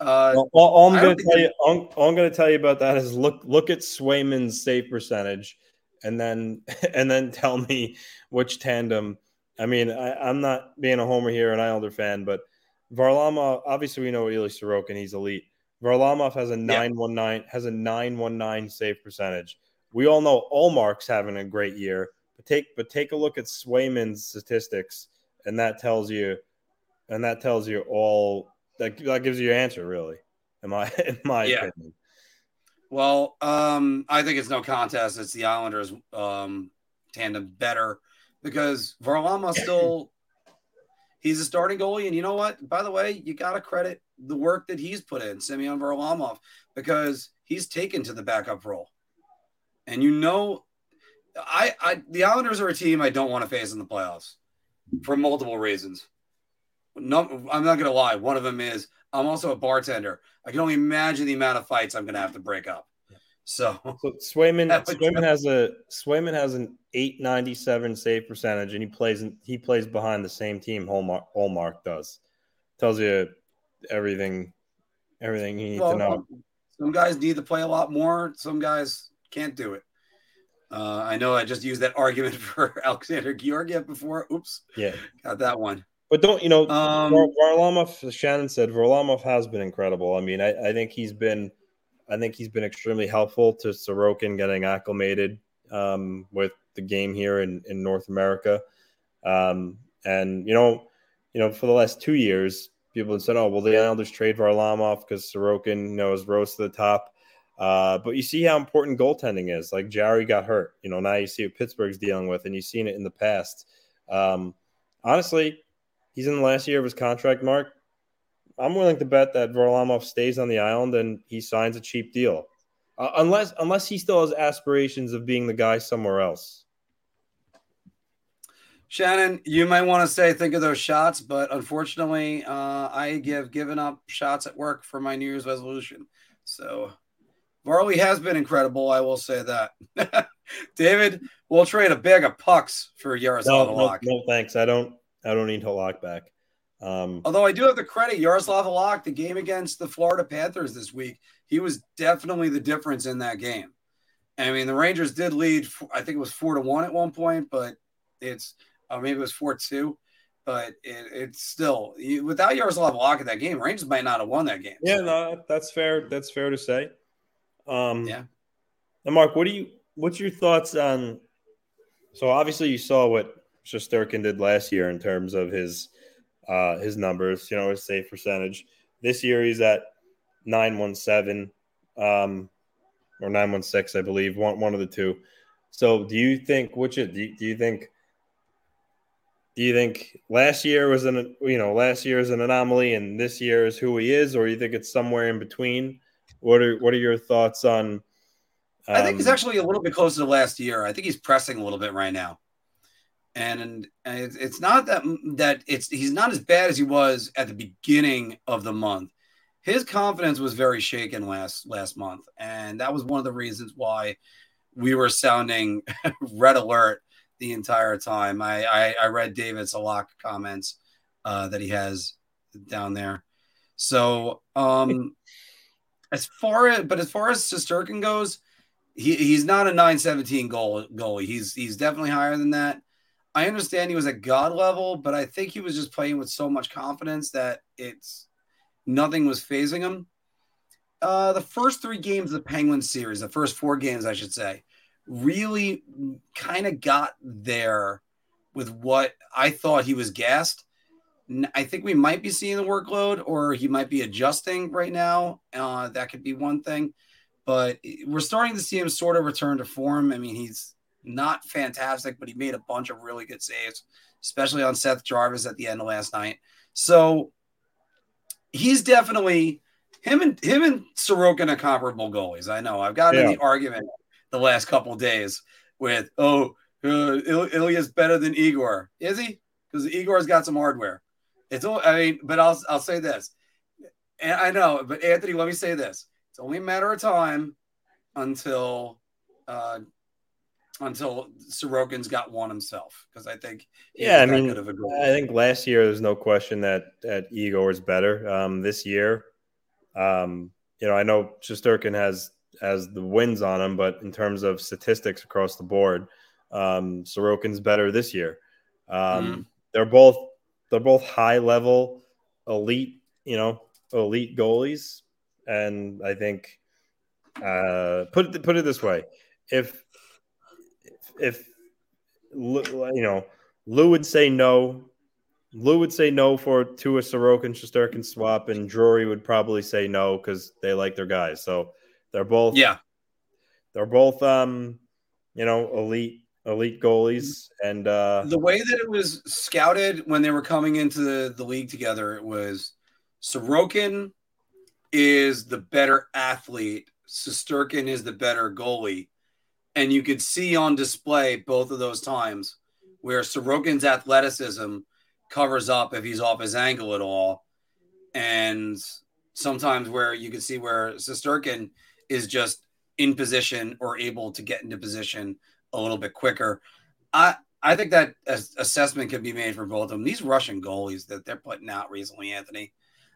Uh, all, all I'm going to tell you, all, all I'm going to tell you about that is look look at Swayman's save percentage and then [laughs] and then tell me which tandem. I mean, I, am not being a homer here, an Islander fan, but Varlamov. Obviously, we know Ilya Sorokin; he's elite. Varlamov has a nine one nine has a nine one nine save percentage. We all know Ullmark's having a great year, but take but take a look at Swayman's statistics, and that tells you, and that tells you all that that gives you your answer really. In my [laughs] in my yeah. opinion. Well, um, I think it's no contest. It's the Islanders um, tandem better because Varlamov still he's a starting goalie, and you know what? By the way, you got to credit the work that he's put in, Semyon Varlamov, because he's taken to the backup role. And you know, I, I the Islanders are a team I don't want to face in the playoffs for multiple reasons. No, I'm not going to lie. One of them is I'm also a bartender. I can only imagine the amount of fights I'm going to have to break up. So, so Swayman, [laughs] Swayman has a Swayman has an 897 save percentage, and he plays he plays behind the same team Ullmark, Ullmark does. Tells you everything everything you need well, to know. Some guys need to play a lot more. Some guys can't do it. Uh, I know I just used that [laughs] argument for Alexander Georgiev before. Oops. Yeah. Got that one. But don't you know um, Varlamov? Shannon said Varlamov has been incredible. I mean, I, I, think he's been, I think he's been extremely helpful to Sorokin getting acclimated um, with the game here in, in North America. Um, and you know, you know, for the last two years, people have said, "Oh, well, the Islanders trade Varlamov because Sorokin, you know, is rose to the top." Uh, but you see how important goaltending is. Like Jarry got hurt, you know. Now you see what Pittsburgh's dealing with, and you've seen it in the past. Um, honestly, he's in the last year of his contract, Mark. I'm willing to bet that Varlamov stays on the island and he signs a cheap deal, uh, unless unless he still has aspirations of being the guy somewhere else. Shannon, you might want to say think of those shots, but unfortunately, uh, I have given up shots at work for my New Year's resolution. So Varley has been incredible. I will say that. [laughs] David, we'll trade a bag of pucks for Yaroslav no, no, no, thanks. I don't. I don't need Halak back. Um, Although I do have to credit Yaroslav Halak, the game against the Florida Panthers this week, he was definitely the difference in that game. I mean, the Rangers did lead. I think it was four to one at one point, but it's uh, maybe it was four two. But it, it's still without Yaroslav Halak in that game, Rangers might not have won that game. Yeah, no, that's fair. That's fair to say. Um, yeah. And Mark, what do you? What's your thoughts on? So obviously, you saw what Shesterkin did last year in terms of his uh, his numbers, you know, his save percentage. This year he's at 917 um, or 916, I believe, one, one of the two. So do you think, which do you, do you think, do you think last year was an, you know, last year is an anomaly and this year is who he is, or you think it's somewhere in between? What are, what are your thoughts on? Um, I think he's um, actually a little bit closer to last year. I think he's pressing a little bit right now and, it's not that that it's he's not as bad as he was at the beginning of the month. His confidence was very shaken last last month, and that was one of the reasons why we were sounding [laughs] red alert the entire time. I I, I read David's a lot comments uh, that he has down there. So um, as far as but as far as Shesterkin goes, he, he's not a 917 goal goalie. He's he's definitely higher than that. I understand he was at God level, but I think he was just playing with so much confidence that it's nothing was phasing him. Uh, the first three games of the Penguins series, the first four games, I should say, really kind of got there with what I thought he was gassed. I think we might be seeing the workload, or he might be adjusting right now. Uh, that could be one thing, but we're starting to see him sort of return to form. I mean, he's not fantastic, but he made a bunch of really good saves, especially on Seth Jarvis at the end of last night. So he's definitely him and him and Sorokin are comparable goalies. I know I've gotten yeah. in the argument the last couple days with oh uh, Ilya's better than Igor. Is he? Because Igor's got some hardware. It's all I mean, but I'll I'll say this. And I know, but Anthony, let me say this. It's only a matter of time until uh, until Sorokin's got one himself because I think yeah, I mean, I think last year there's no question that that Igor is better. Um, this year, um, you know, I know Shesterkin has has the wins on him, but in terms of statistics across the board, um, Sorokin's better this year. Um, mm. They're both they're both high level, elite, you know, elite goalies, and I think uh, put it put it this way: if if you know Lou would say no, Lou would say no for to a Sorokin Shesterkin swap, and Drury would probably say no because they like their guys. So They're both Yeah. they're both um you know elite elite goalies and uh The way that it was scouted when they were coming into the, the league together, it was Sorokin is the better athlete, Shesterkin is the better goalie. And you could see on display both of those times where Sorokin's athleticism covers up if he's off his angle at all. And sometimes where you can see where Shesterkin is just in position or able to get into position a little bit quicker. I I think that assessment can be made for both of them. These Russian goalies that they're putting out recently, Anthony.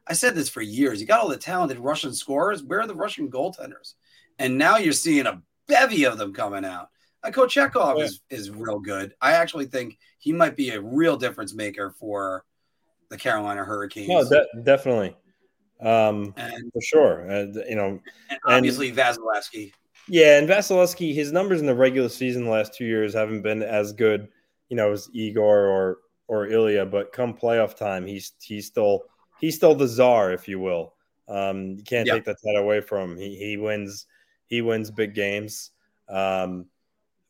I said this for years. You got all the talented Russian scorers. Where are the Russian goaltenders? And now you're seeing a bevy of them coming out. Uh, Kochetkov Yeah. is, is real good. I actually think he might be a real difference maker for the Carolina Hurricanes. no de- definitely um and, for sure uh, you know and obviously Vasilevsky. Yeah, and Vasilevsky, his numbers in the regular season the last two years haven't been as good, you know, as Igor or or Ilya. But come playoff time, he's he's still he's still the czar, if you will. Um, you can't Yeah. take that away from him. He he wins he wins big games. Um,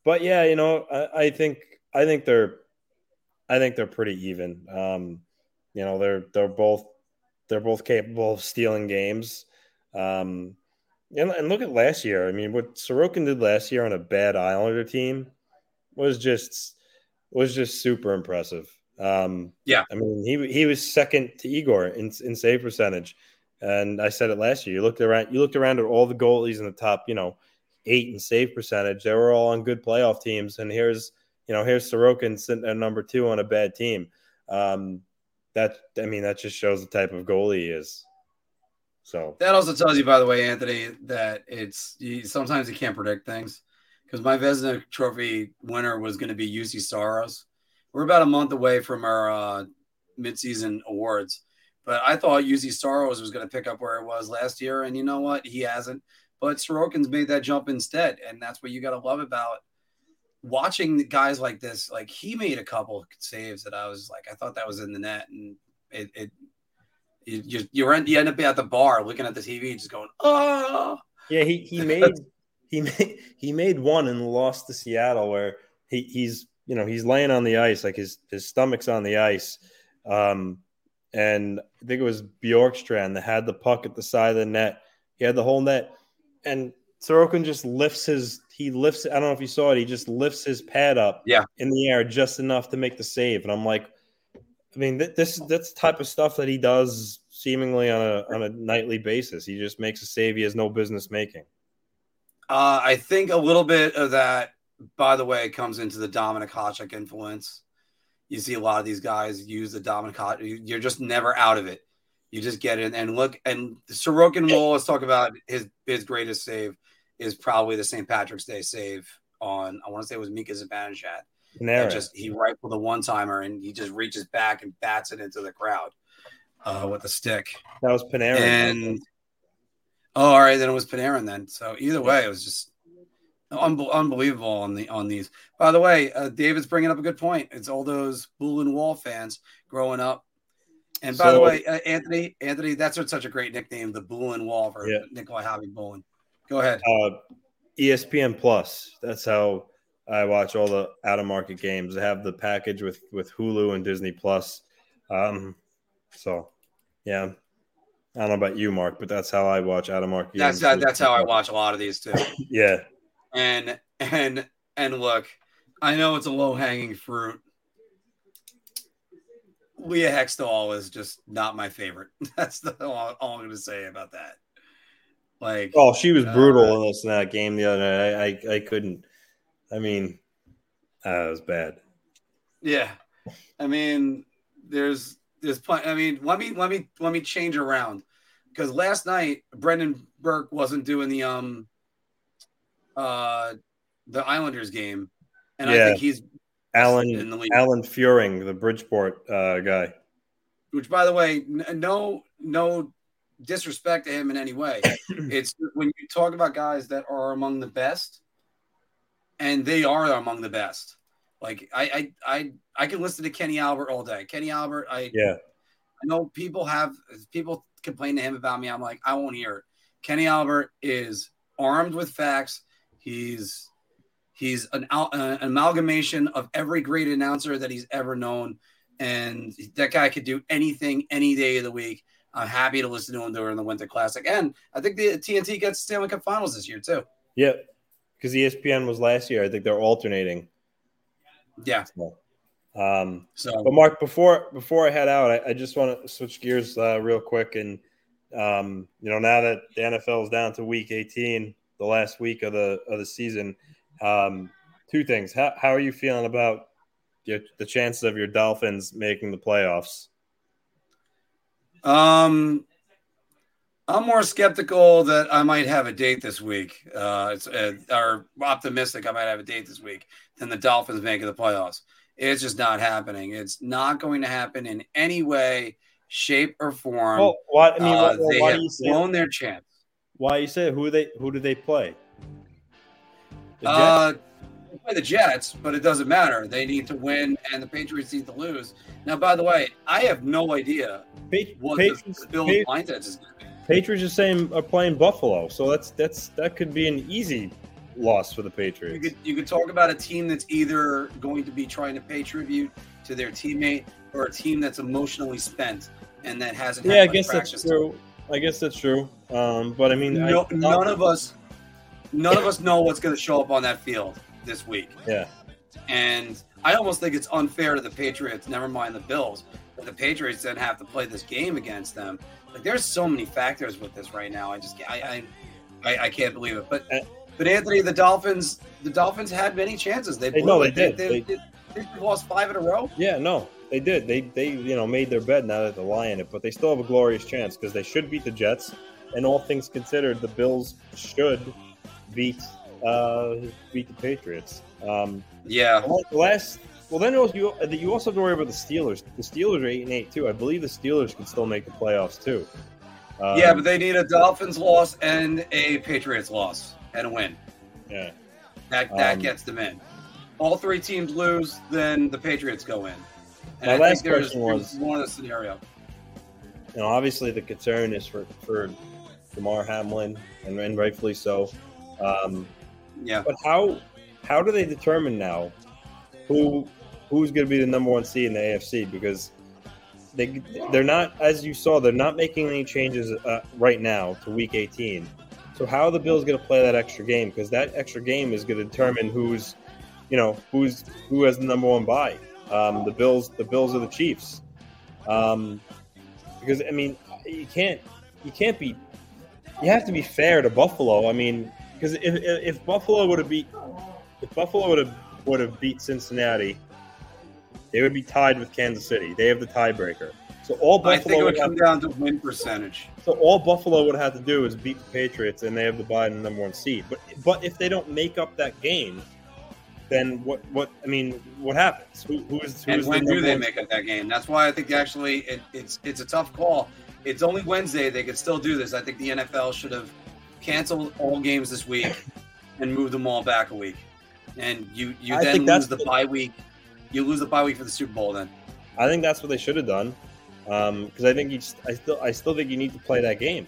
but yeah, you know, I, I think I think they're I think they're pretty even. Um, you know, they're they're both they're both capable of stealing games. Um, and, and look at last year. I mean, what Sorokin did last year on a bad Islander team was just was just super impressive. Um, Yeah. I mean, he he was second to Igor in, in save percentage, and I said it last year. You looked around, you looked around at all the goalies in the top, you know, eight in save percentage. They were all on good playoff teams, and here's you know here's Sorokin sitting at number two on a bad team. Um, that I mean, that just shows the type of goalie he is. So That also tells you, by the way, Anthony, that it's you, sometimes you can't predict things. Because my Vezina Trophy winner was going to be Juuse Saros. We're about a month away from our uh, midseason awards, but I thought Juuse Saros was going to pick up where it was last year, and you know what? He hasn't. But Sorokin's made that jump instead, and that's what you got to love about watching guys like this. Like he made a couple saves that I was like, I thought that was in the net, and it, it you just you end you end up at the bar looking at the TV, just going, oh, Yeah, he he [laughs] made he made he made one and lost to Seattle where he, he's you know he's laying on the ice like his his stomach's on the ice, um, and I think it was Bjorkstrand that had the puck at the side of the net. He had the whole net, and Sorokin just lifts his he lifts. I don't know if you saw it. He just lifts his pad up, Yeah. in the air just enough to make the save. And I'm like, I mean, th- this that's the type of stuff that he does seemingly on a on a nightly basis. He just makes a save he has no business making. Uh, I think a little bit of that, by the way, comes into the Dominik Hasek influence. You see a lot of these guys use the Dominik Hasek. You're just never out of it. You just get in and look. And Sorokin will always talk about his his greatest save is probably the St. Patrick's Day save on I want to say it was Mika Zibanejad. And just he rifled a one timer and he just reaches back and bats it into the crowd uh, with a stick. that was Panarin. And oh, all right, then it was Panarin then. So either way, it was just unbe- unbelievable on the on these. By the way, uh, David's bringing up a good point. It's all those Bulin Wall fans growing up. And by the way, uh, Anthony, Anthony, that's such a great nickname, the Bulin Wall for Yeah. Nikolai Khabibulin. Go ahead. uh, ESPN Plus. That's how I watch all the out of market games. I have the package with with Hulu and Disney Plus. Um, so yeah, I don't know about you, Mark, but that's how I watch out of market. That's games. that, that's how I watch a lot of these too. [laughs] Yeah, And and and look, I know it's a low hanging fruit. Leah Hextall is just not my favorite. [laughs] That's the, all, all I'm going to say about that. Like, Oh, she was Uh, brutal in this in that game the other night. I I, I couldn't. I mean, uh, it was bad. yeah, I mean, there's there's plenty. I mean, let me let me let me change around because last night Brendan Burke wasn't doing the um uh the Islanders game, and I think he's in Alan the league. Alan Furing, the Bridgeport uh, guy. which by the way n- no no disrespect to him in any way [coughs] it's when you talk about guys that are among the best and they are among the best like i i i, I can listen to kenny albert all day kenny albert i Yeah, i know people have people complain to him about me i'm like i won't hear it kenny albert is armed with facts. He's he's an, uh, an amalgamation of every great announcer that he's ever known, and that guy could do anything any day of the week. I'm happy to listen to him during the Winter Classic, and I think the TNT gets Stanley Cup Finals this year too. Yep, because ESPN was last year. I think they're alternating. Yeah. So, um, So but Mark, before before I head out, I, I just want to switch gears uh, real quick, and um, you know, now that the NFL is down to Week 18, the last week of the of the season, um, two things. How how are you feeling about your, the chances of your Dolphins making the playoffs? Um, I'm more skeptical that I might have a date this week. Uh, it's uh, or optimistic I might have a date this week than the Dolphins making the playoffs. It's just not happening. It's not going to happen in any way, shape, or form. Well, why? I mean, Uh, why, they why have do you blown their chance. Why you say? Who they? Who do they play? The Jets? Uh, they play the Jets, but it doesn't matter. They need to win, and the Patriots need to lose. Now, by the way, I have no idea what Patriots, the, the Bills' mindset is going to be. Patriots are saying are playing Buffalo, so that's that's that could be an easy loss for the Patriots. You could you could talk about a team that's either going to be trying to pay tribute to their teammate or a team that's emotionally spent and that hasn't. Yeah, had I guess that's true. I guess that's true. Um, but I mean, No, I, none of us, none of us know what's going to show up on that field this week. Yeah, And I almost think it's unfair to the Patriots, never mind the Bills, that the Patriots then have to play this game against them. Like there's so many factors with this right now. I just I I, I, I can't believe it. But Uh, but Anthony, the Dolphins the Dolphins had many chances. They They- blew no, it. they did. They, They- they, they lost five in a row. yeah, no, they did. They they you know made their bed now that they're lying it, but they still have a glorious chance because they should beat the Jets. And all things considered, the Bills should beat uh beat the Patriots. Um, Yeah. the last. Well, then also, you you also have to worry about the Steelers. The Steelers are eight and eight too. I believe the Steelers can still make the playoffs too. Um, yeah, but they need a Dolphins loss and a Patriots loss and a win. yeah. That that Um, gets them in. All three teams lose, then the Patriots go in. And My I last question was- one of the scenario. you know, obviously the concern is for for Damar Hamlin, and, and rightfully so. Um, Yeah. but how how do they determine now who who's going to be the number one seed in the AFC? Because they they're not, as you saw, they're not making any changes uh, right now to Week 18. So how are the Bills going to play that extra game? Because that extra game is going to determine who's, you know, who's who has the number one bye. Um, the Bills, the Bills are the Chiefs. Um, because I mean, you can't you can't be you have to be fair to Buffalo. I mean, because if, if, if Buffalo would have beat if Buffalo would have would have beat Cincinnati, they would be tied with Kansas City. They have the tiebreaker. So all I think Buffalo it would would have, come down to win percentage. so all Buffalo would have to do is beat the Patriots, and they have the the number one seed. But but if they don't make up that game, then what what I mean, what happens? Who who is who And is the when do they make up that game? That's why I think actually it, it's it's a tough call. It's only Wednesday. They could still do this. I think the NFL should have canceled all games this week and moved them all back a week. And you you I then lose the the- bye week. You lose the bye week for the Super Bowl then. I think that's what they should have done. Because I think you just, I still I still think you need to play that game.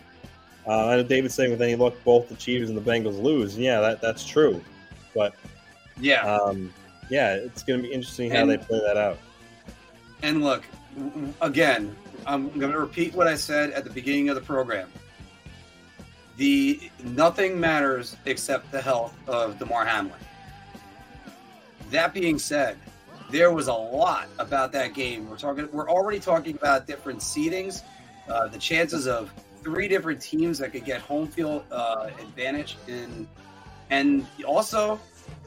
Uh, I know David's saying with any luck, both the Chiefs and the Bengals lose. And yeah, that that's true. But Yeah. um, yeah, it's going to be interesting how And- they play that out. And look, again, I'm going to repeat what I said at the beginning of the program. The nothing matters except the health of Damar Hamlin. That being said, there was a lot about that game. We're talking. We're already talking about different seedings, uh, the chances of three different teams that could get home field uh, advantage, and and also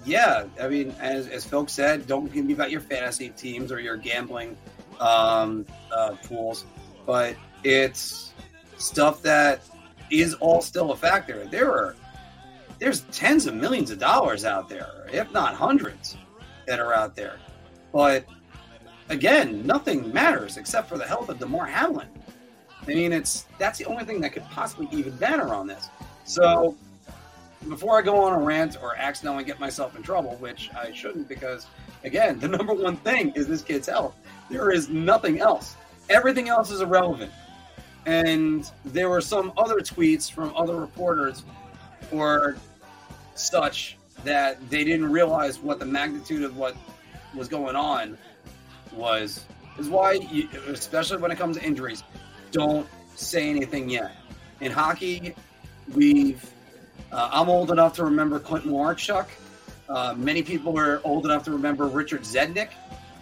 yeah, I mean, as, as folks said, don't be about your fantasy teams or your gambling um, uh, pools, but it's stuff that is all still a factor. There are there's tens of millions of dollars out there, if not hundreds, that are out there. But again, nothing matters except for the health of Damar Hamlin. I mean, it's that's the only thing that could possibly even matter on this. So before I go on a rant or accidentally get myself in trouble, which I shouldn't, because again, the [laughs] number one thing is this kid's health. There is nothing else. Everything else is irrelevant. And there were some other tweets from other reporters or such that they didn't realize what the magnitude of what was going on was is why you, especially when it comes to injuries don't say anything yet in hockey we've uh, i'm old enough to remember Clint Malarchuk uh, many people are old enough to remember richard zednik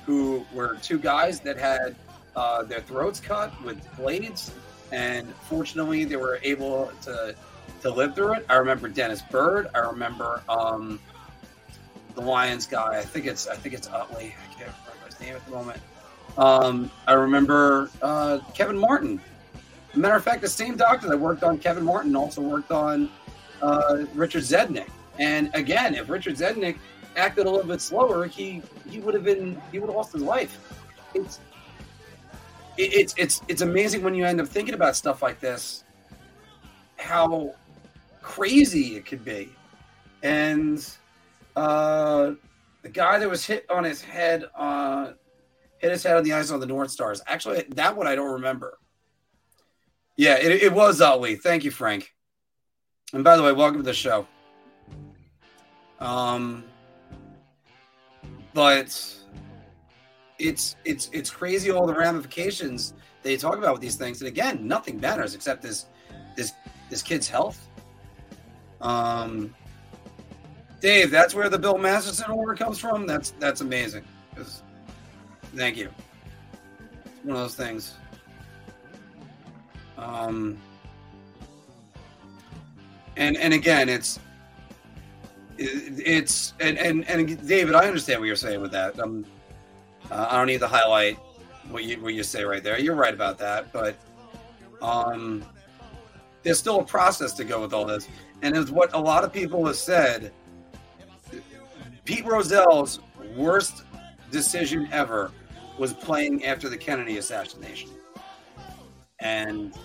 who were two guys that had uh, their throats cut with blades and fortunately they were able to to live through it. I remember Dennis Byrd. I remember um, the Lions guy. I think it's I think it's Utley. I can't remember his name at the moment. Um, I remember uh, Kevin Martin. matter of fact, the same doctor that worked on Kevin Martin also worked on uh, Richard Zednik. And again, if Richard Zednik acted a little bit slower, he he would have been he would have lost his life. It's it's it's it's amazing when you end up thinking about stuff like this, how crazy it could be. And uh, the guy that was hit on his head, uh, hit his head on the ice on the North Stars. Actually, that one I don't remember. Yeah, it, it was Ali. Thank you, Frank. And by the way, welcome to the show. Um, but it's it's it's crazy all the ramifications they talk about with these things. And again, nothing matters except this this this kid's health um, Dave, that's where the Bill Masterton order comes from. That's that's amazing. Thank you. It's one of those things. Um, and and again, it's it's and and and David, I understand what you're saying with that. Um, uh, I don't need to highlight what you what you say right there. You're right about that, but um, there's still a process to go with all this. And as what a lot of people have said, Pete Rozelle's worst decision ever was playing after the Kennedy assassination. And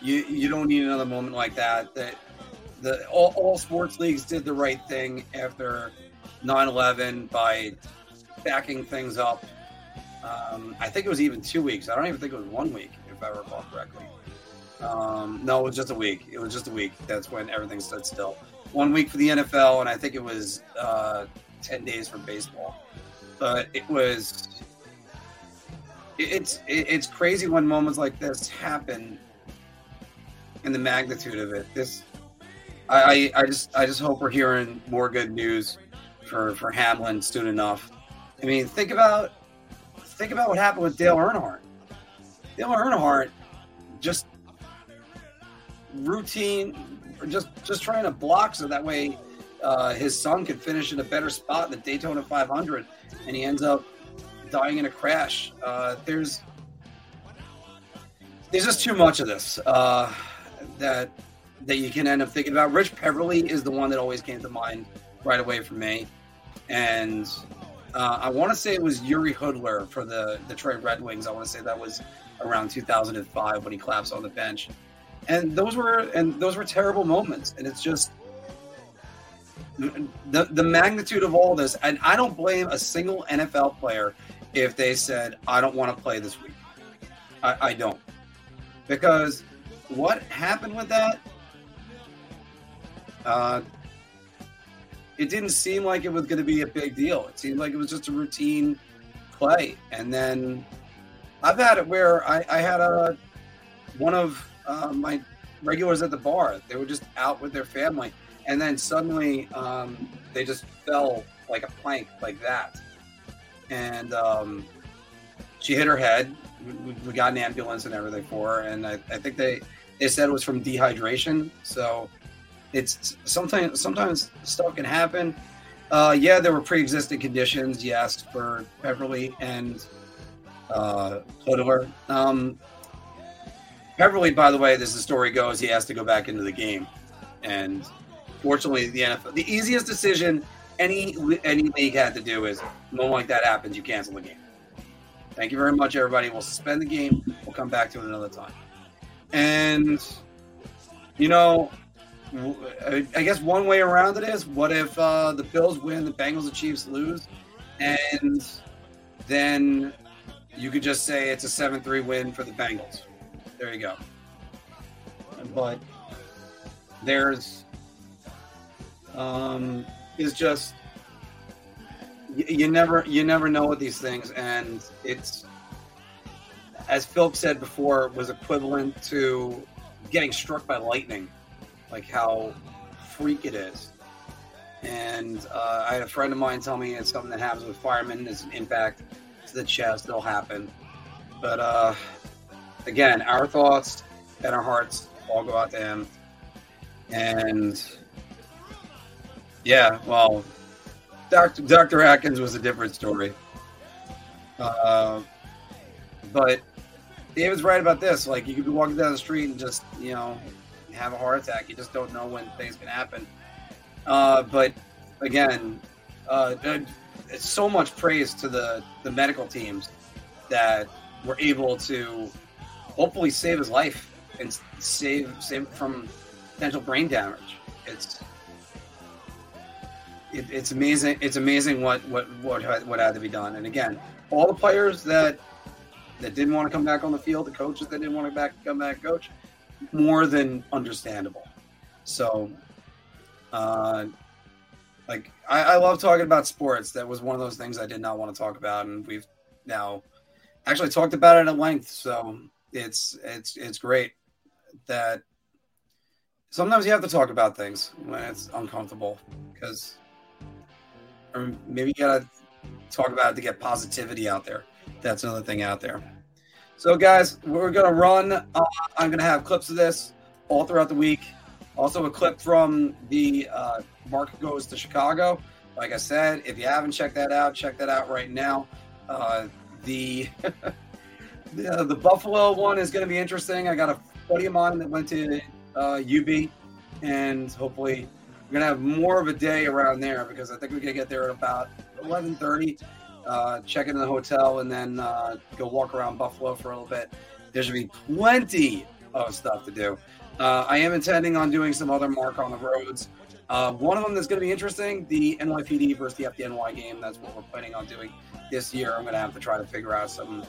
you you don't need another moment like that. That the all, all sports leagues did the right thing after 9/11 by backing things up. Um, I think it was even two weeks. I don't even think it was one week, if I recall correctly. Um, no, it was just a week. It was just a week. That's when everything stood still. One week for the NFL, and I think it was uh, ten days for baseball. But it was. It's it's crazy when moments like this happen, and the magnitude of it. This, I, I just I just hope we're hearing more good news for for Hamlin soon enough. I mean, think about think about what happened with Dale Earnhardt. Dale Earnhardt just routine, just just trying to block so that way uh, his son could finish in a better spot in the Daytona 500, and he ends up dying in a crash. Uh, there's there's just too much of this uh, that that you can end up thinking about. Rich Peverley is the one that always came to mind right away for me, and uh, I want to say it was Jiri Hudler for the Detroit Red Wings. I want to say that was around 2005 when he collapsed on the bench. And those were and those were terrible moments. And it's just the the magnitude of all this and i don't blame a single nfl player if they said i don't want to play this week. I, I don't. Because what happened with that uh, it didn't seem like it was going to be a big deal it seemed like it was just a routine play and then i've had it where i, I had a one of uh, my regulars at the bar. They were just out with their family, and then suddenly um, they just fell like a plank, like that. And um, she hit her head. We, we, got an ambulance and everything for her, and I, I think they they said it was from dehydration. So it's sometimes sometimes stuff can happen. Uh, yeah, there were pre-existing conditions. Yes, for Peverley and uh, Um, Peverley, by the way, as the story goes, he has to go back into the game, and fortunately, the NFL, the easiest decision any any league had to do is, when like that happens, you cancel the game. Thank you very much, everybody. We'll suspend the game. We'll come back to it another time. And you know, I guess one way around it is, what if uh, the Bills win, the Bengals and Chiefs lose, and then you could just say it's a seven-three win for the Bengals there you go. But there's um, is just you, you never you never know with these things, and it's as Phil said before was equivalent to getting struck by lightning, like how freak it is. And uh, I had a friend of mine tell me it's something that happens with firemen. It's an impact to the chest. It'll happen. But uh, again, our thoughts and our hearts all go out to him. And yeah, well, Dr. Dr. Atkins was a different story. Uh, but David's right about this. Like, you could be walking down the street and just, you know, have a heart attack. You just don't know when things can happen. Uh, but again, uh, it's so much praise to the, the medical teams that were able to hopefully save his life and save save from potential brain damage. It's it, it's amazing. It's amazing what what what had, what had to be done. And again, all the players that that didn't want to come back on the field, the coaches that didn't want to back come back coach, more than understandable. So, uh, like I, I love talking about sports. That was one of those things I did not want to talk about, and we've now actually talked about it at length. So it's it's it's great that sometimes you have to talk about things when it's uncomfortable because or maybe you gotta talk about it to get positivity out there that's another thing out there so guys we're gonna run uh, i'm gonna have clips of this all throughout the week also a clip from the uh, Marc goes to chicago like i said if you haven't checked that out check that out right now uh, the [laughs] the, the Buffalo one is going to be interesting. I got a buddy of mine that went to uh, UB, and hopefully we're going to have more of a day around there because I think we're going to get there at about 11:30. Uh, check into the hotel and then uh, go walk around Buffalo for a little bit. There should be plenty of stuff to do. Uh, I am intending on doing some other Marc on the roads. Uh, one of them that's going to be interesting, the NYPD versus the FDNY game. That's what we're planning on doing this year. I'm going to have to try to figure out some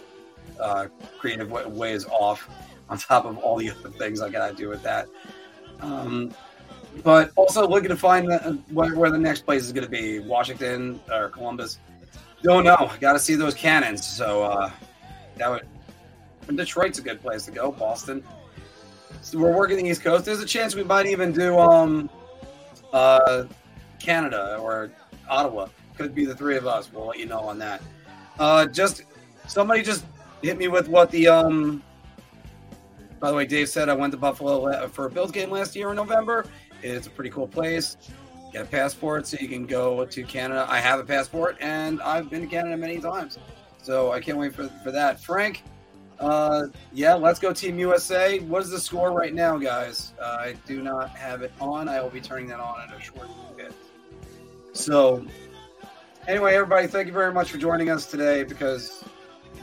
uh, creative ways off on top of all the other things I got to do with that. Um, but also looking to find the, where, where, the next place is going to be Washington or Columbus. Don't know. Got to see those cannons. So uh, that would. Detroit's a good place to go. Boston. So we're working the East Coast. There's a chance we might even do um, uh, Canada or Ottawa. Could be the three of us. We'll let you know on that. Uh, just somebody just hit me with what the um. By the way, Dave said I went to Buffalo for a Bills game last year in November. It's a pretty cool place. Get a passport so you can go to Canada. I have a passport and I've been to Canada many times, so I can't wait for for that. Frank, uh, yeah, let's go Team USA. What is the score right now, guys? Uh, I do not have it on. I will be turning that on in a short bit. So, anyway, everybody, thank you very much for joining us today because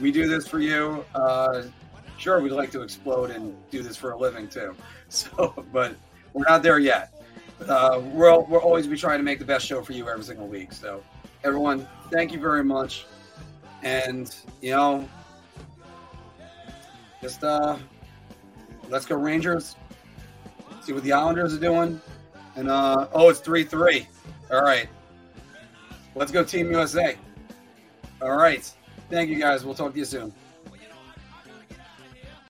we do this for you. Uh, sure, we'd like to explode and do this for a living too. [laughs] So, but we're not there yet. Uh, we'll we'll always be trying to make the best show for you every single week. So, everyone, thank you very much. And you know, just uh, let's go Rangers. See what the Islanders are doing. And uh, oh, it's three three. All right, let's go Team USA. All right. Thank you guys. We'll talk to you soon.